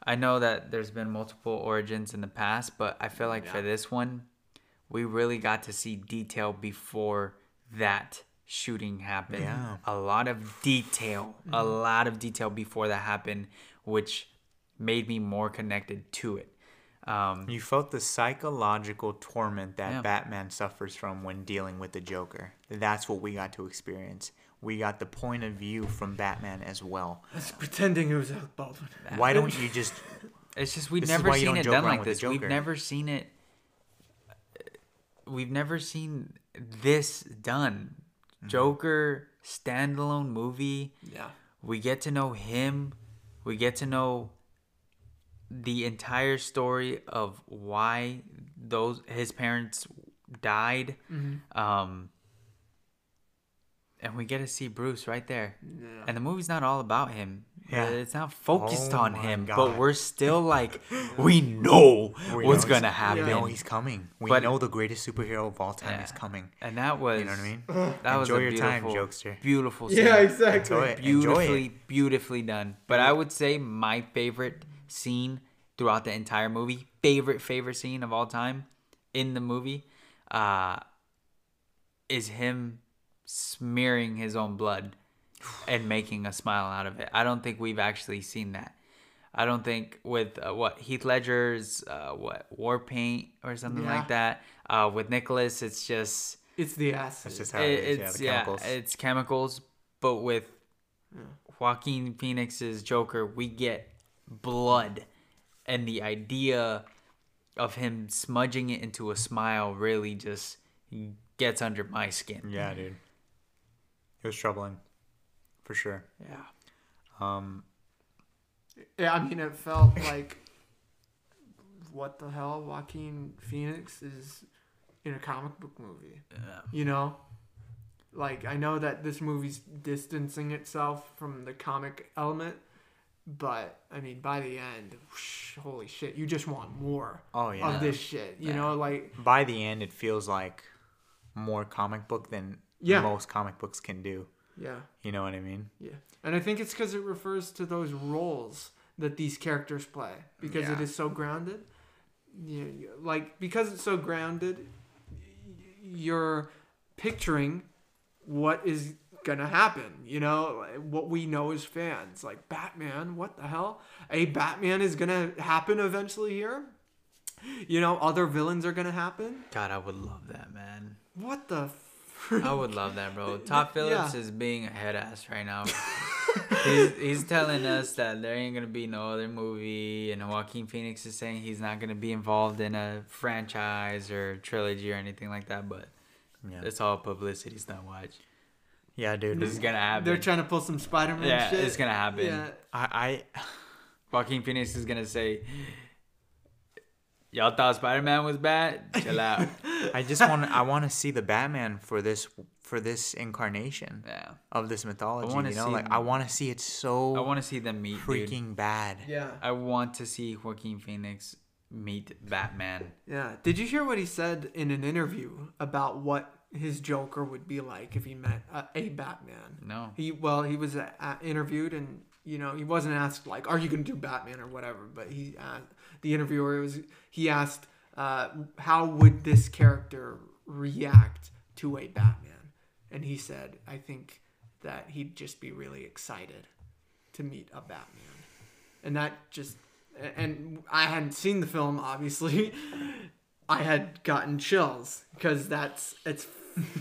[SPEAKER 3] I know that there's been multiple origins in the past, but I feel like for this one, we really got to see detail before that shooting happened.
[SPEAKER 1] Yeah.
[SPEAKER 3] A lot of detail, a lot of detail before that happened, which made me more connected to it. Um,
[SPEAKER 1] you felt the psychological torment that
[SPEAKER 3] Yeah.
[SPEAKER 1] Batman suffers from when dealing with the Joker. That's what we got to experience. We got the point of view from Batman as well.
[SPEAKER 2] It's pretending it was Alec Baldwin.
[SPEAKER 1] Why don't you just
[SPEAKER 3] It's just we've never seen it done like this. We've never seen it. We've never seen this done.
[SPEAKER 1] Mm-hmm.
[SPEAKER 3] Joker standalone movie.
[SPEAKER 2] Yeah.
[SPEAKER 3] We get to know him. We get to know the entire story of why those his parents died.
[SPEAKER 1] Mm-hmm.
[SPEAKER 3] Um, and we get to see Bruce right there.
[SPEAKER 2] Yeah.
[SPEAKER 3] And the movie's not all about him.
[SPEAKER 1] Yeah.
[SPEAKER 3] It's not focused
[SPEAKER 1] Oh
[SPEAKER 3] on him,
[SPEAKER 1] God.
[SPEAKER 3] but we're still like, we know
[SPEAKER 1] We
[SPEAKER 3] what's
[SPEAKER 1] know
[SPEAKER 3] gonna happen.
[SPEAKER 1] We know he's coming. We
[SPEAKER 3] But-
[SPEAKER 1] know the greatest superhero of all time
[SPEAKER 3] Yeah.
[SPEAKER 1] is coming.
[SPEAKER 3] and that was,
[SPEAKER 1] You know what I mean?
[SPEAKER 3] that was
[SPEAKER 1] Enjoy
[SPEAKER 3] a
[SPEAKER 1] your time,
[SPEAKER 3] beautiful,
[SPEAKER 1] jokester.
[SPEAKER 3] beautiful scene.
[SPEAKER 2] Yeah, exactly.
[SPEAKER 1] Enjoy it. Enjoy
[SPEAKER 3] beautifully,
[SPEAKER 1] it.
[SPEAKER 3] beautifully done. But I would say my favorite scene throughout the entire movie, favorite favorite scene of all time in the movie, uh, is him smearing his own blood and making a smile out of it. I don't think we've actually seen that. I don't think with uh, what Heath Ledger's uh, what war paint or something
[SPEAKER 2] Yeah.
[SPEAKER 3] like that. Uh, with Nicholas, it's just
[SPEAKER 2] It's the acid.
[SPEAKER 1] That's just how
[SPEAKER 3] it-
[SPEAKER 1] it is. Yeah,
[SPEAKER 3] it's
[SPEAKER 1] the
[SPEAKER 3] yeah,
[SPEAKER 1] chemicals.
[SPEAKER 3] it's chemicals. But with Joaquin Phoenix's Joker, we get blood, and the idea of him smudging it into a smile really just gets under my skin.
[SPEAKER 1] yeah, dude. It was troubling, for sure.
[SPEAKER 3] Yeah.
[SPEAKER 1] Um,
[SPEAKER 2] Yeah, I mean, it felt like what the hell, Joaquin Phoenix is in a comic book movie.
[SPEAKER 3] Yeah.
[SPEAKER 2] You know, like I know that this movie's distancing itself from the comic element, but I mean, by the end, whoosh, holy shit, you just want more
[SPEAKER 1] oh yeah.
[SPEAKER 2] of this shit. You
[SPEAKER 3] Yeah.
[SPEAKER 2] know, like
[SPEAKER 1] By the end, it feels like more comic book than
[SPEAKER 2] Yeah.
[SPEAKER 1] most comic books can do.
[SPEAKER 2] yeah,
[SPEAKER 1] You know what I mean?
[SPEAKER 2] yeah, and I think it's because it refers to those roles that these characters play because it
[SPEAKER 1] Yeah.
[SPEAKER 2] is so grounded. Yeah, like because it's so grounded, you're picturing what is gonna happen. You know, what we know as fans, like Batman. What the hell? A Batman is gonna happen eventually here. You know, other villains are gonna happen.
[SPEAKER 3] God, I would love that, man.
[SPEAKER 2] What the?
[SPEAKER 3] I would love that, bro. Todd Phillips
[SPEAKER 2] Yeah.
[SPEAKER 3] is being a head ass right now. he's, he's telling us that there ain't gonna be no other movie, and Joaquin Phoenix is saying he's not gonna be involved in a franchise or trilogy or anything like that. But
[SPEAKER 1] Yeah.
[SPEAKER 3] it's all publicity stunt. Watch,
[SPEAKER 1] Yeah, dude.
[SPEAKER 3] this is gonna happen.
[SPEAKER 2] They're trying to pull some Spider-Man
[SPEAKER 3] Yeah,
[SPEAKER 2] shit.
[SPEAKER 3] it's gonna happen.
[SPEAKER 2] Yeah.
[SPEAKER 1] I, I
[SPEAKER 3] Joaquin Phoenix is gonna say, Y'all thought Spider Man was bad? Chill out.
[SPEAKER 1] I just want I want to see the Batman for this for this incarnation
[SPEAKER 3] yeah.
[SPEAKER 1] of this mythology.
[SPEAKER 3] wanna
[SPEAKER 1] You know,
[SPEAKER 3] see-
[SPEAKER 1] like I want to see it so
[SPEAKER 3] I want to see them meet, dude.
[SPEAKER 1] freaking bad.
[SPEAKER 2] Yeah.
[SPEAKER 3] I want to see Joaquin Phoenix meet Batman.
[SPEAKER 2] Yeah. Did you hear what he said in an interview about what his Joker would be like if he met a, a Batman?
[SPEAKER 3] No.
[SPEAKER 2] He well, he was uh, interviewed and you know he wasn't asked like, "Are you going to do Batman or whatever?" But he, uh, the interviewer was he asked, uh, "How would this character react to a Batman?" And he said, "I think that he'd just be really excited to meet a Batman," and that just and I hadn't seen the film obviously. I had gotten chills because that's it's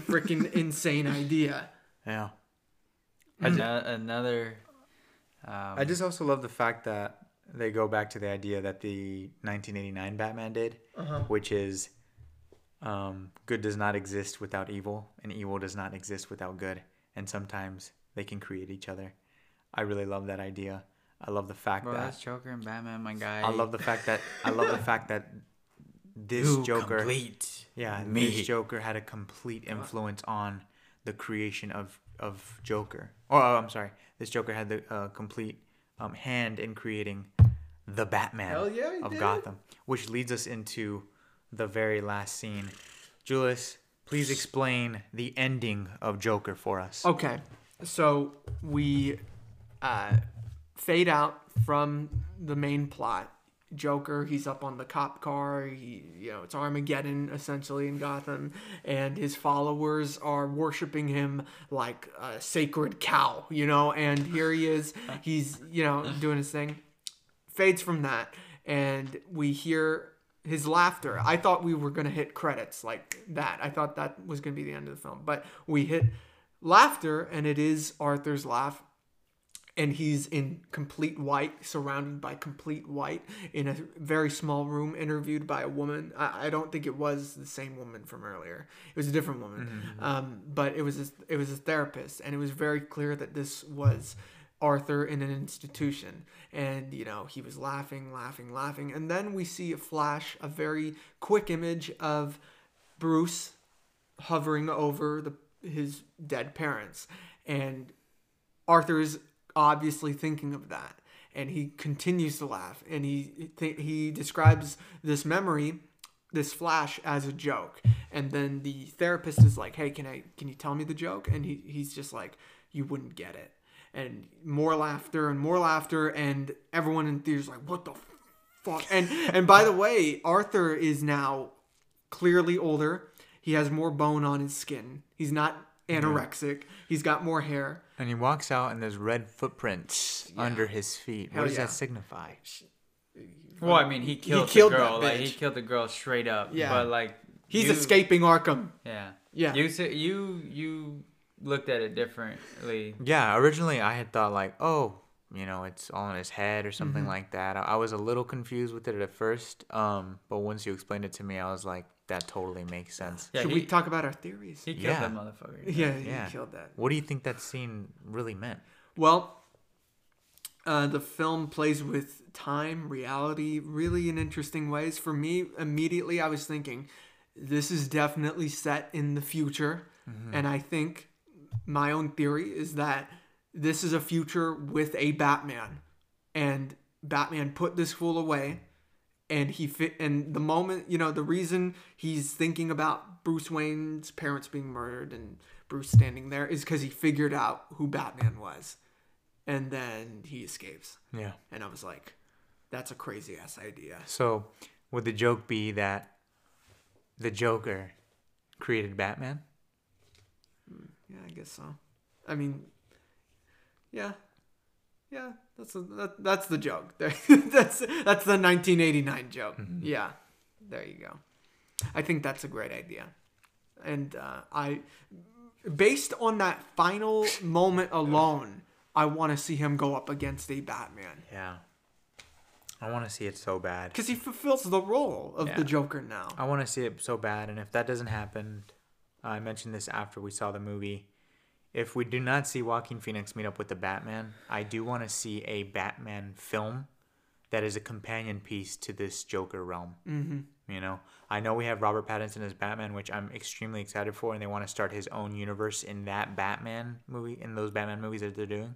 [SPEAKER 2] freaking insane idea.
[SPEAKER 1] Yeah.
[SPEAKER 3] Ano- another. Um,
[SPEAKER 1] I just also love the fact that they go back to the idea that the 1989 Batman did, which is um, good does not exist without evil, and evil does not exist without good, and sometimes they can create each other. I really love that idea. I love the fact
[SPEAKER 3] Bro,
[SPEAKER 1] that
[SPEAKER 3] that's Joker and Batman, my guy.
[SPEAKER 1] I love the fact that I love the fact that this
[SPEAKER 3] You
[SPEAKER 1] Joker,
[SPEAKER 3] complete
[SPEAKER 1] yeah,
[SPEAKER 3] me.
[SPEAKER 1] this Joker had a complete influence on the creation of of Joker. Oh, oh, I'm sorry, this Joker had the uh, complete um, hand in creating the Batman
[SPEAKER 2] yeah,
[SPEAKER 1] of
[SPEAKER 2] did.
[SPEAKER 1] Gotham, which leads us into the very last scene. Julius, please explain the ending of Joker for us.
[SPEAKER 2] Okay, so we uh, fade out from the main plot. Joker, he's up on the cop car. He, you know, it's Armageddon essentially in Gotham, and his followers are worshiping him like a sacred cow, you know. And here he is, he's you know doing his thing. Fades from that, and we hear his laughter. I thought we were gonna hit credits like that. I thought that was gonna be the end of the film, but we hit laughter, and it is Arthur's laugh and he's in complete white, surrounded by complete white, in a very small room, interviewed by a woman. I, I don't think it was the same woman from earlier. It was a different woman, um, but it was a, it was a therapist, and it was very clear that this was Arthur in an institution, and you know he was laughing, laughing, laughing, and then we see a flash, a very quick image of Bruce hovering over the his dead parents, and Arthur is obviously thinking of that, and he continues to laugh, and he th- he describes this memory, this flash, as a joke, and then the therapist is like, "Hey, can I can you tell me the joke?" And he he's just like, "You wouldn't get it," and more laughter and more laughter, and everyone in theaters like, "What the fuck?" And and by the way, Arthur is now clearly older. He has more bone on his skin. He's not anorexic. He's got more hair.
[SPEAKER 1] And he walks out, and there's red footprints under his feet.
[SPEAKER 2] Hell
[SPEAKER 1] what does
[SPEAKER 2] yeah.
[SPEAKER 1] that signify?
[SPEAKER 3] Uh, well, I mean, he killed, he
[SPEAKER 2] killed
[SPEAKER 3] the
[SPEAKER 2] that
[SPEAKER 3] girl. Like he killed the girl straight up.
[SPEAKER 2] Yeah.
[SPEAKER 3] But like
[SPEAKER 2] He's
[SPEAKER 3] you-
[SPEAKER 2] escaping Arkham.
[SPEAKER 3] Yeah.
[SPEAKER 2] Yeah.
[SPEAKER 3] You said you you looked at it differently.
[SPEAKER 1] Yeah, originally I had thought like, oh, you know, it's all in his head or something
[SPEAKER 2] Mm-hmm.
[SPEAKER 1] like that. I, I was a little confused with it at first, um, but once you explained it to me, I was like, that totally makes sense.
[SPEAKER 3] Yeah,
[SPEAKER 2] Should
[SPEAKER 3] he,
[SPEAKER 2] we talk about our theories?
[SPEAKER 3] he killed
[SPEAKER 1] Yeah.
[SPEAKER 3] that motherfucker.
[SPEAKER 2] yeah, he
[SPEAKER 1] Yeah.
[SPEAKER 2] killed that.
[SPEAKER 1] What do you think that scene really meant?
[SPEAKER 2] Well, uh, the film plays with time, reality, really in interesting ways. For me, immediately I was thinking, this is definitely set in the future. And I think my own theory is that this is a future with a Batman. And Batman put this fool away. And he fit, and the moment, you know, the reason he's thinking about Bruce Wayne's parents being murdered and Bruce standing there is because he figured out who Batman was and then he escapes.
[SPEAKER 1] Yeah.
[SPEAKER 2] And I was like, that's a crazy ass idea.
[SPEAKER 1] So, would the joke be that the Joker created Batman?
[SPEAKER 2] Yeah, I guess so. I mean, yeah, yeah, that's a, that, that's the joke. that's that's the 1989 joke. Yeah, there you go. I think that's a great idea, and uh, I, based on that final moment alone, I want to see him go up against a Batman
[SPEAKER 1] Yeah. I want to see it so bad.
[SPEAKER 2] because he fulfills the role of
[SPEAKER 1] Yeah.
[SPEAKER 2] the Joker now.
[SPEAKER 1] I want to see it so bad, and if that doesn't happen, I mentioned this after we saw the movie. If we do not see Joaquin Phoenix meet up with the Batman, I do want to see a Batman film that is a companion piece to this Joker realm. Mm-hmm. You know, I know we have Robert Pattinson as Batman, which I'm extremely excited for, and they want to start his own universe in that Batman movie, in those Batman movies that they're doing.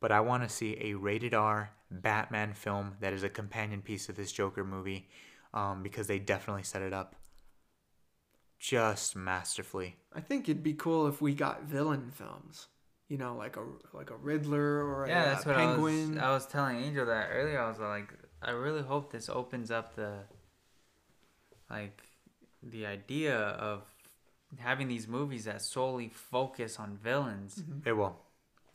[SPEAKER 1] But I want to see a rated R Batman film that is a companion piece to this Joker movie, um, because they definitely set it up just masterfully.
[SPEAKER 2] I think it'd be cool if we got villain films. You know, like a like a Riddler or
[SPEAKER 3] Yeah,
[SPEAKER 2] a,
[SPEAKER 3] that's what
[SPEAKER 2] Penguin.
[SPEAKER 3] I was. I was telling Angel that earlier. I was like, I really hope this opens up the, like, the idea of having these movies that solely focus on villains. Mm-hmm.
[SPEAKER 1] It will.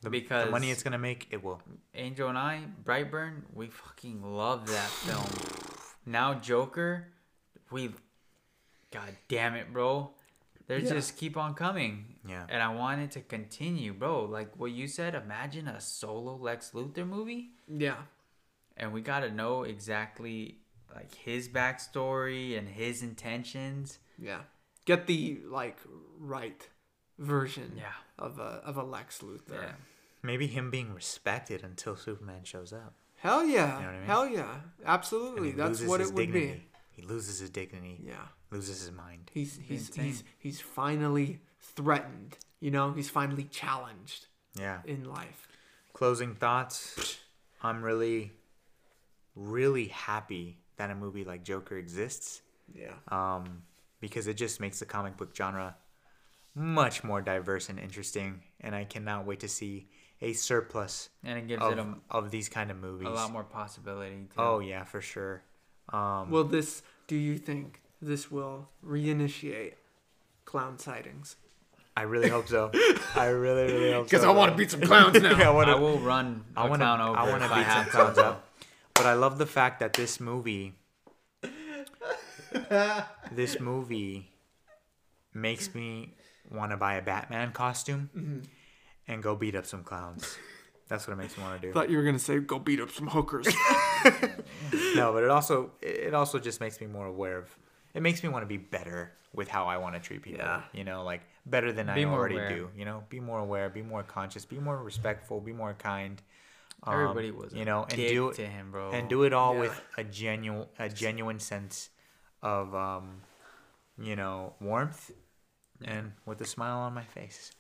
[SPEAKER 1] The,
[SPEAKER 3] Because-
[SPEAKER 1] the money it's gonna make, it will.
[SPEAKER 3] Angel and I, Brightburn, we fucking love that film. Now Joker, we, god damn it, bro. They
[SPEAKER 2] Yeah.
[SPEAKER 3] just keep on coming.
[SPEAKER 1] Yeah.
[SPEAKER 3] And I want it to continue, bro. Like what you said, imagine a solo Lex Luthor movie.
[SPEAKER 2] yeah,
[SPEAKER 3] and we got to know exactly like his backstory and his intentions.
[SPEAKER 2] yeah. Get the like right version
[SPEAKER 3] Yeah.
[SPEAKER 2] of a of a Lex Luthor.
[SPEAKER 3] Yeah.
[SPEAKER 1] Maybe him being respected until Superman shows up.
[SPEAKER 2] Hell yeah,
[SPEAKER 1] You know what I mean?
[SPEAKER 2] hell yeah, absolutely. That's what
[SPEAKER 1] his
[SPEAKER 2] it would
[SPEAKER 1] dignity. He loses his dignity.
[SPEAKER 2] Yeah.
[SPEAKER 1] Loses his mind.
[SPEAKER 2] He's he's
[SPEAKER 3] insane.
[SPEAKER 2] he's he's finally threatened. You know, he's finally challenged
[SPEAKER 1] Yeah.
[SPEAKER 2] in life.
[SPEAKER 1] Closing thoughts. I'm really, really happy that a movie like Joker exists.
[SPEAKER 2] Yeah.
[SPEAKER 1] Um, because it just makes the comic book genre much more diverse and interesting, and I cannot wait to see a surplus
[SPEAKER 3] And it gives
[SPEAKER 1] of,
[SPEAKER 3] it a,
[SPEAKER 1] of these kind of movies.
[SPEAKER 3] a lot more possibility. Too.
[SPEAKER 1] Oh yeah, for sure. Um,
[SPEAKER 2] Will this? Do you think this will reinitiate clown sightings?
[SPEAKER 1] I really hope so. I really, really hope so.
[SPEAKER 2] Because I want to beat some clowns now.
[SPEAKER 1] Yeah, I want
[SPEAKER 3] I
[SPEAKER 1] to.
[SPEAKER 3] will run a
[SPEAKER 1] I want to.
[SPEAKER 3] clown over
[SPEAKER 1] I want to beat some clowns up. But I love the fact that this movie, this movie, makes me want to buy a Batman costume
[SPEAKER 2] Mm-hmm.
[SPEAKER 1] and go beat up some clowns. That's what it makes me want to do.
[SPEAKER 2] Thought you were gonna say go beat up some hookers.
[SPEAKER 1] no, but it also it also just makes me more aware of. It makes me want to be better with how I want to treat people.
[SPEAKER 2] Yeah.
[SPEAKER 1] You know, like better than
[SPEAKER 3] Be
[SPEAKER 1] I
[SPEAKER 3] more
[SPEAKER 1] already
[SPEAKER 3] aware.
[SPEAKER 1] do. You know, be more aware, be more conscious, be more respectful, be more kind. Um,
[SPEAKER 3] Everybody was
[SPEAKER 1] you know, and
[SPEAKER 3] dick
[SPEAKER 1] do
[SPEAKER 3] to him, bro.
[SPEAKER 1] and do it all
[SPEAKER 2] Yeah.
[SPEAKER 1] with a genuine a genuine sense of um, you know, warmth and with a smile on my face.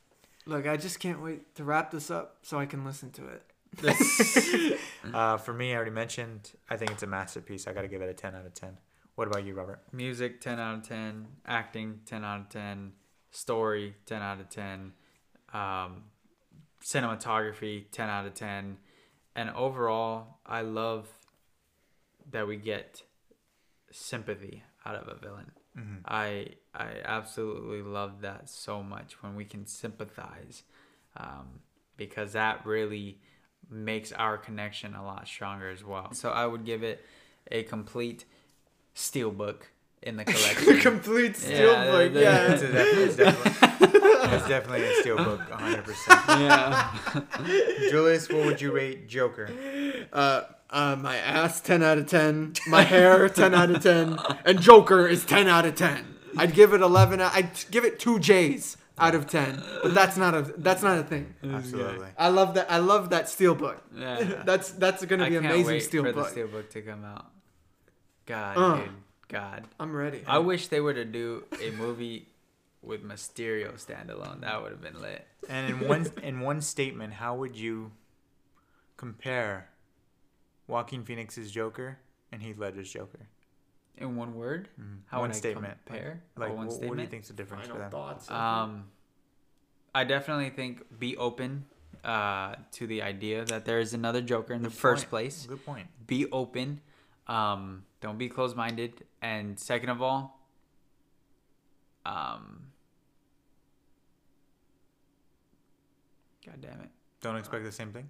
[SPEAKER 2] Look, I just can't wait to wrap this up so I can listen to it.
[SPEAKER 1] Uh, for me, I already mentioned. I think it's a masterpiece. I got to give it a ten out of ten. What about you, Robert?
[SPEAKER 3] Music, 10 out of 10. Acting, 10 out of 10. Story, 10 out of 10. Um, cinematography, 10 out of 10. And overall, I love that we get sympathy out of a villain. I I absolutely love that so much when we can sympathize, um, because that really makes our connection a lot stronger as well. So I would give it a complete steelbook in the collection.
[SPEAKER 2] The complete
[SPEAKER 3] Yeah,
[SPEAKER 2] steelbook.
[SPEAKER 3] the-
[SPEAKER 2] Yeah.
[SPEAKER 1] It's, a definitely, it's, definitely, it's definitely a steelbook, 100%.
[SPEAKER 3] yeah.
[SPEAKER 1] Julius, what would you rate Joker?
[SPEAKER 2] Uh, uh, my ass, 10 out of 10. My hair, 10 out of 10. And Joker is 10 out of 10. I'd give it 11. I'd give it two J's out of 10. But that's not a that's not a thing.
[SPEAKER 1] Absolutely.
[SPEAKER 2] I love that. I love that steelbook.
[SPEAKER 3] Yeah.
[SPEAKER 2] That's that's gonna
[SPEAKER 3] I
[SPEAKER 2] be
[SPEAKER 3] can't
[SPEAKER 2] amazing
[SPEAKER 3] wait for the
[SPEAKER 2] steelbook.
[SPEAKER 3] steelbook to come out. God,
[SPEAKER 2] Uh.
[SPEAKER 3] dude, God.
[SPEAKER 2] I'm ready.
[SPEAKER 3] I wish they were to do a movie with Mysterio standalone. That would have been lit.
[SPEAKER 1] And in one in one statement, how would you compare Joaquin Phoenix's Joker and Heath Ledger's Joker?
[SPEAKER 3] In one word,
[SPEAKER 1] Mm-hmm. one
[SPEAKER 3] would
[SPEAKER 1] statement.
[SPEAKER 3] I compare?
[SPEAKER 1] Like,
[SPEAKER 3] Or one
[SPEAKER 1] wh- what, do you
[SPEAKER 3] statement?
[SPEAKER 1] think's the difference for them?
[SPEAKER 2] thoughts.
[SPEAKER 3] Um, I definitely think be open uh, to the idea that there is another Joker in the
[SPEAKER 1] Good
[SPEAKER 3] first place.
[SPEAKER 1] Good point.
[SPEAKER 3] Be open. Um, don't be closed minded. And second of all, um, God damn it.
[SPEAKER 1] Don't expect the same thing.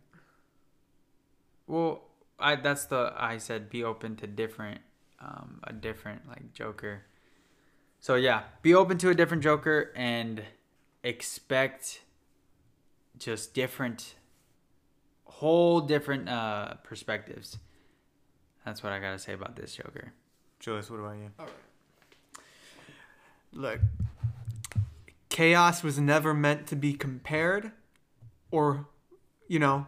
[SPEAKER 3] Well, I that's the I said be open to different, um, a different like Joker. So yeah, be open to a different Joker and expect just different, whole different uh perspectives. That's what I gotta say about this Joker.
[SPEAKER 1] Julius, what about you? All right.
[SPEAKER 2] Look, chaos was never meant to be compared, or, you know,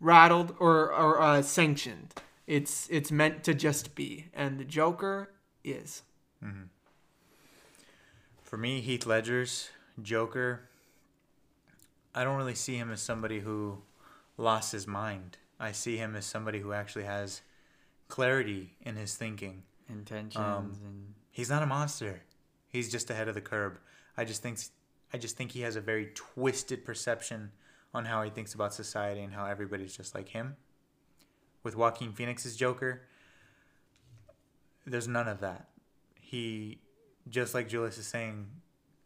[SPEAKER 2] rattled or or uh, sanctioned. It's it's meant to just be, and the Joker is.
[SPEAKER 1] For me, Heath Ledger's Joker, I don't really see him as somebody who lost his mind. I see him as somebody who actually has clarity in his thinking.
[SPEAKER 3] Intentions
[SPEAKER 1] Um,
[SPEAKER 3] and
[SPEAKER 1] He's not a monster. He's just ahead of the curb. I just think I just think he has a very twisted perception on how he thinks about society and how everybody's just like him. With Joaquin Phoenix's Joker, there's none of that. He just like Julius is saying,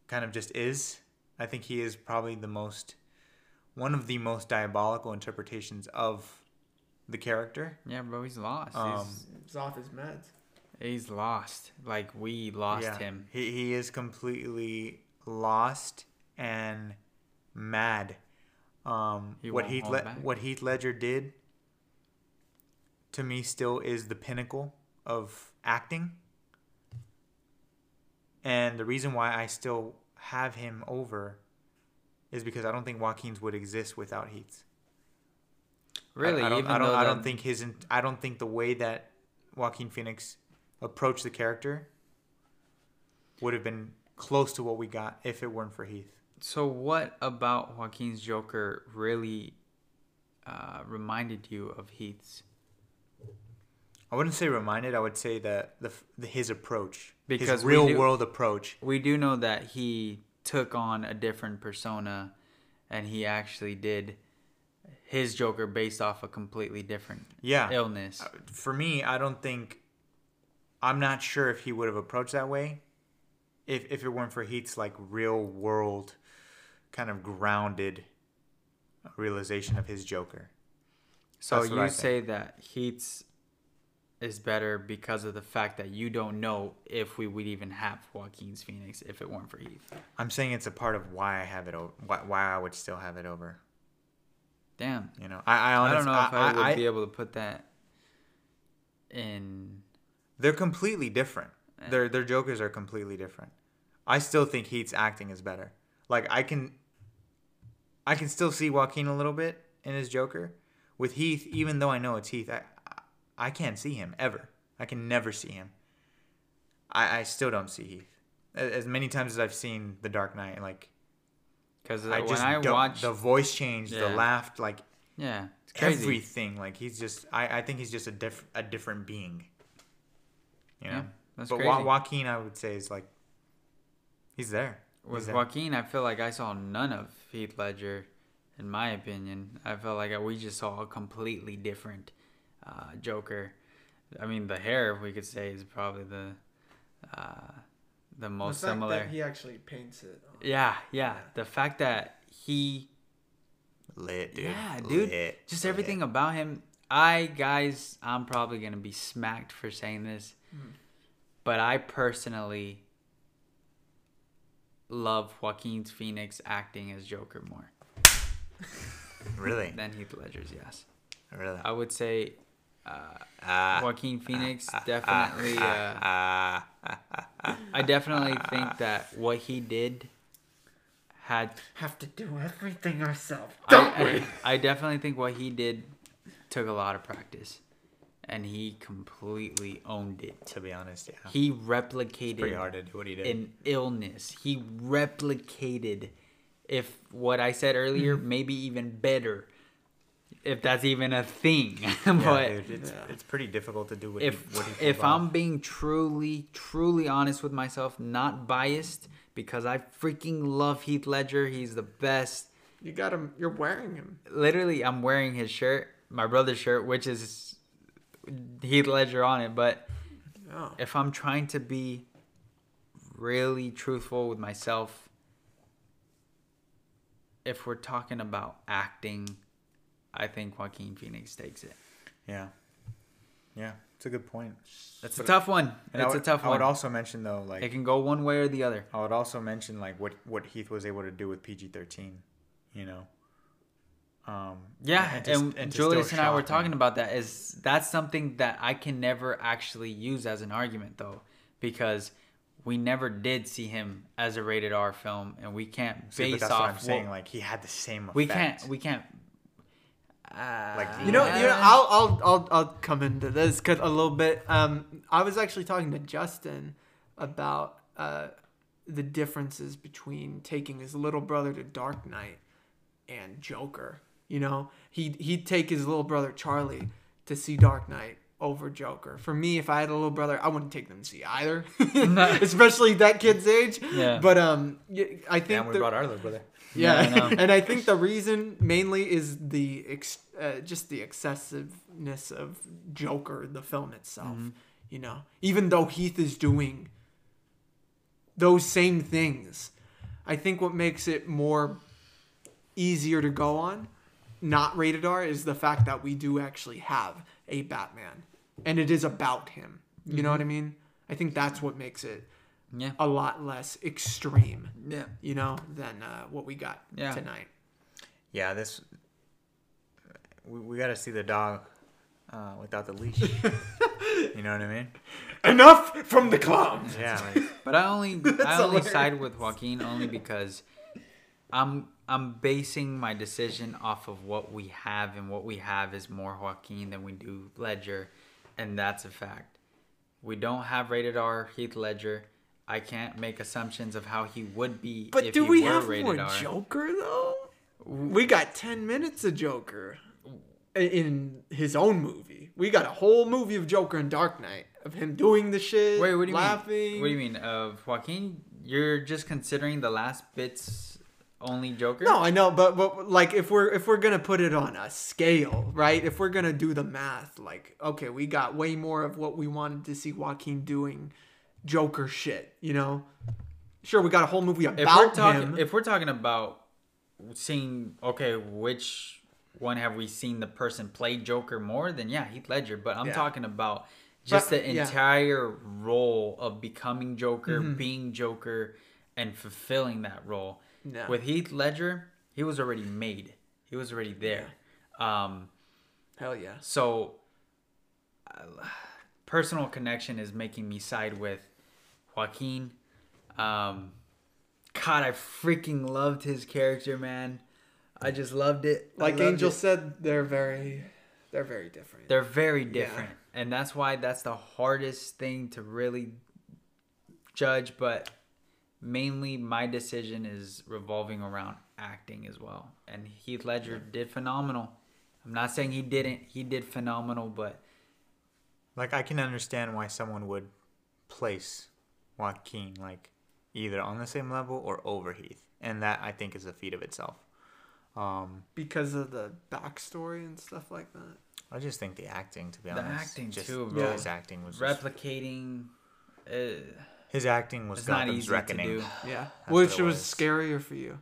[SPEAKER 1] kind of just is. I think he is probably the most one of the most diabolical interpretations of the character.
[SPEAKER 3] yeah, bro, he's lost.
[SPEAKER 1] Um,
[SPEAKER 3] he's,
[SPEAKER 2] It's off his meds.
[SPEAKER 3] he's lost. Like we lost
[SPEAKER 1] Yeah.
[SPEAKER 3] him.
[SPEAKER 1] He he is completely lost and mad. Um,
[SPEAKER 3] He
[SPEAKER 1] what
[SPEAKER 3] won't
[SPEAKER 1] Heath Le- what Heath Ledger did to me still is the pinnacle of acting. And the reason why I still have him over is because I don't think Joaquin's would exist without Heath's. I-
[SPEAKER 3] Really,
[SPEAKER 1] I, don't.
[SPEAKER 3] even
[SPEAKER 1] I don't. I don't think his. in- I don't think the way that Joaquin Phoenix approached the character would have been close to what we got if it weren't for Heath.
[SPEAKER 3] So, what about Joaquin's Joker really uh, reminded you of Heath's?
[SPEAKER 1] I wouldn't say reminded. I would say that the, the his approach,
[SPEAKER 3] Because
[SPEAKER 1] his real
[SPEAKER 3] do-
[SPEAKER 1] world approach.
[SPEAKER 3] We do know that he took on a different persona, and he actually did his Joker based off a completely different
[SPEAKER 1] Yeah.
[SPEAKER 3] illness.
[SPEAKER 1] Uh, for me, I don't think. I'm not sure if he would have approached that way, if if it weren't for Heath's like real world, kind of grounded realization of his Joker.
[SPEAKER 3] So you say that Heath's is better because of the fact that you don't know if we would even have Joaquin's Phoenix if it weren't for Heath.
[SPEAKER 1] I'm saying it's a part of why I have it over. Why, why I would still have it over.
[SPEAKER 3] Damn.
[SPEAKER 1] You know, I I,
[SPEAKER 3] I don't know if I, would
[SPEAKER 1] I-
[SPEAKER 3] be able to put that in.
[SPEAKER 1] They're completely different. Their their jokers are completely different. I still think Heath's acting is better. Like I can I can still see Joaquin a little bit in his Joker. With Heath, even though I know it's Heath, I I can't see him ever. I can never see him. I, I still don't see Heath. As many times as I've seen The Dark Knight, like
[SPEAKER 3] Because
[SPEAKER 1] I
[SPEAKER 3] when
[SPEAKER 1] just
[SPEAKER 3] I
[SPEAKER 1] don't,
[SPEAKER 3] watch,
[SPEAKER 1] the voice change, the laugh, like
[SPEAKER 3] yeah, it's crazy.
[SPEAKER 1] everything. Like he's just, I, I think he's just a diff, a different being. You know,
[SPEAKER 3] Yeah, that's
[SPEAKER 1] but
[SPEAKER 3] crazy.
[SPEAKER 1] Wa- Joaquin, I would say, is like, he's there. He's
[SPEAKER 3] With
[SPEAKER 1] there.
[SPEAKER 3] Joaquin, I feel like I saw none of Heath Ledger, in my opinion. I felt like we just saw a completely different uh, Joker. I mean, the hair, we could say, is probably the uh, the most
[SPEAKER 2] the fact
[SPEAKER 3] similar.
[SPEAKER 2] that he actually paints it. on-
[SPEAKER 3] yeah, yeah. The fact that he
[SPEAKER 1] lit, dude.
[SPEAKER 3] Yeah, dude.
[SPEAKER 1] Lit,
[SPEAKER 3] Just
[SPEAKER 1] lit.
[SPEAKER 3] everything about him. I guys, I'm probably gonna be smacked for saying this, hmm. but I personally love Joaquin's Phoenix acting as Joker more
[SPEAKER 1] Really,
[SPEAKER 3] than Heath Ledger's. Yes,
[SPEAKER 1] really.
[SPEAKER 3] I would say uh, Joaquin Phoenix definitely. Uh,
[SPEAKER 1] ah,
[SPEAKER 3] I definitely think that what he did had
[SPEAKER 2] Have to do everything ourselves.
[SPEAKER 3] I, I, I definitely think what he did took a lot of practice, and he completely owned it.
[SPEAKER 1] to be honest, yeah.
[SPEAKER 3] He replicated.
[SPEAKER 1] Pretty
[SPEAKER 3] replicated
[SPEAKER 1] hard to do what he did.
[SPEAKER 3] an illness. He replicated, if what I said earlier,
[SPEAKER 1] Mm-hmm.
[SPEAKER 3] maybe even better, if that's even a thing.
[SPEAKER 1] yeah, dude, it's,
[SPEAKER 2] Yeah.
[SPEAKER 1] it's pretty difficult to do what
[SPEAKER 3] if
[SPEAKER 1] he, what he
[SPEAKER 3] if
[SPEAKER 1] off.
[SPEAKER 3] I'm being truly truly honest with myself, not biased, because I freaking love Heath Ledger. He's the best.
[SPEAKER 2] You got him. You're wearing him.
[SPEAKER 3] literally I'm wearing his shirt, my brother's shirt, which is Heath Ledger on it. But
[SPEAKER 2] Oh.
[SPEAKER 3] if I'm trying to be really truthful with myself, if we're talking about acting, I think Joaquin Phoenix takes it.
[SPEAKER 1] yeah, yeah, it's a good point.
[SPEAKER 3] That's a tough one.
[SPEAKER 1] And would,
[SPEAKER 3] a tough one.
[SPEAKER 1] I would also mention though, like
[SPEAKER 3] it can go one way or the other.
[SPEAKER 1] I would also mention like what what Heath was able to do with PG thirteen. You know. Um,
[SPEAKER 3] Yeah,
[SPEAKER 1] and
[SPEAKER 3] and,
[SPEAKER 1] to- and still
[SPEAKER 3] Julius and I were talking
[SPEAKER 1] me.
[SPEAKER 3] about that. Is that's something that I can never actually use as an argument though, because we never did see him as a rated R film, and we can't
[SPEAKER 1] See, but
[SPEAKER 3] base
[SPEAKER 1] that's
[SPEAKER 3] off
[SPEAKER 1] what I'm saying. Like he had the same. Effect.
[SPEAKER 3] we can't we can't
[SPEAKER 1] Like
[SPEAKER 2] You know, you know, I'll I'll I'll, I'll come into this 'cause a little bit. Um, I was actually talking to Justin about uh, the differences between taking his little brother to Dark Knight and Joker. You know, he he'd take his little brother Charlie to see Dark Knight over Joker. For me, if I had a little brother, I wouldn't take them to see either, especially that kid's age.
[SPEAKER 3] Yeah.
[SPEAKER 2] But um, y- I think
[SPEAKER 1] and we
[SPEAKER 2] the-
[SPEAKER 1] brought our little brother.
[SPEAKER 2] Yeah,
[SPEAKER 3] Yeah, I
[SPEAKER 2] and I think the reason mainly is the ex- uh, just the excessiveness of Joker, the film itself.
[SPEAKER 3] Mm-hmm.
[SPEAKER 2] You know, even though Heath is doing those same things, I think what makes it more easier to go on, not rated R, is the fact that we do actually have a Batman, and it is about him. You
[SPEAKER 3] Mm-hmm.
[SPEAKER 2] know what I mean? I think that's what makes it
[SPEAKER 3] Yeah.
[SPEAKER 2] a lot less extreme
[SPEAKER 3] Yeah.
[SPEAKER 2] you know, than uh, what we got
[SPEAKER 3] Yeah.
[SPEAKER 2] tonight.
[SPEAKER 1] Yeah, this. We, we got to see the dog uh, without the leash. you know what I mean?
[SPEAKER 2] Enough from the clowns.
[SPEAKER 1] Yeah. Like,
[SPEAKER 3] But I only I only
[SPEAKER 2] hilarious.
[SPEAKER 3] side with Joaquin only because I'm I'm basing my decision off of what we have, and what we have is more Joaquin than we do Ledger, and that's a fact. We don't have rated R Heath Ledger. I can't make assumptions of how he would be
[SPEAKER 2] But do
[SPEAKER 3] he
[SPEAKER 2] we have more
[SPEAKER 3] R.
[SPEAKER 2] Joker though? We got ten minutes of Joker in his own movie. We got a whole movie of Joker in Dark Knight of him doing the shit,
[SPEAKER 3] Wait, what do you
[SPEAKER 2] laughing.
[SPEAKER 3] mean? What do you mean of Joaquin? You're just considering the last bits only Joker?
[SPEAKER 2] No, I know, but but like if we're if we're gonna put it on a scale, right? If we're gonna do the math, like okay, we got way more of what we wanted to see Joaquin doing, Joker shit. You know, sure we got a whole movie
[SPEAKER 3] if we're
[SPEAKER 2] about
[SPEAKER 3] talking
[SPEAKER 2] him.
[SPEAKER 3] if we're talking about seeing okay which one have we seen the person play joker more then yeah heath ledger but i'm
[SPEAKER 2] Yeah.
[SPEAKER 3] talking about just
[SPEAKER 2] But-
[SPEAKER 3] the
[SPEAKER 2] yeah.
[SPEAKER 3] entire role of becoming joker
[SPEAKER 2] Mm-hmm.
[SPEAKER 3] being joker and fulfilling that role
[SPEAKER 2] Yeah.
[SPEAKER 3] with heath ledger he was already made he was already there um
[SPEAKER 2] Hell yeah.
[SPEAKER 3] so, uh, personal connection is making me side with Joaquin. Um, God, I freaking loved his character, man. I just loved it. I
[SPEAKER 2] Like
[SPEAKER 3] loved
[SPEAKER 2] Angel
[SPEAKER 3] it.
[SPEAKER 2] said, they're very, they're very different.
[SPEAKER 3] they're very different, and that's why that's the hardest thing to really judge. But mainly, my decision is revolving around acting as well. And Heath Ledger did phenomenal. I'm not saying he didn't. He did phenomenal, but
[SPEAKER 1] like I can understand why someone would place Joaquin like either on the same level or over Heath, and that I think is a feat of itself. Um,
[SPEAKER 2] because of the backstory and stuff like that.
[SPEAKER 1] I just think the acting, to be
[SPEAKER 3] The
[SPEAKER 1] honest,
[SPEAKER 3] acting
[SPEAKER 1] just,
[SPEAKER 3] too,
[SPEAKER 2] bro.
[SPEAKER 1] His acting was just,
[SPEAKER 3] replicating. Uh,
[SPEAKER 1] his acting was
[SPEAKER 3] it's not
[SPEAKER 1] Gotham's
[SPEAKER 3] easy to do.
[SPEAKER 2] Yeah. Which was,
[SPEAKER 1] was.
[SPEAKER 2] scarier for you?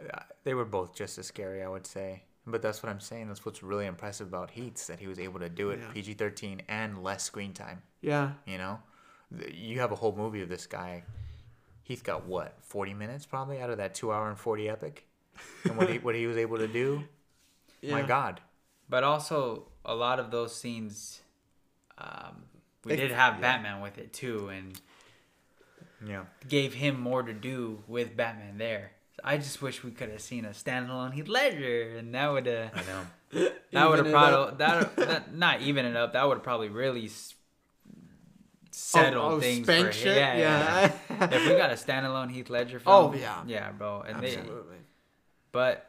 [SPEAKER 1] Uh, They were both just as scary, I would say. But that's what I'm saying. That's what's really impressive about Heath's that he was able to do it
[SPEAKER 2] Yeah.
[SPEAKER 1] PG-13 and less screen time.
[SPEAKER 2] Yeah.
[SPEAKER 1] You know, you have a whole movie of this guy. Heath got what 40 minutes probably out of that two hour and 40 epic, and what he what he was able to do. My God,
[SPEAKER 3] But also, a lot of those scenes, um, we
[SPEAKER 2] They-
[SPEAKER 3] did have
[SPEAKER 2] yeah.
[SPEAKER 3] Batman with it too, and
[SPEAKER 1] yeah.
[SPEAKER 3] gave him more to do with Batman there. I just wish we could have seen a standalone Heath Ledger, and that would have
[SPEAKER 1] I know.
[SPEAKER 3] that would have probably that, that not even it up. That would have probably really s- settled
[SPEAKER 2] Oh, oh,
[SPEAKER 3] things
[SPEAKER 2] spank
[SPEAKER 3] for
[SPEAKER 2] shit?
[SPEAKER 3] Yeah, yeah.
[SPEAKER 2] Yeah.
[SPEAKER 3] if we got a standalone Heath Ledger film, Oh,
[SPEAKER 2] yeah.
[SPEAKER 3] yeah, bro, and they,
[SPEAKER 2] Absolutely.
[SPEAKER 3] but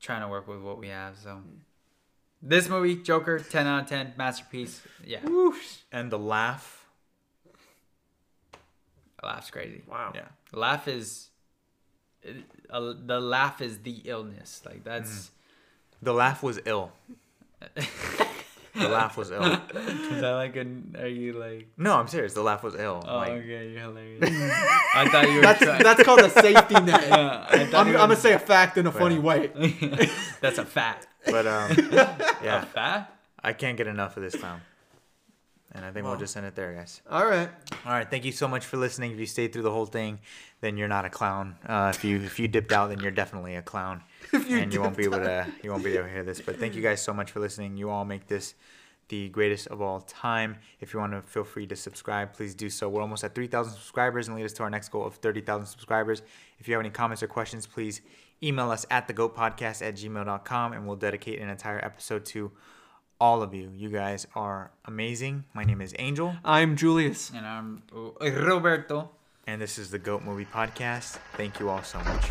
[SPEAKER 3] trying to work with what we have. So this movie, Joker, ten out of ten, masterpiece. Yeah,
[SPEAKER 2] Whoosh.
[SPEAKER 1] And the laugh.
[SPEAKER 3] laugh's crazy.
[SPEAKER 2] Wow.
[SPEAKER 1] Yeah.
[SPEAKER 3] Laugh is it- uh, the laugh is the illness. Like that's
[SPEAKER 1] The laugh was ill. The laugh was ill.
[SPEAKER 3] is that like a are you like
[SPEAKER 1] No, I'm serious. The laugh was ill.
[SPEAKER 3] oh
[SPEAKER 1] like,
[SPEAKER 3] okay you're hilarious. I thought you were
[SPEAKER 2] That's
[SPEAKER 3] trying.
[SPEAKER 2] that's called a safety net.
[SPEAKER 3] Yeah, I
[SPEAKER 2] I'm,
[SPEAKER 3] thought
[SPEAKER 2] I'm
[SPEAKER 3] you
[SPEAKER 2] gonna say a fact in a funny way.
[SPEAKER 3] that's a fact.
[SPEAKER 1] but um, yeah, A
[SPEAKER 3] fact.
[SPEAKER 1] I can't get enough of this clown. And I think
[SPEAKER 2] Wow.
[SPEAKER 1] we'll just end it there, guys.
[SPEAKER 2] All right.
[SPEAKER 1] All right, thank you so much for listening. If you stayed through the whole thing, then you're not a clown. Uh, if you if you dipped out, then you're definitely a clown,
[SPEAKER 2] you
[SPEAKER 1] and you won't be able to you won't be able to hear this. But thank you guys so much for listening. You all make this the greatest of all time. If you want to feel free to subscribe, please do so. We're almost at 3,000 subscribers and lead us to our next goal of 30,000 subscribers. If you have any comments or questions, please email us at thegoatpodcast at gmail.com and we'll dedicate an entire episode to all of you. You guys are amazing. My name is Angel,
[SPEAKER 4] I'm Julius.
[SPEAKER 3] And I'm uh, Roberto.
[SPEAKER 1] and this is the Goat Movie Podcast. Thank you all so much.